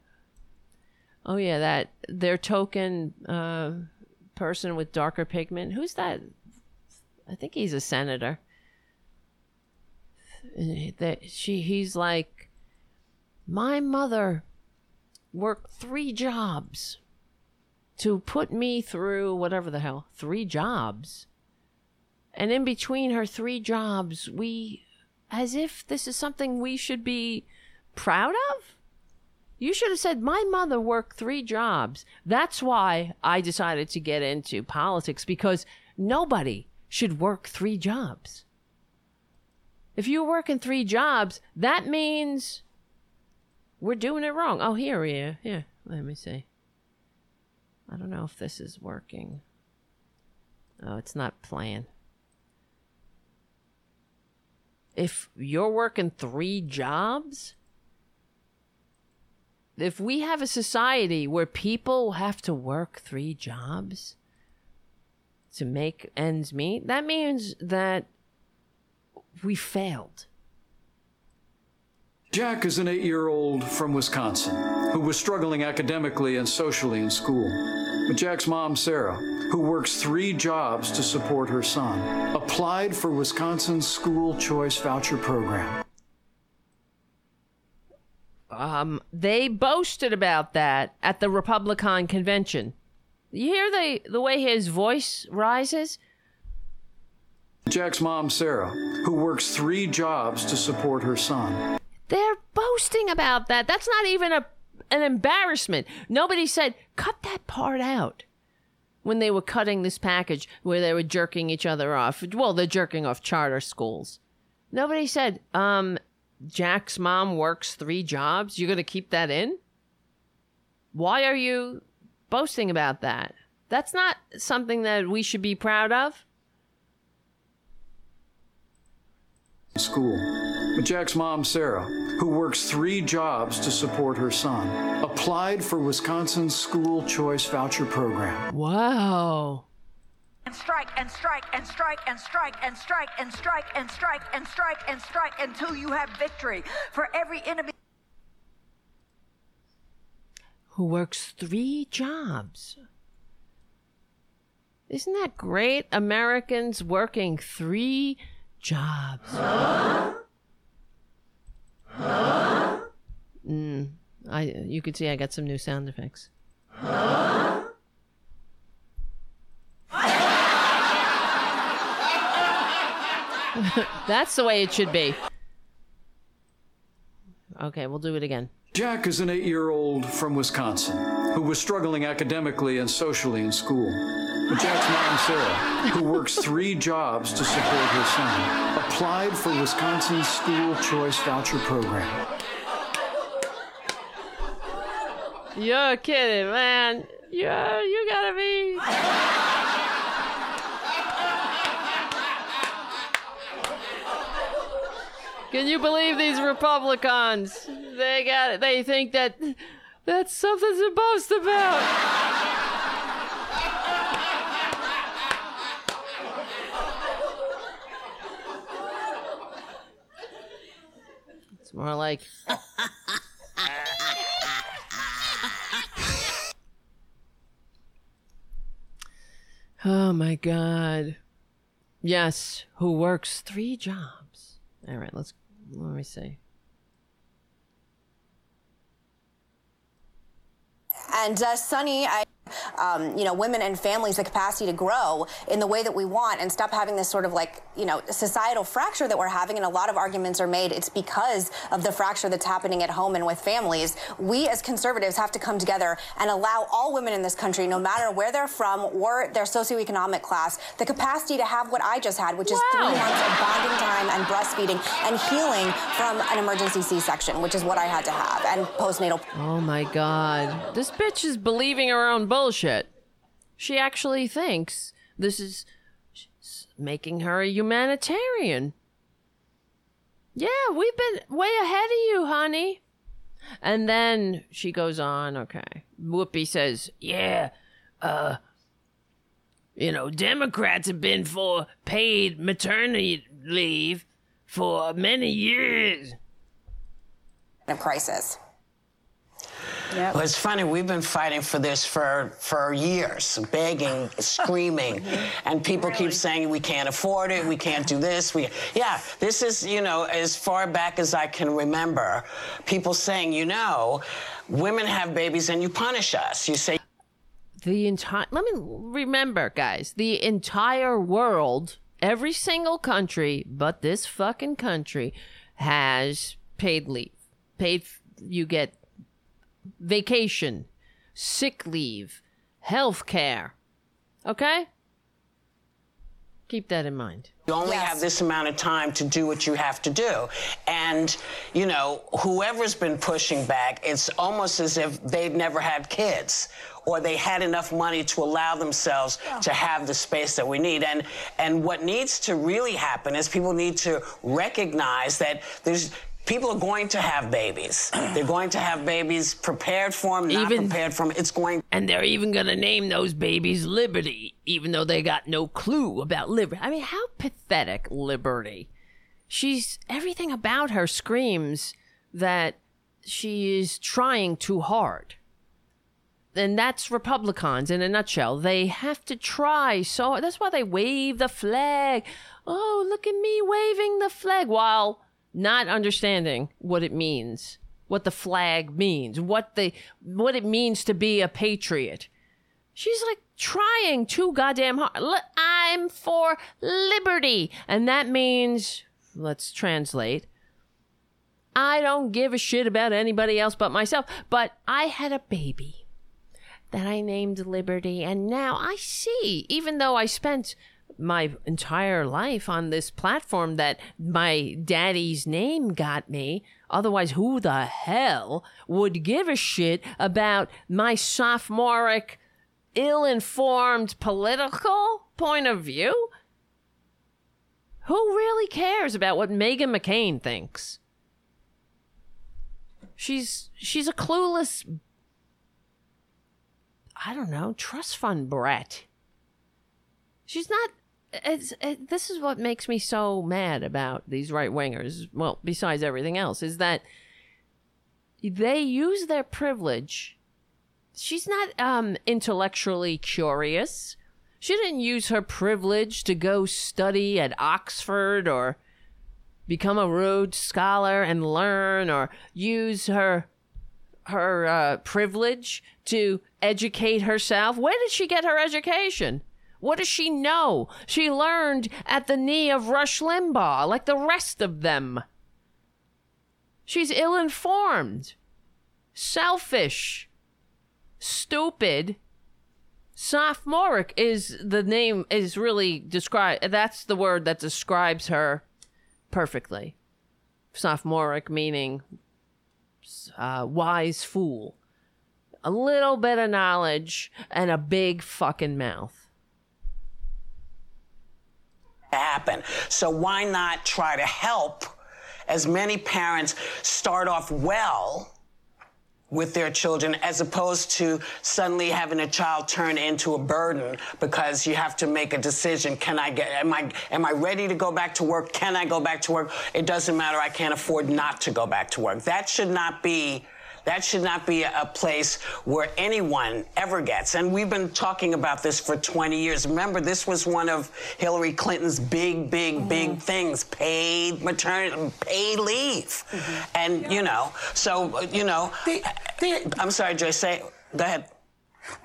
Oh yeah that their token uh, person with darker pigment. Who's that? I think he's a senator. That she he's like my mother worked three jobs to put me through whatever the hell three jobs and in between her three jobs we as if this is something we should be proud of? You should have said, My mother worked three jobs. That's why I decided to get into politics because nobody should work three jobs. If you're working three jobs, that means we're doing it wrong. Oh, here we are. Here, let me see. I don't know if this is working. Oh, it's not playing if you're working three jobs, if we have a society where people have to work three jobs to make ends meet, that means that we failed. Jack is an eight year old from Wisconsin who was struggling academically and socially in school. But Jack's mom, Sarah, who works three jobs to support her son, applied for Wisconsin's school choice voucher program. Um, they boasted about that at the Republican convention. You hear the the way his voice rises? Jack's mom, Sarah, who works three jobs to support her son. They're boasting about that. That's not even a an embarrassment. Nobody said, cut that part out when they were cutting this package where they were jerking each other off. Well, they're jerking off charter schools. Nobody said, um, Jack's mom works three jobs. You're going to keep that in? Why are you boasting about that? That's not something that we should be proud of. School. But Jack's mom, Sarah, who works three jobs to support her son, applied for Wisconsin's school choice voucher program. Wow. And strike and strike and strike and strike and strike and strike and strike and strike and strike until you have victory. For every enemy who works three jobs. Isn't that great? Americans working three jobs. Mm, I you could see I got some new sound effects. That's the way it should be. Okay, we'll do it again. Jack is an eight year old from Wisconsin who was struggling academically and socially in school. Jack's mom, Sarah, who works three jobs to support her son, applied for Wisconsin's school choice voucher program. You're kidding, man. Yeah, you gotta be. Can you believe these Republicans? They got it. They think that that's something to boast about. It's more like. Oh my god. Yes, who works three jobs. All right, let's let me see. And uh, Sunny, I, um, you know, women and families the capacity to grow in the way that we want and stop having this sort of like, you know, societal fracture that we're having. And a lot of arguments are made. It's because of the fracture that's happening at home and with families. We as conservatives have to come together and allow all women in this country, no matter where they're from or their socioeconomic class, the capacity to have what I just had, which is three months of bonding time and breastfeeding and healing from an emergency C-section, which is what I had to have, and postnatal. Oh my god. This bitch is believing her own bullshit. She actually thinks this is making her a humanitarian. Yeah, we've been way ahead of you, honey. And then she goes on, okay. Whoopi says, Yeah, uh, you know, Democrats have been for paid maternity leave for many years. Of crisis. Well, it's funny. We've been fighting for this for for years, begging, screaming, and people keep saying we can't afford it, we can't do this. We, yeah, this is you know as far back as I can remember, people saying, you know, women have babies and you punish us. You say the entire let me remember guys the entire world every single country but this fucking country has paid leave paid you get vacation sick leave health care. Okay? Keep that in mind. You only have this amount of time to do what you have to do. And, you know, whoever's been pushing back, it's almost as if they've never had kids or they had enough money to allow themselves to have the space that we need. And and what needs to really happen is people need to recognize that there's people are going to have babies. They're going to have babies prepared for them, not prepared for them. It's going and they're even gonna name those babies liberty even though they got no clue about liberty. I mean how pathetic liberty. She's everything about her screams that she is trying too hard. And that's republicans in a nutshell. They have to try so that's why they wave the flag. Oh look at me waving the flag. While not understanding what it means what the flag means what the what it means to be a patriot. She's like trying too goddamn hard. I'm for liberty. And that means let's translate i don't give a shit about anybody else but myself. But i had a baby that I named Liberty, and now I see, even though I spent my entire life on this platform that my daddy's name got me, otherwise, who the hell would give a shit about my sophomoric, ill informed political point of view? Who really cares about what Meghan McCain thinks? She's she's a clueless I don't know, trust fund brat. She's not. It's, it, this is what makes me so mad about these right wingers. Well, besides everything else, is that they use their privilege. She's not um, intellectually curious. She didn't use her privilege to go study at Oxford or become a Rhodes Scholar and learn, or use her her uh, privilege to educate herself. Where did she get her education? What does she know? She learned at the knee of Rush Limbaugh, like the rest of them. She's ill informed, selfish, stupid. Sophomoric is the name, is really described. That's the word that describes her perfectly. Sophomoric meaning uh, wise fool. a little bit of knowledge, and a big fucking mouth. Happen. So why not try to help as many parents start off well with their children as opposed to suddenly having a child turn into a burden because you have to make a decision can i get am i am i ready to go back to work? Can i go back to work? It doesn't matter. I can't afford not to go back to work. That should not be that should not be a place where anyone ever gets. And we've been talking about this for 20 years. Remember, this was one of Hillary Clinton's big, big, mm-hmm. big things paid maternity, paid leave. Mm-hmm. And, you know, so, you know, the, the, I'm sorry, Joyce. say, go ahead.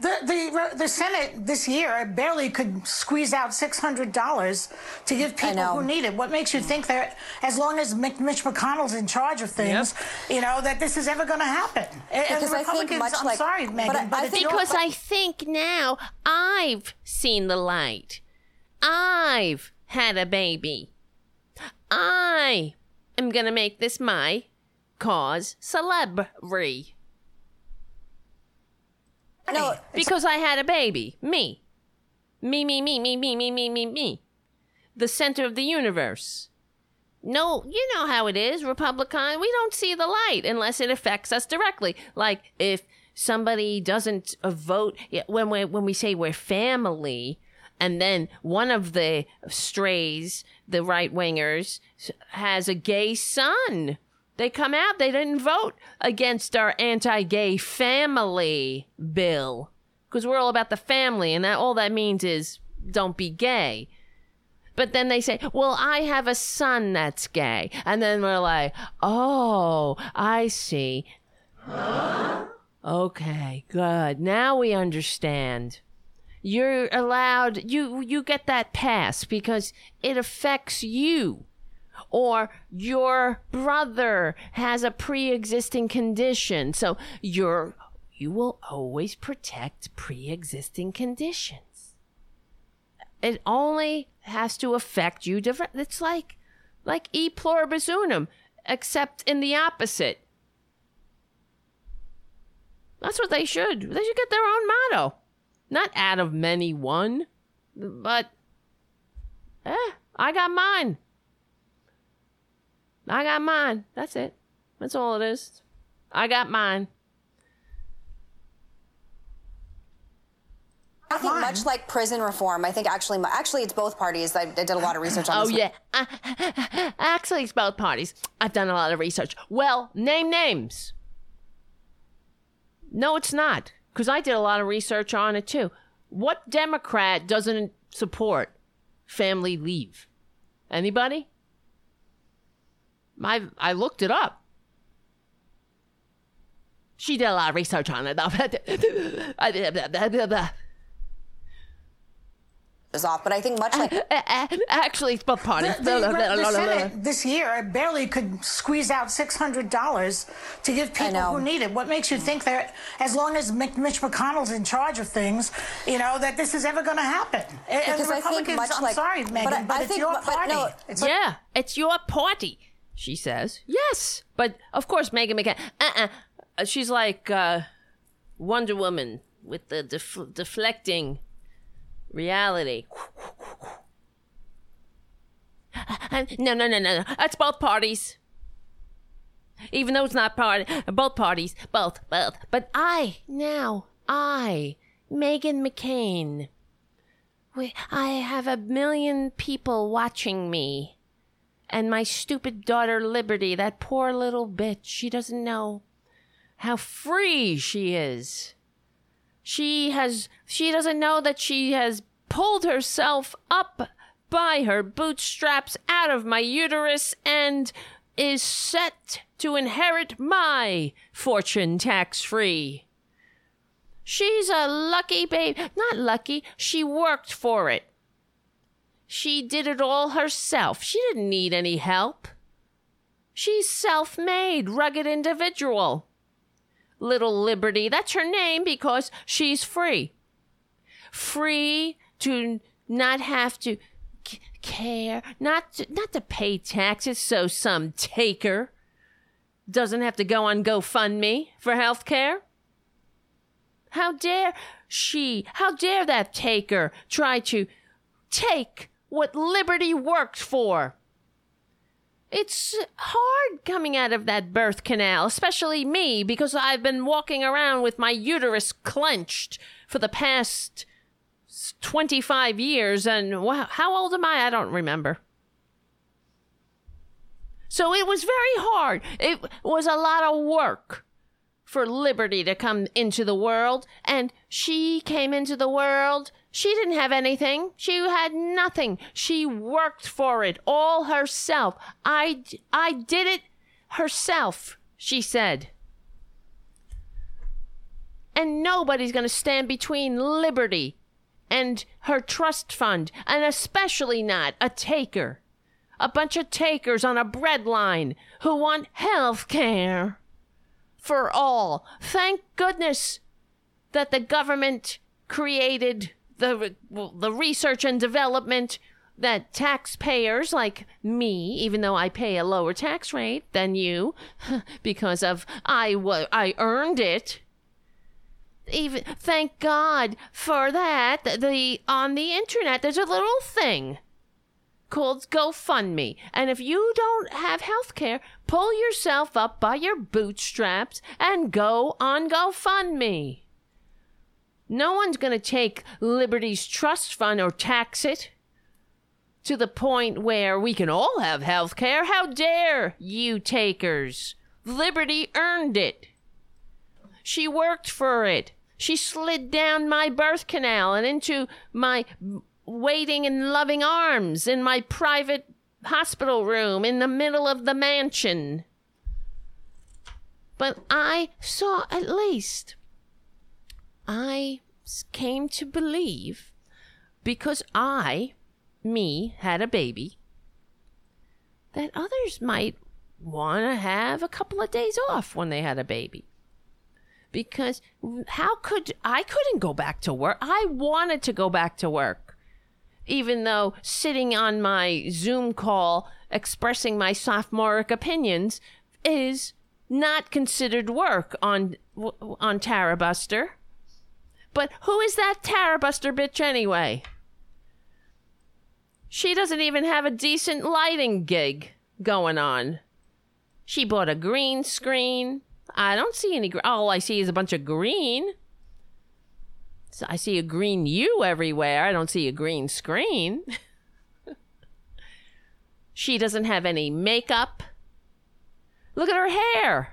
The, the, the Senate this year barely could squeeze out $600 to give people who need it. What makes you think that as long as Mitch McConnell's in charge of things, yep. you know, that this is ever going to happen? Because and I think much I'm like, sorry, Meghan, but, but I, because I think now I've seen the light. I've had a baby. I am going to make this my cause celebrity. No, because I had a baby. Me. Me, me, me, me, me, me, me, me, me. The center of the universe. No, you know how it is, Republican. We don't see the light unless it affects us directly. Like if somebody doesn't uh, vote when we when we say we're family, and then one of the strays, the right wingers, has a gay son they come out, they didn't vote against our anti gay family bill. Because we're all about the family, and that all that means is don't be gay. But then they say, well, I have a son that's gay. And then we're like, oh, I see. okay, good. Now we understand. You're allowed, you, you get that pass because it affects you or your brother has a pre-existing condition. So you're you will always protect pre-existing conditions. It only has to affect you different. It's like like e pluribus unum, except in the opposite. That's what they should. They should get their own motto. Not out of many one, but eh, I got mine. I got mine. That's it. That's all it is. I got mine. I think much like prison reform, I think actually, actually, it's both parties. I, I did a lot of research on oh, this. yeah. Uh, actually, it's both parties. I've done a lot of research. Well, name names. No, it's not. Because I did a lot of research on it too. What Democrat doesn't support family leave? Anybody? I I looked it up. She did a lot of research on it. it. is off, but I think much like actually, it's both parties. The, the, the Senate this year barely could squeeze out six hundred dollars to give people who need it. What makes you think that as long as Mitch McConnell's in charge of things, you know that this is ever going to happen? Because and I think much I'm like, sorry, Meghan, but, but it's think, your party. No, it's yeah, it's your party she says. Yes. But of course, Meghan McCain, uh-uh. She's like uh, Wonder Woman with the def- deflecting reality. No, no, no, no, no. That's both parties. Even though it's not part, both parties, both, both. But I now, I, Meghan McCain, we, I have a million people watching me and my stupid daughter Liberty, that poor little bitch, she doesn't know how free she is. She has, she doesn't know that she has pulled herself up by her bootstraps out of my uterus and is set to inherit my fortune tax free. She's a lucky babe. Not lucky, she worked for it. She did it all herself. She didn't need any help. She's self made, rugged individual. Little Liberty, that's her name because she's free. Free to not have to c- care, not to, not to pay taxes so some taker doesn't have to go on GoFundMe for health care. How dare she, how dare that taker try to take what liberty worked for? It's hard coming out of that birth canal, especially me, because I've been walking around with my uterus clenched for the past 25 years. And how old am I? I don't remember. So it was very hard. It was a lot of work for liberty to come into the world. And she came into the world she didn't have anything. She had nothing. She worked for it all herself. I, I did it herself, she said. And nobody's going to stand between liberty and her trust fund, and especially not a taker. A bunch of takers on a breadline who want health care for all. Thank goodness that the government created the the research and development that taxpayers like me, even though I pay a lower tax rate than you, because of I I earned it. Even thank God for that. The on the internet there's a little thing called GoFundMe, and if you don't have health care, pull yourself up by your bootstraps and go on GoFundMe. No one's going to take Liberty's trust fund or tax it to the point where we can all have health care. How dare you takers? Liberty earned it. She worked for it. She slid down my birth canal and into my waiting and loving arms in my private hospital room in the middle of the mansion. But I saw at least I came to believe because I, me, had a baby, that others might want to have a couple of days off when they had a baby. Because how could I couldn't go back to work? I wanted to go back to work. Even though sitting on my Zoom call expressing my sophomoric opinions is not considered work on on Tara Buster. But who is that Tara Buster bitch anyway? She doesn't even have a decent lighting gig going on. She bought a green screen. I don't see any. All I see is a bunch of green. So I see a green you everywhere. I don't see a green screen. she doesn't have any makeup. Look at her hair.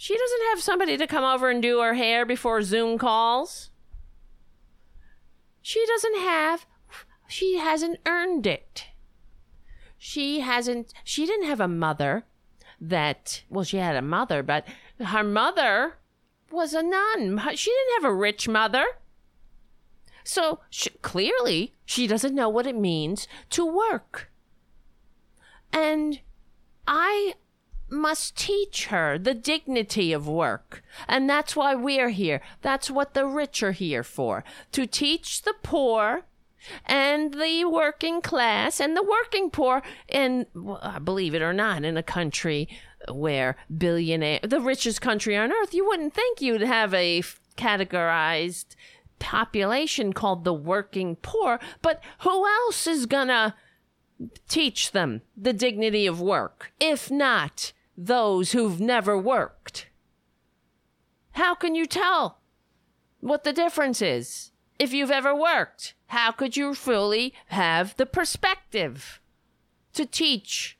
She doesn't have somebody to come over and do her hair before Zoom calls. She doesn't have, she hasn't earned it. She hasn't, she didn't have a mother that, well, she had a mother, but her mother was a nun. She didn't have a rich mother. So she, clearly, she doesn't know what it means to work. And I must teach her the dignity of work. And that's why we're here. That's what the rich are here for to teach the poor and the working class and the working poor and believe it or not in a country where billionaire the richest country on earth you wouldn't think you'd have a categorized population called the working poor but who else is gonna teach them the dignity of work if not those who've never worked. How can you tell what the difference is if you've ever worked? How could you fully have the perspective to teach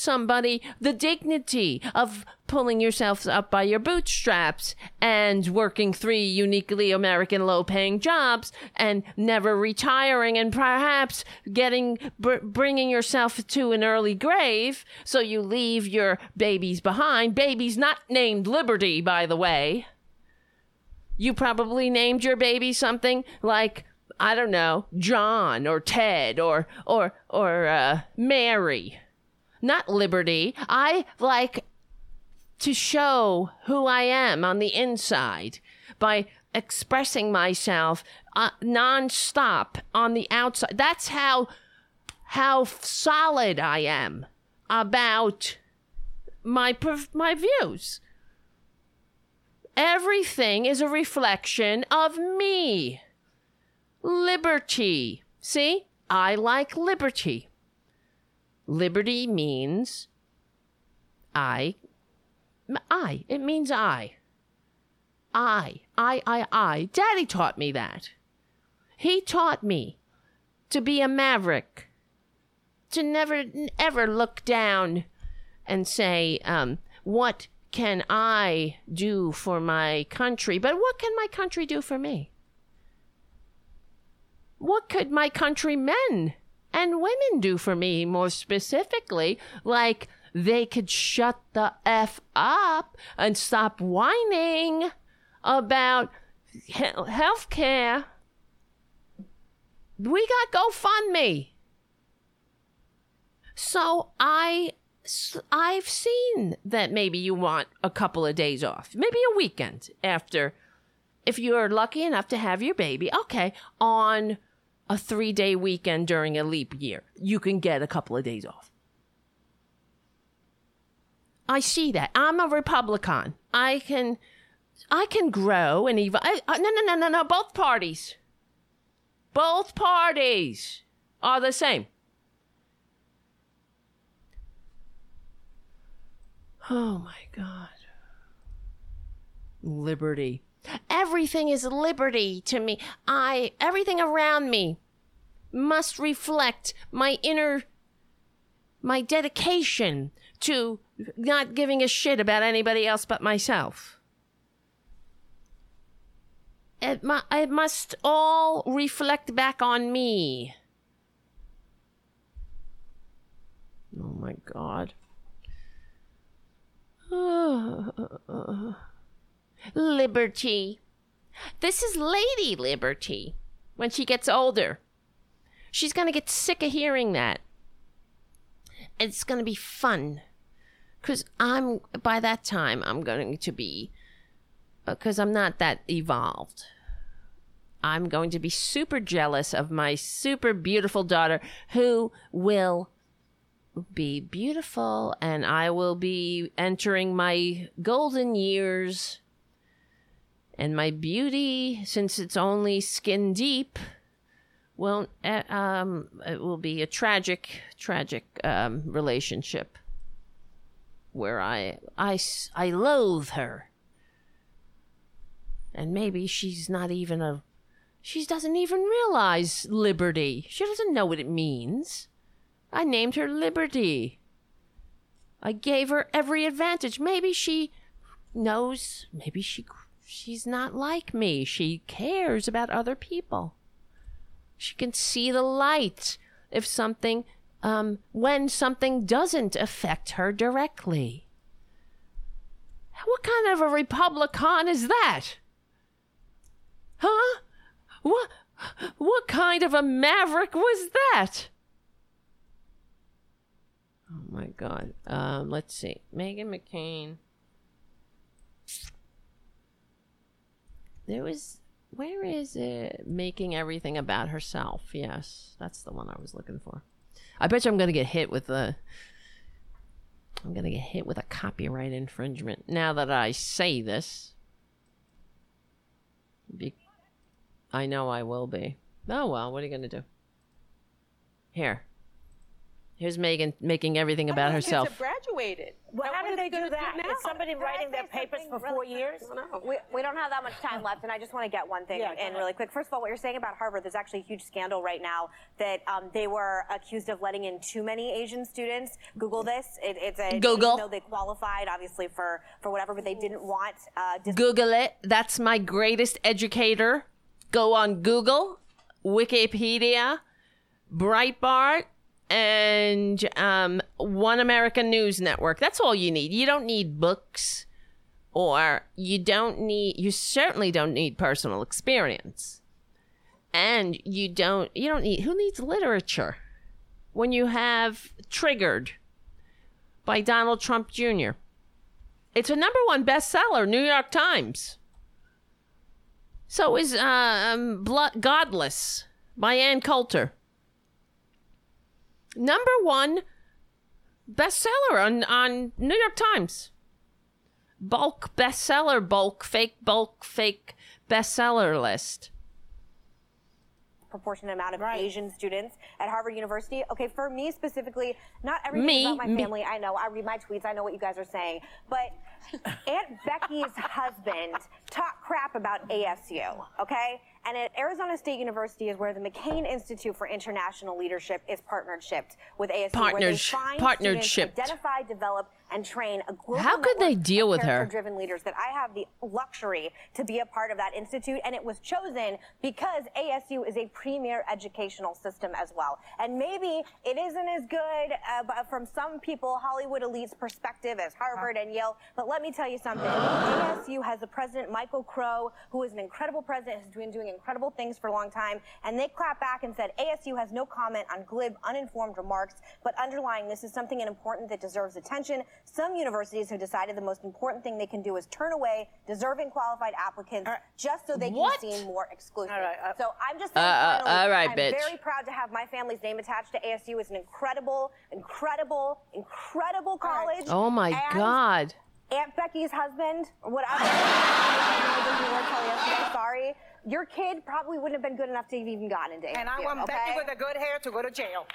somebody the dignity of pulling yourself up by your bootstraps and working three uniquely American low paying jobs and never retiring and perhaps getting br- bringing yourself to an early grave so you leave your babies behind. Babies not named Liberty by the way. You probably named your baby something like I don't know, John or Ted or or or uh, Mary not liberty. I like to show who I am on the inside by expressing myself uh, nonstop on the outside. That's how how solid I am about my my views. Everything is a reflection of me. Liberty. See? I like liberty. Liberty means I. I. It means I. I. I, I, I. Daddy taught me that. He taught me to be a maverick, to never, ever look down and say, um, what can I do for my country? But what can my country do for me? What could my countrymen and women do for me more specifically? Like, they could shut the F up and stop whining about health care. We got GoFundMe. So I I've seen that maybe you want a couple of days off, maybe a weekend after, if you're lucky enough to have your baby. Okay, on a three day weekend during a leap year, you can get a couple of days off. I see that. I'm a Republican. I can, I can grow and I, no, no, no, no, no. Both parties, both parties are the same. Oh my God. Liberty. Everything is liberty to me. I, everything around me must reflect my inner, my dedication to not giving a shit about anybody else but myself. It, mu- it must all reflect back on me. Oh my God. Liberty. This is Lady Liberty when she gets older. She's going to get sick of hearing that. It's going to be fun. Because I'm, by that time, I'm going to be, because uh, I'm not that evolved. I'm going to be super jealous of my super beautiful daughter who will be beautiful and I will be entering my golden years. And my beauty, since it's only skin deep, won't, uh, um, it will be a tragic, tragic um, relationship where I, I, I loathe her. And maybe she's not even a, she doesn't even realize liberty. She doesn't know what it means. I named her Liberty. I gave her every advantage. Maybe she knows, maybe she she's not like me. She cares about other people. She can see the light if something um when something doesn't affect her directly. What kind of a Republican is that? Huh? What what kind of a maverick was that? Oh my god. Um, let's see. Meghan McCain. There was where is it? Making everything about herself. Yes, that's the one I was looking for. I bet you I'm gonna get hit with a I'm gonna get hit with a copyright infringement now that I say this. Be- I know I will be. Oh well, what are you gonna do? Here. Here's Meghan making everything about herself. Kids have graduated. Well, how what do they they do that? now? Is somebody writing their papers for four years? We, we don't have that much time left, and I just want to get one thing Yeah, in really quick. First of all, what you're saying about Harvard, there's actually a huge scandal right now that um, they were accused of letting in too many Asian students. Google this. It, it's a Google. Even they qualified, obviously for for whatever, but they didn't want. Uh, dis- Google it. That's my greatest educator. Go on Google, Wikipedia, Breitbart, and um, One American News Network. That's all you need. You don't need books, or you don't need. You certainly don't need personal experience, and you don't. You don't need. Who needs literature when you have Triggered by Donald Trump Jr. It's a number one bestseller, New York Times. So is uh, um, Godless by Ann Coulter. Number one bestseller on, on New York Times. bulk bestseller, bulk fake, bulk fake bestseller list. proportionate amount of Asian students at Harvard University. Okay, for me specifically, not everything Me? about my Me. family. I know. I read my tweets. I know what you guys are saying. But Aunt Becky's husband talked crap about ASU. Okay. And at Arizona State University is where the McCain Institute for International Leadership is partnershipped with ASU. where they find students, identify, develop, and train a global How could they deal with her? character-driven leaders that I have the luxury to be a part of that institute, and it was chosen because ASU is a premier educational system as well. And maybe it isn't as good uh, but from some people, Hollywood elites' perspective as Harvard and Yale. But let me tell you something: ASU has the president Michael Crow, who is an incredible president, who's been doing incredible things for a long time, and they clapped back and said ASU has no comment on glib, uninformed remarks, but underlying this is something important that deserves attention. Some universities have decided the most important thing they can do is turn away deserving qualified applicants just so they What? can seem more exclusive. so I'm just Uh, saying, uh, finally, all right, I'm bitch. very proud to have my family's name attached to ASU. It's an incredible, incredible, incredible college. Oh my And God. Aunt Becky's husband, whatever. sorry. Your kid probably wouldn't have been good enough to have even gotten into ASU. And I want okay? Becky with a good hair to go to jail.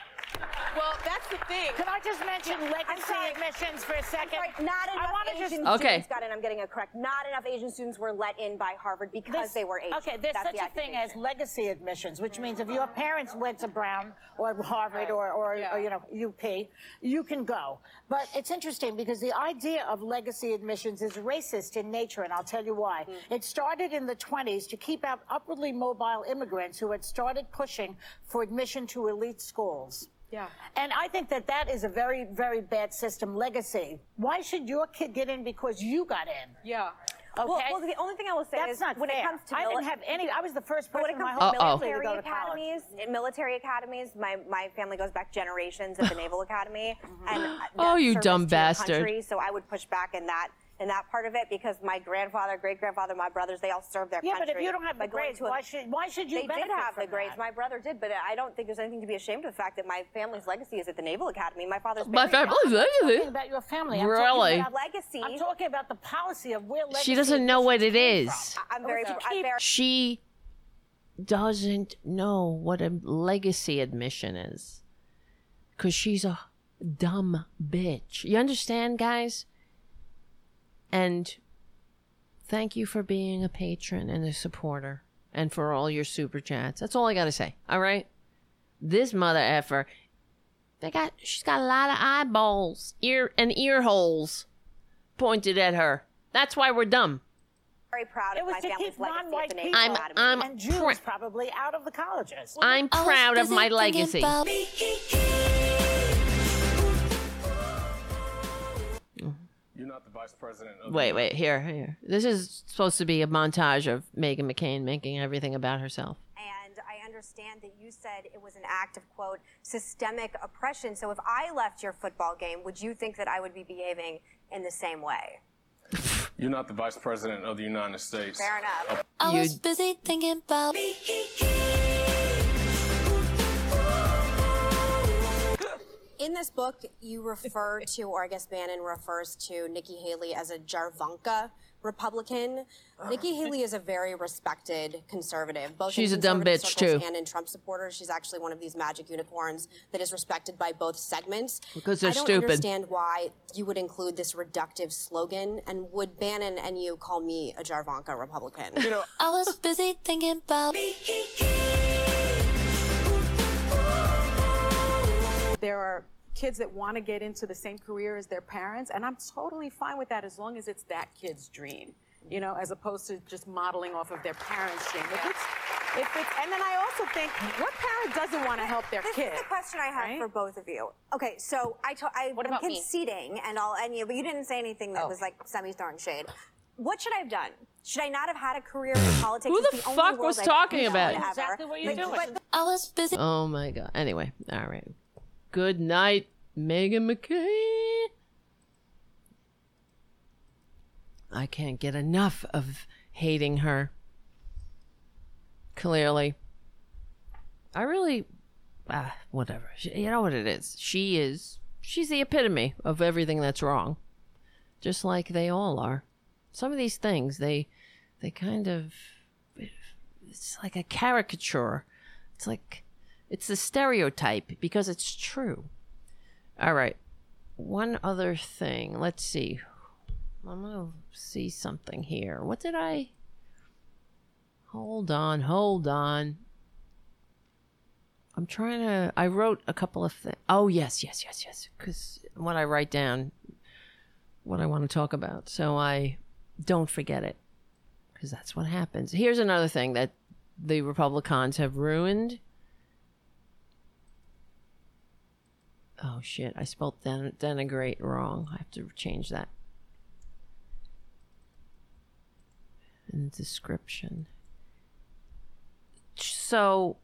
Well, that's the thing. Can I just mention legacy admissions for a second? I'm sorry, not enough wanna Asian just- Okay. students got in. I'm getting it correct. Not enough Asian students were let in by Harvard because This- they were Asian. Okay, there's That's such the a thing as accusation. legacy admissions, which means if your parents went to Brown or Harvard or, or, or, you know UP, you can go. But it's interesting because the idea of legacy admissions is racist in nature, and I'll tell you why. Hmm. It started in the 20s to keep out upwardly mobile immigrants who had started pushing for admission to elite schools. Yeah. And I think that that is a very, very bad system legacy. Why should your kid get in because you got in? Yeah. Okay. Well, well, the only thing I will say That's is not when fair. it comes to I didn't have any. I was the first But when person it in my whole Uh-oh. family to military go to academies, in military academies, my, my family goes back generations at the Naval Academy, and uh, Oh, you dumb bastard. Country, so I would push back in that in that part of it because my grandfather, great grandfather, my brothers, they all served their Yeah, country. but if you don't have the grades, a- why should why should you They did benefit have the grades. that? My brother did, but I don't think there's anything to be ashamed of the fact that my family's legacy is at the Naval Academy. My father's My family's proud. I'm legacy. talking about your family. I'm Really? talking about legacy. I'm talking about the policy of where legacy. She doesn't know what it admissions is. came from. I'm oh, very, I'm keep- very She doesn't know what a legacy admission is. Because she's a dumb bitch. You understand, guys? And thank you for being a patron and a supporter and for all your super chats. That's all I got to say. All right? This mother effer, they got, she's got a lot of eyeballs, ear, and ear holes pointed at her. That's why we're dumb. very proud It of was my family's legacy at non-white the people Naval I'm- I'm- and Jews probably out of the colleges. I'm proud of my legacy. You're not the vice president. Of Wait, the wait, here, here. This is supposed to be a montage of Meghan McCain making everything about herself. And I understand that you said it was an act of, quote, systemic oppression. So if I left your football game, would you think that I would be behaving in the same way? You're not the vice president of the United States. Fair enough. I was busy thinking about In this book, you refer to, or I guess Bannon refers to Nikki Haley as a Javanka Republican. Nikki Haley is a very respected conservative, both She's in a dumb bitch, too. and in Trump supporters. She's actually one of these magic unicorns that is respected by both segments. Because they're I don't stupid. understand why you would include this reductive slogan, and would Bannon and you call me a Javanka Republican? You know, I was busy thinking about There are kids that want to get into the same career as their parents, and I'm totally fine with that as long as it's that kid's dream, you know, as opposed to just modeling off of their parents' dream. If it's, if it's, and then I also think, what parent doesn't want to help their This kid? is the question I have right? for both of you. Okay, so I to, I, What I'm about me? conceding and all, and you, but you didn't say anything that Oh. was like semi-throwing shade. What should I have done? Should I not have had a career in politics? Who It's the fuck world was I've talking about. Exactly what you're Like, doing. but- I was busy Oh my god. Anyway, all right. Good night, Meghan McCain. I can't get enough of hating her. Clearly. I really ah, whatever. You know what it is. She is she's the epitome of everything that's wrong. Just like they all are. some of these things they they kind of it's like a caricature. It's like it's a stereotype because it's true. All right. One other thing. Let's see. I'm going to see something here. What did I Hold on, hold on. I'm trying to. I wrote a couple of things. Oh, yes, yes, yes, yes. Because when I write down what I want to talk about, so I don't forget it. Because that's what happens. Here's another thing that the Republicans have ruined. Oh, shit. I spelled den- denigrate wrong. I have to change that. In the description so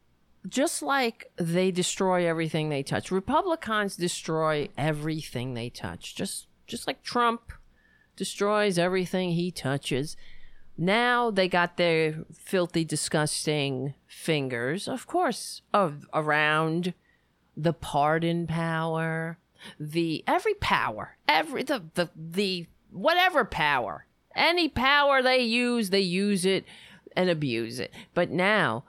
just like they destroy everything they touch, Republicans destroy everything they touch. Just just like Trump destroys everything he touches. Now they got their filthy, disgusting fingers, of course, of around the pardon power, the every power, every the the the whatever power, any power they use, they use it and abuse it. But now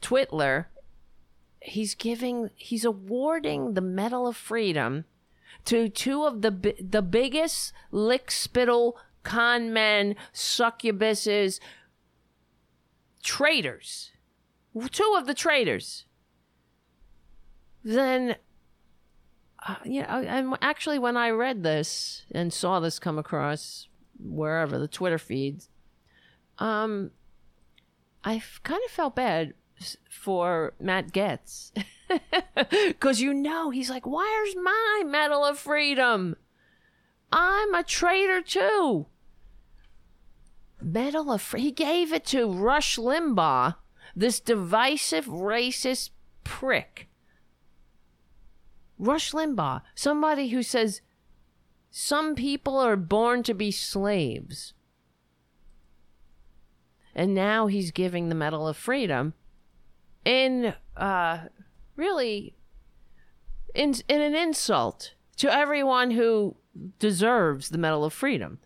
Twitler, he's giving, he's awarding the Medal of Freedom to two of the the biggest lick spittle con men, succubuses, traitors. Two of the traitors. Then, uh, and actually, when I read this and saw this come across wherever the Twitter feeds, um, I kind of felt bad for Matt Gaetz Because you know, he's like, where's my Medal of Freedom? I'm a traitor too. Medal of Freedom. He gave it to Rush Limbaugh, this divisive, racist prick. Rush Limbaugh, somebody who says some people are born to be slaves. And now he's giving the Medal of Freedom in uh, really in in an insult to everyone who deserves the Medal of Freedom,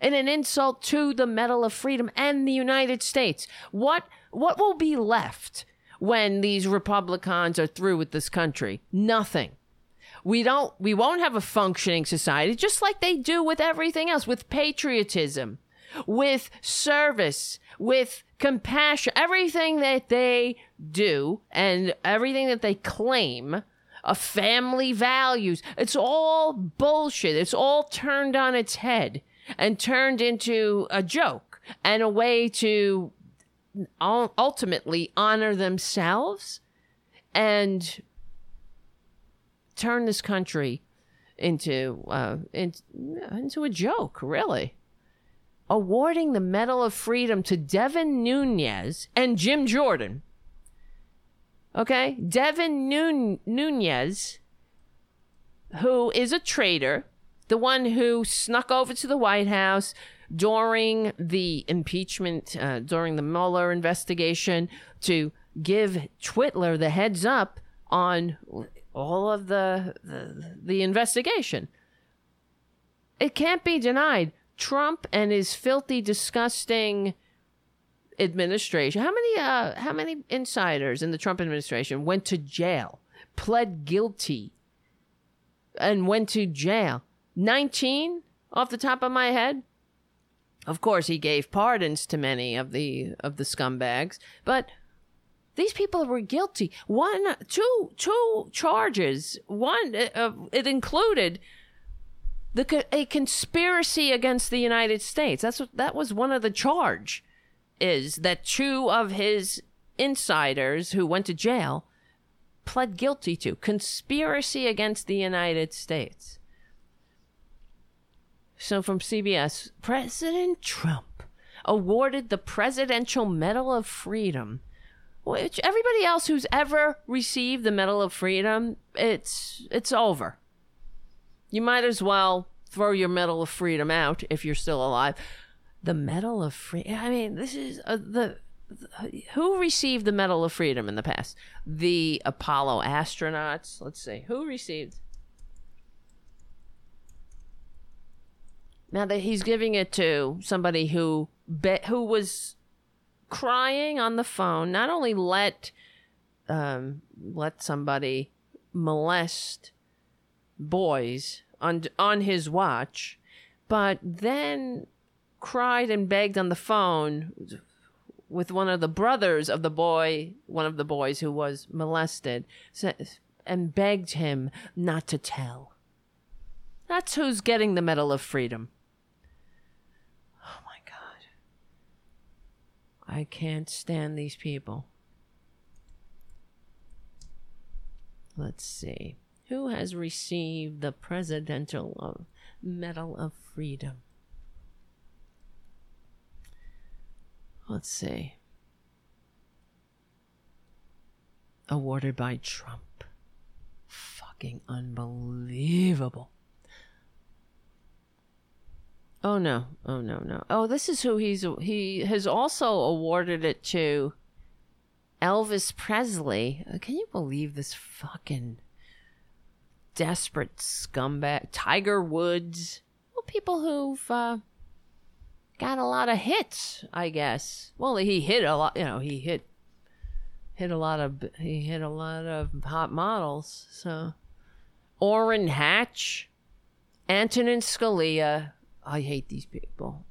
and an insult to the Medal of Freedom and the United States. What what will be left when these Republicans are through with this country? Nothing. We don't we won't have a functioning society just like they do with everything else with patriotism, with service, with compassion, everything that they do and everything that they claim of family values, it's all bullshit. It's all turned on its head and turned into a joke and a way to ultimately honor themselves and turn this country into uh, into, a joke, really awarding the Medal of Freedom to Devin Nunes and Jim Jordan. Okay? Devin Nun- Nunes, who is a traitor, the one who snuck over to the White House during the impeachment, uh, during the Mueller investigation, to give Twitler the heads up on all of the, the, the investigation. It can't be denied. Trump and his filthy, disgusting administration. How many uh how many insiders in the Trump administration went to jail, pled guilty, and went to jail? 19 off the top of my head. Of course, he gave pardons to many of the of the scumbags, but these people were guilty. One, two, two charges. One, uh, it included the a conspiracy against the United States. That's what that was one of the charge is that two of his insiders who went to jail pled guilty to conspiracy against the United States. So from CBS, President Trump awarded the Presidential Medal of Freedom, which everybody else who's ever received the Medal of Freedom, it's it's over you might as well throw your Medal of Freedom out if you're still alive. The Medal of Freedom. I mean, this is uh, the, the. Who received the Medal of Freedom in the past? The Apollo astronauts. Let's see. Who received? Now that he's giving it to somebody who be- who was crying on the phone, not only let um, let somebody molest boys on on his watch, but then cried and begged on the phone with one of the brothers of the boy, one of the boys who was molested, and begged him not to tell. That's who's getting the Medal of Freedom. Oh my God. I can't stand these people. Let's see. Who has received the Presidential Medal of Freedom? Let's see. Awarded by Trump. Fucking unbelievable. Oh no. Oh no, no. Oh, this is who he's he has also awarded it to Elvis Presley. Uh, can you believe this fucking desperate scumbag Tiger Woods? Well, people who've uh, got a lot of hits, I guess. Well, he hit a lot, you know, he hit hit a lot of he hit a lot of hot models. So Orrin Hatch, Antonin Scalia. I hate these people.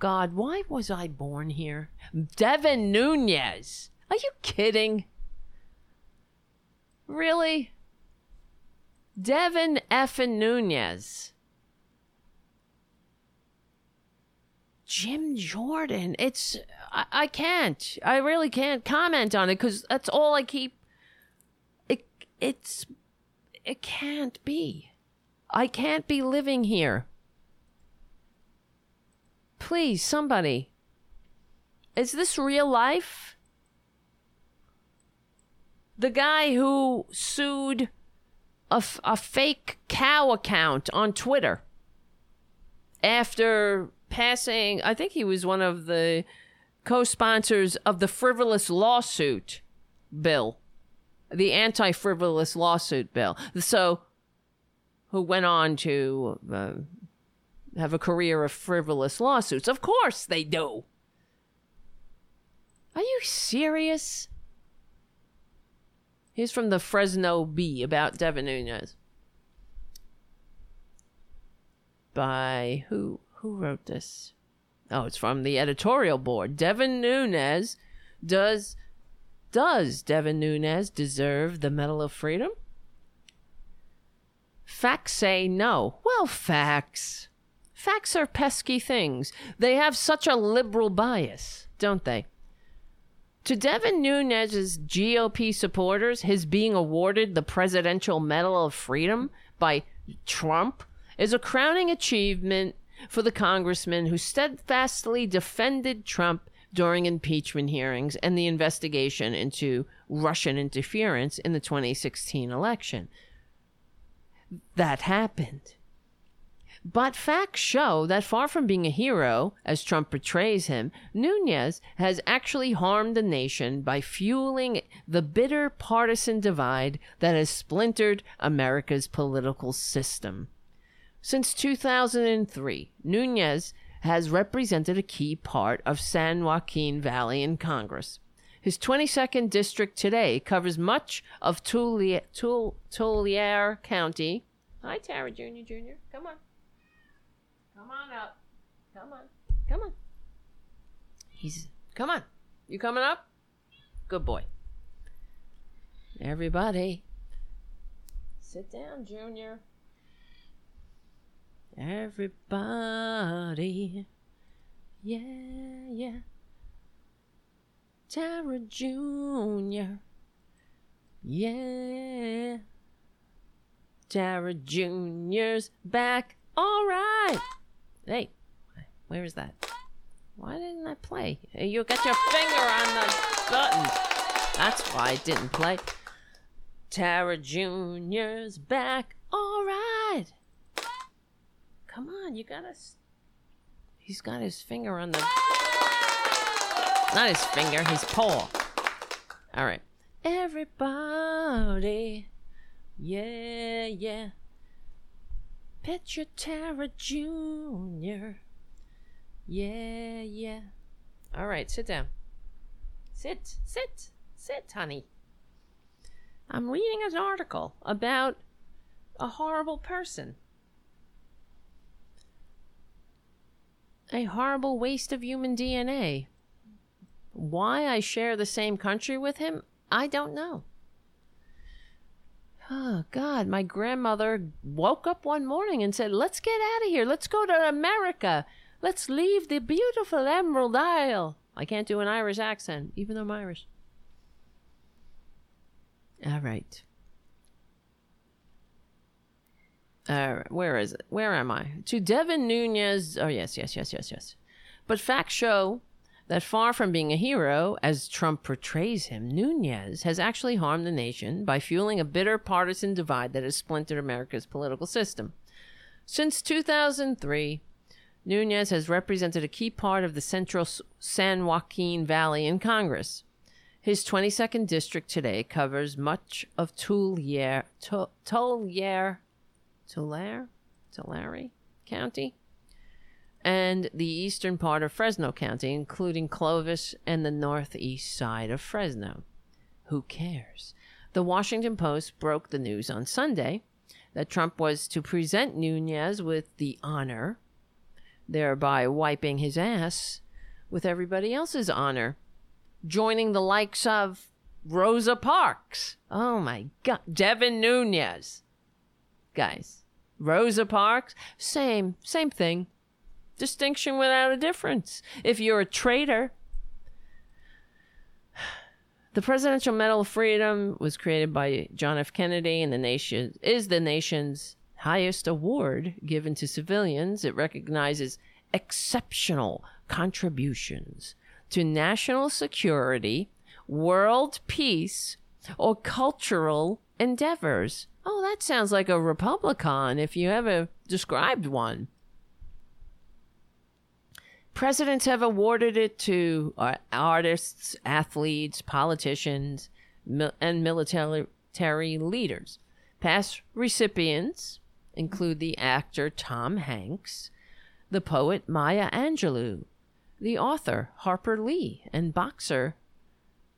God, why was I born here? Devin Nunes. Are you kidding? Really? Devin effin Nunes. Jim Jordan. It's I, I can't. I really can't comment on it because that's all I keep. It it's it can't be. I can't be living here. Please, somebody. Is this real life? The guy who sued a, f- a fake cow account on Twitter after passing, I think he was one of the co sponsors of the frivolous lawsuit bill, the anti frivolous lawsuit bill. So, who went on to uh, have a career of frivolous lawsuits. Of course they do. Are you serious? He's from the Fresno Bee about Devin Nunes. By who? Who wrote this? Oh, it's from the editorial board. Devin Nunes does does Devin Nunes deserve the Medal of Freedom? Facts say no. Well, facts. Facts are pesky things. They have such a liberal bias, don't they? To Devin Nunes' GOP supporters, his being awarded the Presidential Medal of Freedom by Trump is a crowning achievement for the congressman who steadfastly defended Trump during impeachment hearings and the investigation into Russian interference in the 2016 election. That happened. But facts show that far from being a hero, as Trump portrays him, Nunes has actually harmed the nation by fueling the bitter partisan divide that has splintered America's political system. Since 2003, Nunes has represented a key part of San Joaquin Valley in Congress. His 22nd district today covers much of Tulare, County. Hi, Tara Jr. Jr. Come on. Come on up. Come on. Come on. He's. Come on. You coming up? Good boy. Everybody. Sit down, Junior. Everybody. Yeah, yeah. Tara Jr. Yeah. Tara Jr.'s back. All right. Hey, where is that? Why didn't I play? You got your finger on the button. That's why I didn't play. Tara Jr.'s back. All right. Come on, you gotta. He's got his finger on the. Not his finger, his paw. All right. Everybody. Yeah, yeah. Petra Tara Jr. Yeah, yeah. All right, sit down. Sit, sit, sit, honey. I'm reading an article about a horrible person. A horrible waste of human DNA. Why I share the same country with him, I don't know. Oh, God. My grandmother woke up one morning and said, Let's get out of here. Let's go to America. Let's leave the beautiful Emerald Isle. I can't do an Irish accent, even though I'm Irish. All right. Right. Where is it? Where am I? To Devin Nunes. Oh, yes, yes, yes, yes, yes. But facts show that far from being a hero, as Trump portrays him, Nunes has actually harmed the nation by fueling a bitter partisan divide that has splintered America's political system. Since 2003, Nunes has represented a key part of the central San Joaquin Valley in Congress. His 22nd district today covers much of Tulare, Tulare, Tulare, Tulare County, and the eastern part of Fresno County, including Clovis and the northeast side of Fresno. Who cares? The Washington Post broke the news on Sunday that Trump was to present Nunes with the honor, thereby wiping his ass with everybody else's honor, joining the likes of Rosa Parks. Oh my God. Devin Nunes. Guys, Rosa Parks, same, same thing distinction without a difference. If you're a traitor, the Presidential Medal of Freedom was created by John F. Kennedy and the nation is the nation's highest award given to civilians. It recognizes exceptional contributions to national security, world peace, or cultural endeavors. Oh, that sounds like a Republican if you ever described one. Presidents have awarded it to uh, artists, athletes, politicians, and military leaders. Past recipients include the actor Tom Hanks, the poet Maya Angelou, the author Harper Lee, and boxer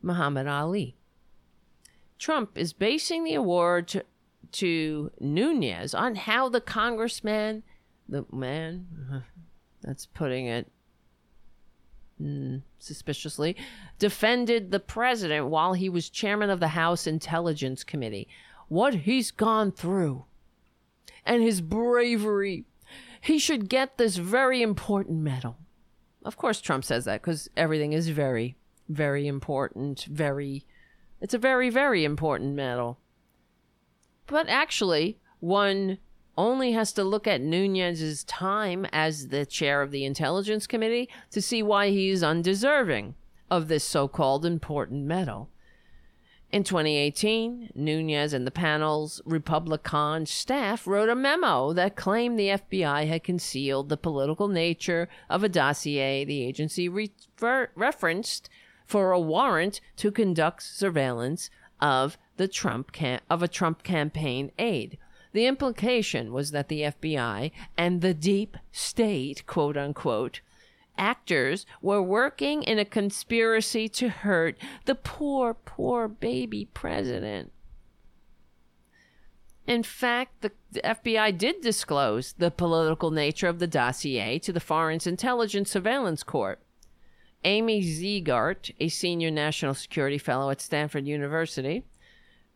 Muhammad Ali. Trump is basing the award to, to Nunes on how the congressman, the man, that's putting it mm, suspiciously, defended the president while he was chairman of the House Intelligence Committee. What he's gone through and his bravery. He should get this very important medal. Of course, Trump says that because everything is very, very important. Very, it's a very, very important medal. But actually, one only has to look at Nunes's time as the chair of the Intelligence Committee to see why he is undeserving of this so called important medal. In 2018, Nunes and the panel's Republican staff wrote a memo that claimed the FBI had concealed the political nature of a dossier the agency refer- referenced for a warrant to conduct surveillance of the Trump cam- of a Trump campaign aide. The implication was that the FBI and the deep state, quote unquote, actors were working in a conspiracy to hurt the poor, poor baby president. In fact, the, FBI did disclose the political nature of the dossier to the Foreign Intelligence Surveillance Court. Amy Zegart, a senior national security fellow at Stanford University,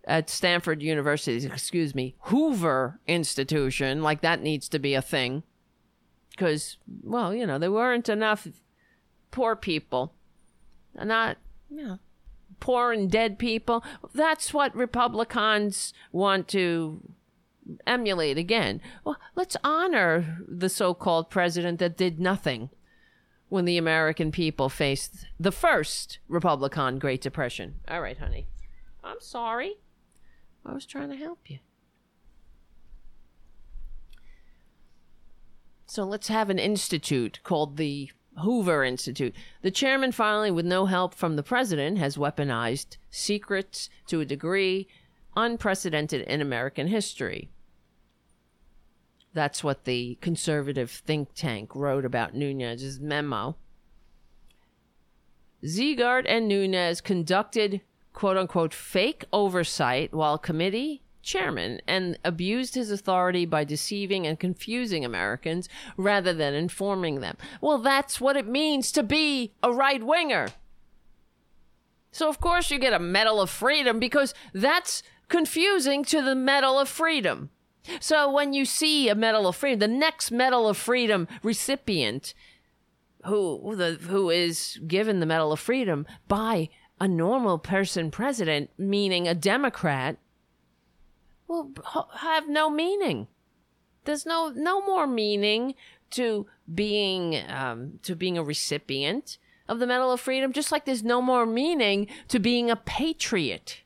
at Stanford University, excuse me, Hoover Institution, like that needs to be a thing. Because, well, you know, there weren't enough poor people. Not, you know, poor and dead people. That's what Republicans want to emulate again. Well, let's honor the so called president that did nothing when the American people faced the first Republican Great Depression. All right, honey. I'm sorry. I was trying to help you. So let's have an institute called the Hoover Institute. The chairman, finally, with no help from the president, has weaponized secrets to a degree unprecedented in American history. That's what the conservative think tank wrote about Nunes's memo. Zegart and Nunes conducted quote unquote fake oversight while committee chairman and abused his authority by deceiving and confusing Americans rather than informing them. Well, that's what it means to be a right winger. So, of course, you get a Medal of Freedom because that's confusing to the Medal of Freedom. So, when you see a Medal of Freedom, the next Medal of Freedom recipient who the who is given the Medal of Freedom by a normal person president, meaning a Democrat, will have no meaning. There's no no more meaning to being um, to being a recipient of the Medal of Freedom, just like there's no more meaning to being a patriot.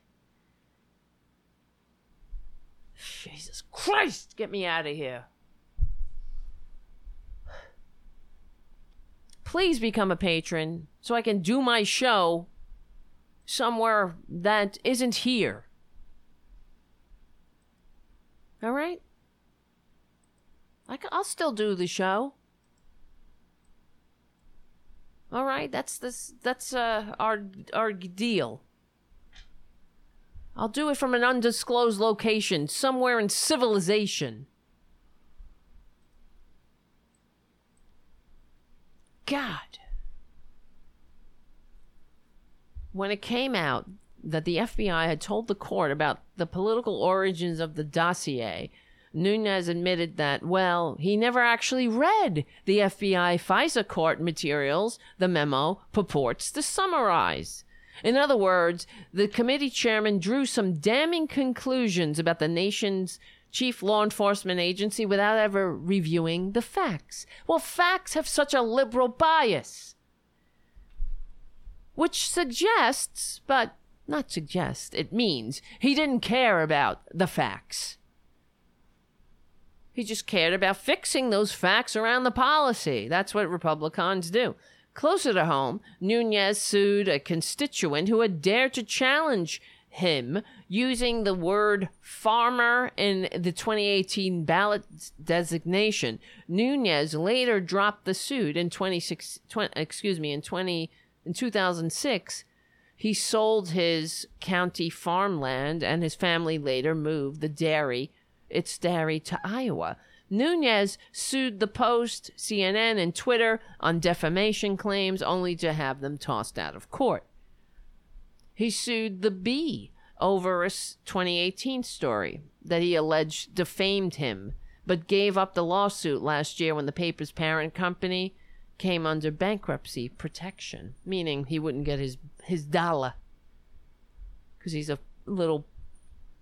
Jesus Christ, get me out of here. Please become a patron so I can do my show somewhere that isn't here. All right? I will still do the show. All right, that's this. That's uh, our our deal. I'll do it from an undisclosed location somewhere in civilization. God. When it came out that the FBI had told the court about the political origins of the dossier, Nunes admitted that, well, he never actually read the FBI FISA court materials the memo purports to summarize. In other words, the committee chairman drew some damning conclusions about the nation's chief law enforcement agency without ever reviewing the facts. Well, facts have such a liberal bias. Which suggests, but not suggests, it means he didn't care about the facts. He just cared about fixing those facts around the policy. That's what Republicans do. Closer to home, Nunes sued a constituent who had dared to challenge him using the word farmer in the 2018 ballot designation. Nunes later dropped the suit in 26 20, excuse me in 20 in 2006. He sold his county farmland and his family later moved the dairy its dairy to Iowa. Nunes sued the Post, CNN, and Twitter on defamation claims only to have them tossed out of court. He sued the Bee over a 2018 story that he alleged defamed him, but gave up the lawsuit last year when the paper's parent company came under bankruptcy protection, meaning he wouldn't get his his dollar because he's a little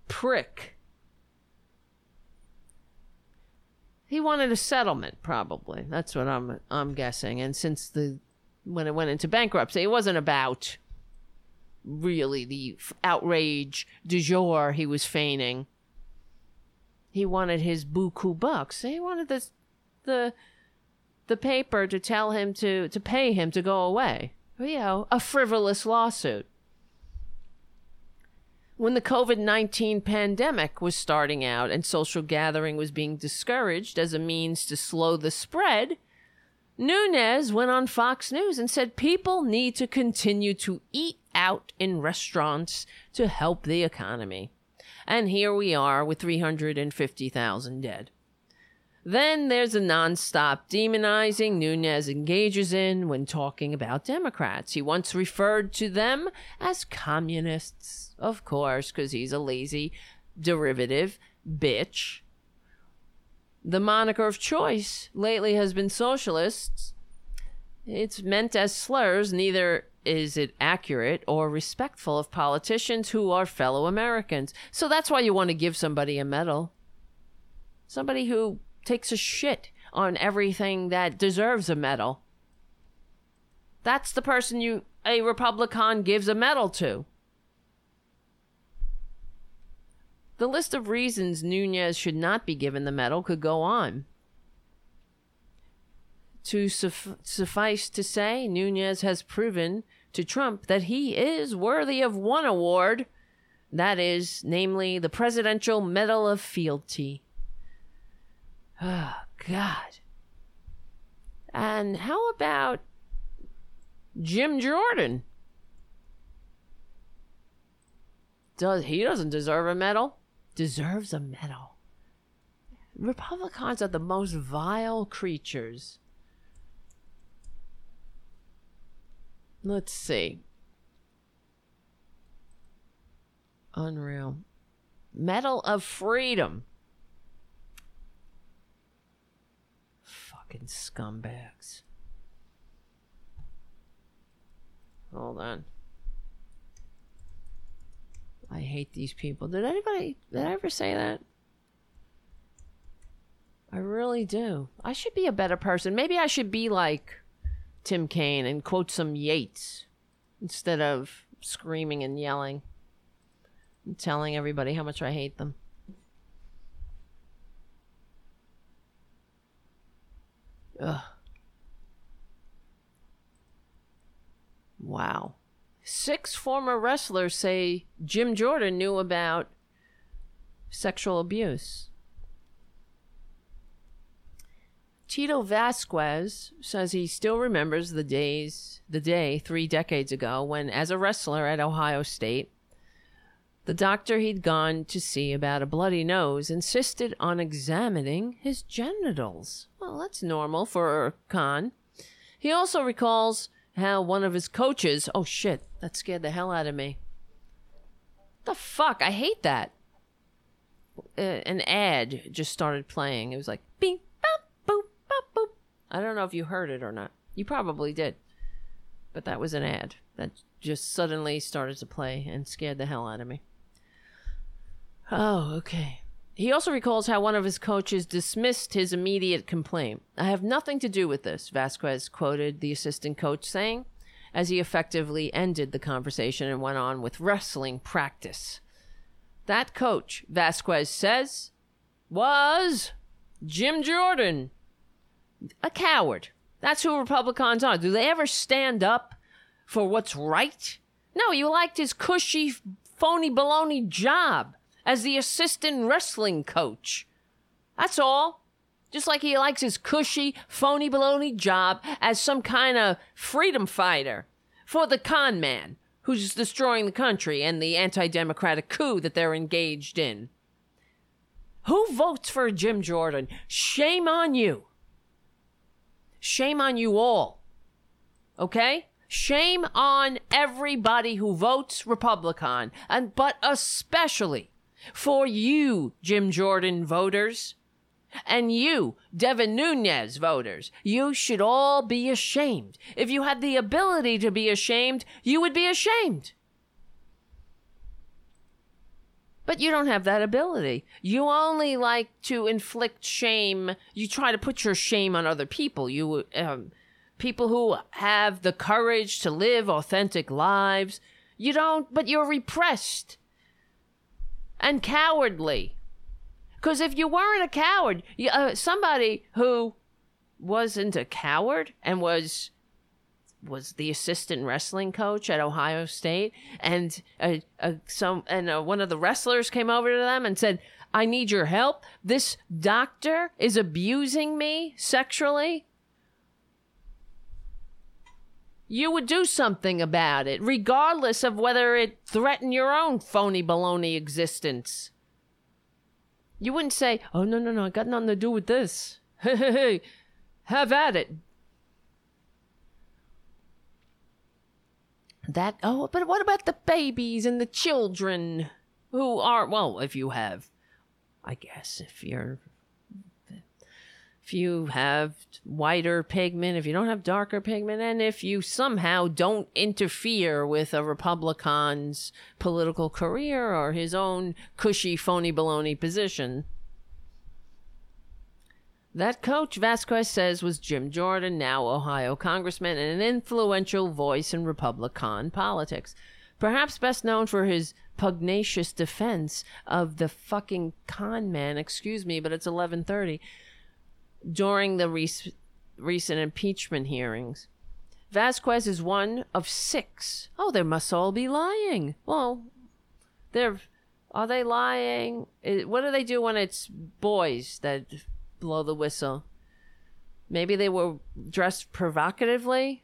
prick. He wanted a settlement, probably. That's what I'm I'm guessing. And since the when it went into bankruptcy, it wasn't about really the outrage du jour he was feigning. He wanted his buku bucks. He wanted the the the paper to tell him to to pay him to go away. Oh, you know, a frivolous lawsuit when the COVID 19 pandemic was starting out and social gathering was being discouraged as a means to slow the spread, Nunes went on Fox News and said people need to continue to eat out in restaurants to help the economy. And here we are with 350,000 dead. Then there's a nonstop demonizing Nunes engages in when talking about Democrats. He once referred to them as communists of course, because he's a lazy derivative bitch. The moniker of choice lately has been socialists. It's meant as slurs, neither is it accurate or respectful of politicians who are fellow Americans. So that's why you want to give somebody a medal. Somebody who takes a shit on everything that deserves a medal. That's the person you a Republican gives a medal to. The list of reasons Nunes should not be given the medal could go on. To suf- suffice to say, Nunes has proven to Trump that he is worthy of one award. That is, namely, the Presidential Medal of Fealty. Oh, God. And how about Jim Jordan? Does he doesn't deserve a medal? Deserves a medal. Republicans are the most vile creatures. Let's see. Unreal. Medal of Freedom. Fucking scumbags. Hold on. I hate these people. Did anybody did I ever say that? I really do. I should be a better person. Maybe I should be like Tim Kaine and quote some Yeats instead of screaming and yelling and telling everybody how much I hate them. Ugh. Wow. Six former wrestlers say Jim Jordan knew about sexual abuse. Tito Vasquez says he still remembers the days, the day three decades ago when, as a wrestler at Ohio State, the doctor he'd gone to see about a bloody nose insisted on examining his genitals. Well, that's normal for con. He also recalls how one of his coaches, oh shit, that scared the hell out of me. The fuck? I hate that. Uh, an ad just started playing. It was like, bing, I don't know if you heard it or not. You probably did. But that was an ad that just suddenly started to play and scared the hell out of me. Oh, okay. He also recalls how one of his coaches dismissed his immediate complaint. I have nothing to do with this, Vasquez quoted the assistant coach saying, as he effectively ended the conversation and went on with wrestling practice. That coach, Vasquez says, was Jim Jordan, a coward. That's who Republicans are. Do they ever stand up for what's right? No, you liked his cushy, phony baloney job as the assistant wrestling coach. That's all. Just like he likes his cushy, phony baloney job as some kind of freedom fighter for the con man who's destroying the country and the anti democratic coup that they're engaged in. Who votes for Jim Jordan? Shame on you. Shame on you all. Okay? Shame on everybody who votes Republican, and but especially for you, Jim Jordan voters, and you, Devin Nunes voters. You should all be ashamed. If you had the ability to be ashamed, you would be ashamed. But you don't have that ability. You only like to inflict shame. You try to put your shame on other people. You, um, people who have the courage to live authentic lives. You don't, but you're repressed and cowardly. Because if you weren't a coward, you, uh, somebody who wasn't a coward and was was the assistant wrestling coach at Ohio State, and uh, uh, some and uh, one of the wrestlers came over to them and said, "I need your help. This doctor is abusing me sexually." You would do something about it, regardless of whether it threatened your own phony baloney existence. You wouldn't say, "Oh no, no, no, I got nothing to do with this." Hey, hey, hey, have at it. that oh but what about the babies and the children who are well if you have i guess if you're if you have whiter pigment if you don't have darker pigment and if you somehow don't interfere with a republican's political career or his own cushy phony baloney position. That coach, Vasquez says, was Jim Jordan, now Ohio congressman and an influential voice in Republican politics. Perhaps best known for his pugnacious defense of the fucking con man, excuse me, but it's 1130, during the rec- recent impeachment hearings. Vasquez is one of six. Oh, they must all be lying. Well, they're are they lying? What do they do when it's boys that blow the whistle. Maybe they were dressed provocatively.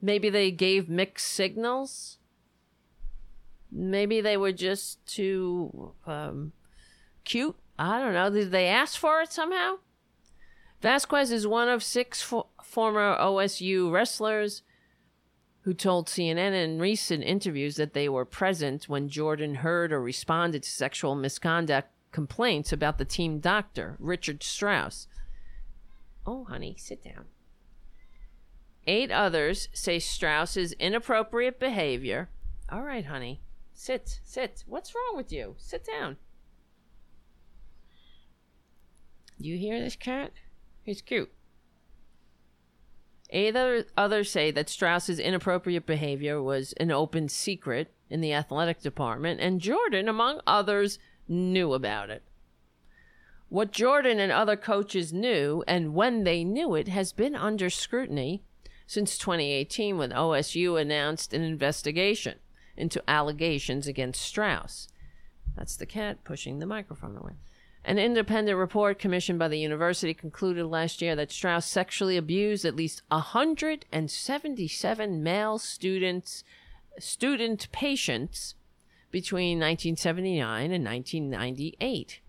Maybe they gave mixed signals. Maybe they were just too um, cute. I don't know. Did they ask for it somehow? Vasquez is one of six fo- former OSU wrestlers who told CNN in recent interviews that they were present when Jordan heard or responded to sexual misconduct complaints about the team doctor, Richard Strauss. Oh, honey, sit down. Eight others say Strauss's inappropriate behavior. All right, honey. Sit, sit. What's wrong with you? Sit down. Do you hear this cat? He's cute. Eight other, others say that Strauss's inappropriate behavior was an open secret in the athletic department, and Jordan, among others, knew about it. What Jordan and other coaches knew, and when they knew it, has been under scrutiny since 2018 when OSU announced an investigation into allegations against Strauss. That's the cat pushing the microphone away. An independent report commissioned by the university concluded last year that Strauss sexually abused at least 177 male students, student patients between 1979 and 1998.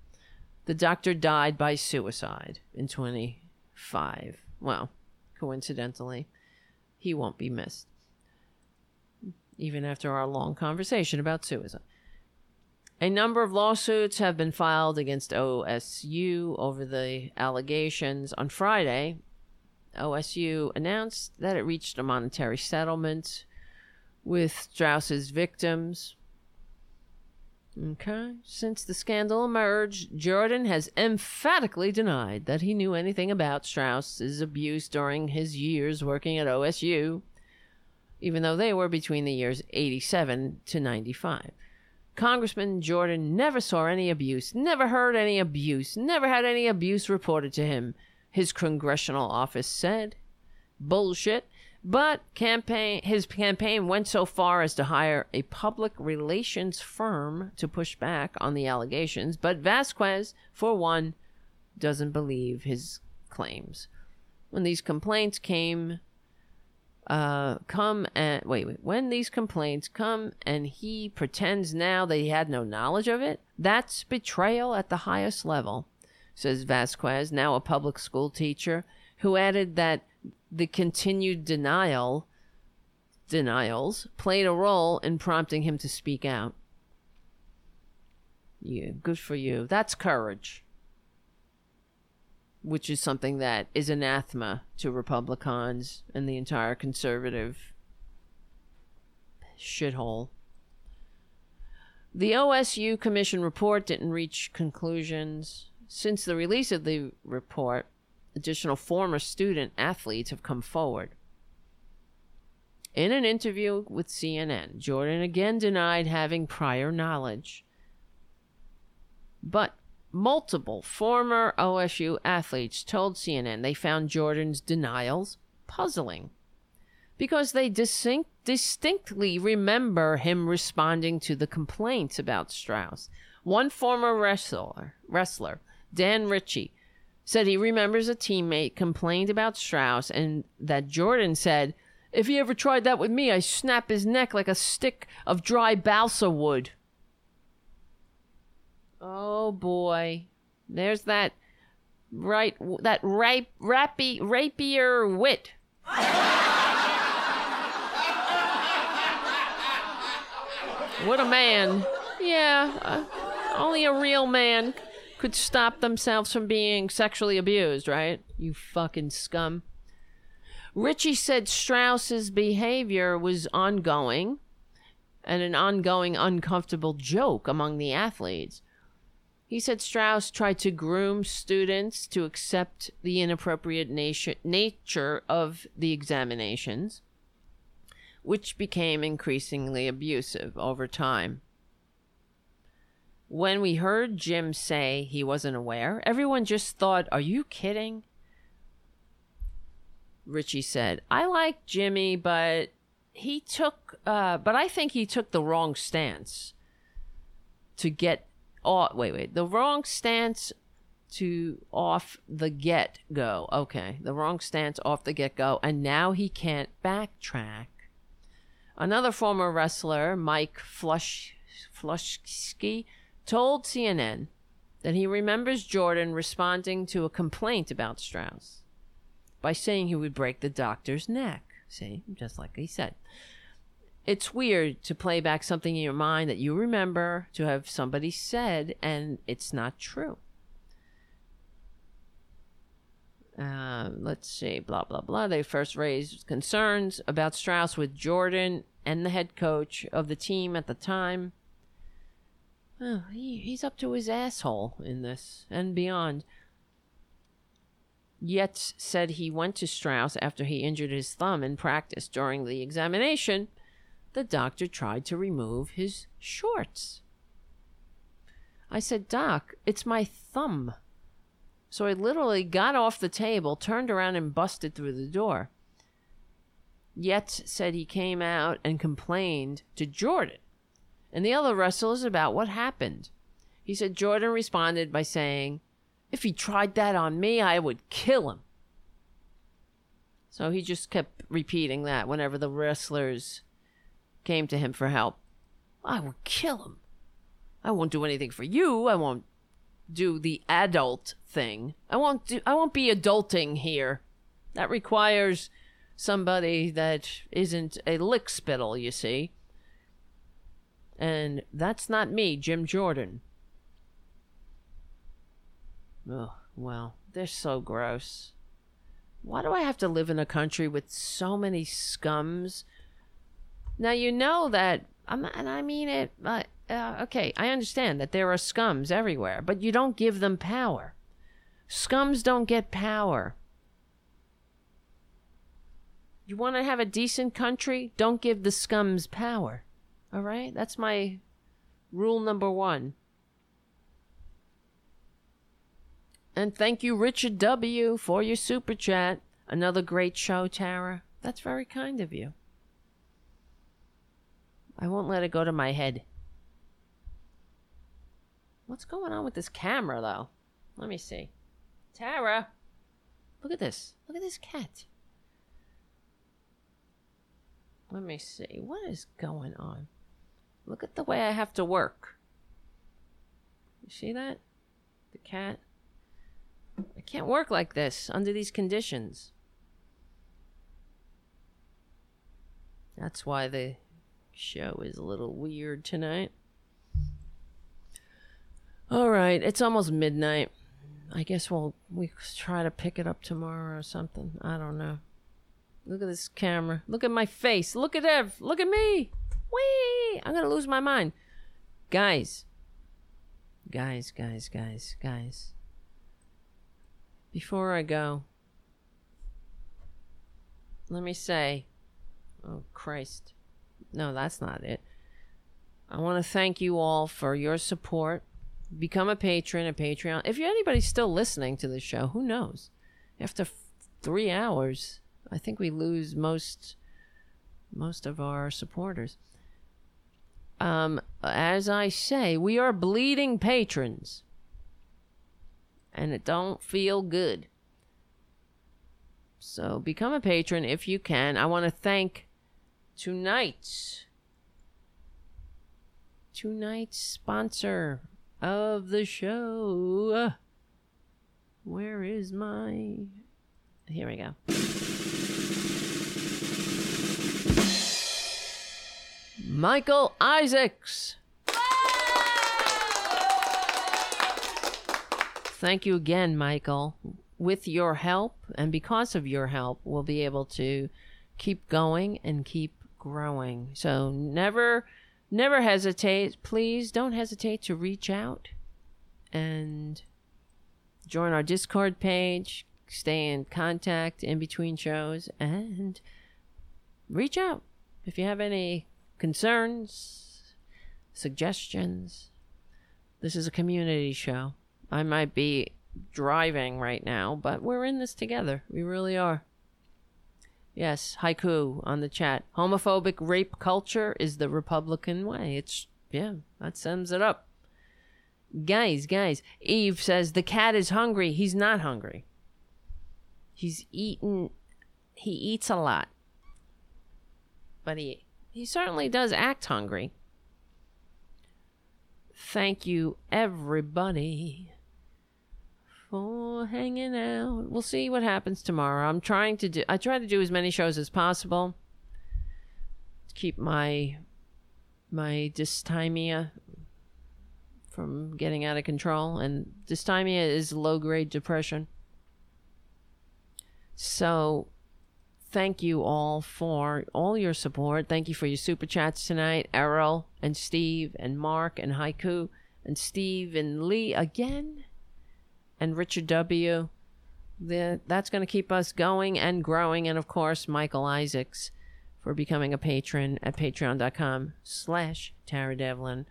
The doctor died by suicide in 25. Well, coincidentally, he won't be missed. Even after our long conversation about suicide. A number of lawsuits have been filed against OSU over the allegations. On Friday, OSU announced that it reached a monetary settlement with Strauss's victims. Okay. Since the scandal emerged, Jordan has emphatically denied that he knew anything about Strauss's abuse during his years working at OSU, even though they were between the years 87 to 95. Congressman Jordan never saw any abuse, never heard any abuse, never had any abuse reported to him, his congressional office said. Bullshit. But campaign his campaign went so far as to hire a public relations firm to push back on the allegations, but Vasquez, for one, doesn't believe his claims. When these complaints came uh come and wait, wait when these complaints come and he pretends now that he had no knowledge of it that's betrayal at the highest level says vasquez now a public school teacher who added that the continued denial denials played a role in prompting him to speak out. Yeah good for you. That's courage which is something that is anathema to Republicans and the entire conservative shithole. The OSU Commission report didn't reach conclusions. Since the release of the report, additional former student athletes have come forward. In an interview with CNN, Jordan again denied having prior knowledge. But multiple former OSU athletes told CNN they found Jordan's denials puzzling because they distinct, distinctly remember him responding to the complaints about Strauss. One former wrestler, wrestler Dan Ritchie, said he remembers a teammate complained about Strauss and that Jordan said, If he ever tried that with me, I snap his neck like a stick of dry balsa wood. Oh boy. There's that right that rape rapier wit. what a man. Yeah, uh, only a real man could stop themselves from being sexually abused, right? You fucking scum. Ritchie said Strauss's behavior was ongoing and an ongoing uncomfortable joke among the athletes. He said Strauss tried to groom students to accept the inappropriate natu- nature of the examinations, which became increasingly abusive over time. When we heard Jim say he wasn't aware, everyone just thought, Are you kidding? Ritchie said, I like Jimmy, but he took, uh, but I think he took the wrong stance to get oh wait wait the wrong stance to off the get go. Okay, the wrong stance off the get go, and now he can't backtrack. Another former wrestler, Mike Flush Flushski, told CNN that he remembers Jordan responding to a complaint about Strauss by saying he would break the doctor's neck. See, just like he said. It's weird to play back something in your mind that you remember to have somebody said and it's not true. Uh, let's see, blah, blah, blah. They first raised concerns about Strauss with Jordan and the head coach of the team at the time. Oh, he, he's up to his asshole in this and beyond. Yetts said he went to Strauss after he injured his thumb in practice during the examination. The doctor tried to remove his shorts. I said, Doc, it's my thumb. So I literally got off the table, turned around, and busted through the door. Yetts said he came out and complained to Jordan and the other wrestlers about what happened. He said Jordan responded by saying, If he tried that on me, I would kill him. So he just kept repeating that whenever the wrestlers came to him for help. I would kill him. I won't do anything for you. I won't do the adult thing. I won't do I won't be adulting here. That requires somebody that isn't a lick spittle, you see. And that's not me, Jim Jordan. Oh, well, they're so gross. Why do I have to live in a country with so many scums? Now you know that I'm and I mean it. Uh, uh, okay, I understand that there are scums everywhere, but you don't give them power. Scums don't get power. You want to have a decent country? Don't give the scums power. All right? That's my rule number one. And thank you, Richard W., for your super chat. Another great show, Tara. That's very kind of you. I won't let it go to my head. What's going on with this camera, though? Let me see. Tara! Look at this. Look at this cat. Let me see. What is going on? Look at the way I have to work. You see that? The cat. I can't work like this under these conditions. That's why the show is a little weird tonight. All right, it's almost midnight. I guess we'll we try to pick it up tomorrow or something. I don't know. Look at this camera. Look at my face. Look at Ev. Look at me. Wee! I'm gonna lose my mind. Guys. Guys, guys, guys, guys. Before I go, let me say, oh Christ. No, that's not it. I want to thank you all for your support. Become a patron, a Patreon. If you're anybody still listening to the show, who knows? After f- three hours, I think we lose most most of our supporters. Um, as I say, we are bleeding patrons, and it don't feel good. So become a patron if you can. I want to thank tonight's tonight's sponsor of the show. Where is my here we go. Michael Isaacs. Thank you again, Michael. With your help and because of your help, we'll be able to keep going and keep growing. So never never hesitate. Please don't hesitate to reach out and join our Discord page, stay in contact in between shows and reach out if you have any concerns, suggestions. This is a community show. I might be driving right now, but we're in this together. We really are. Yes, haiku on the chat. Homophobic rape culture is the Republican way. It's, yeah, that sums it up. Guys, guys, Eve says the cat is hungry. He's not hungry. He's eaten he eats a lot. But he he certainly does act hungry. Thank you everybody for hanging out. We'll see what happens tomorrow. I'm trying to do I try to do as many shows as possible. To keep my my dysthymia from getting out of control and dysthymia is low grade depression. So thank you all for all your support. Thank you for your super chats tonight, Errol and Steve and Mark and Haiku and Steve and Lee again and Richard W. The, that's going to keep us going and growing. And of course, Michael Isaacs for becoming a patron at patreon.com slash Tara Devlin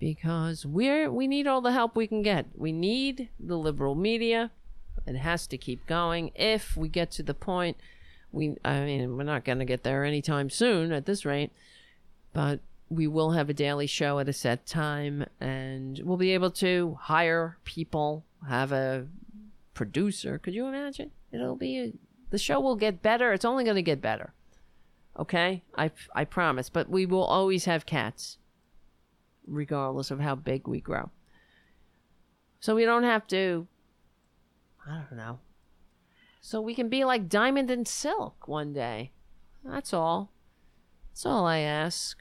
because we're we need all the help we can get. We need the liberal media. It has to keep going. If we get to the point, we I mean we're not going to get there anytime soon at this rate, but we will have a daily show at a set time, and we'll be able to hire people, have a producer. Could you imagine? It'll be a, the show will get better. It's only going to get better. Okay, I I promise. But we will always have cats regardless of how big we grow. So we don't have to, I don't know. So we can be like Diamond and Silk one day. That's all. That's all I ask.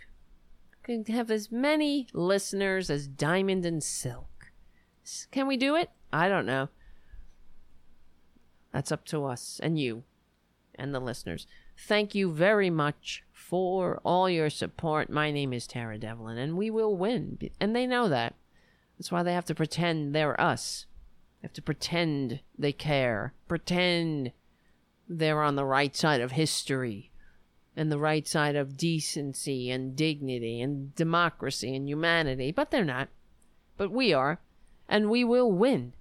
Can have as many listeners as Diamond and Silk. Can we do it? I don't know. That's up to us and you and the listeners. Thank you very much for all your support. My name is Tara Devlin, and we will win. And they know that. That's why they have to pretend they're us. They have to pretend they care, pretend they're on the right side of history and the right side of decency and dignity and democracy and humanity, but they're not. But we are, and we will win.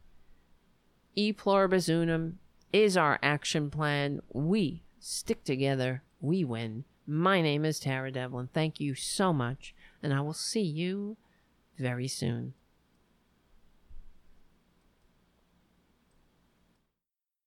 E pluribus unum is our action plan. We stick together, we win. My name is Tara Devlin. Thank you so much, and I will see you very soon.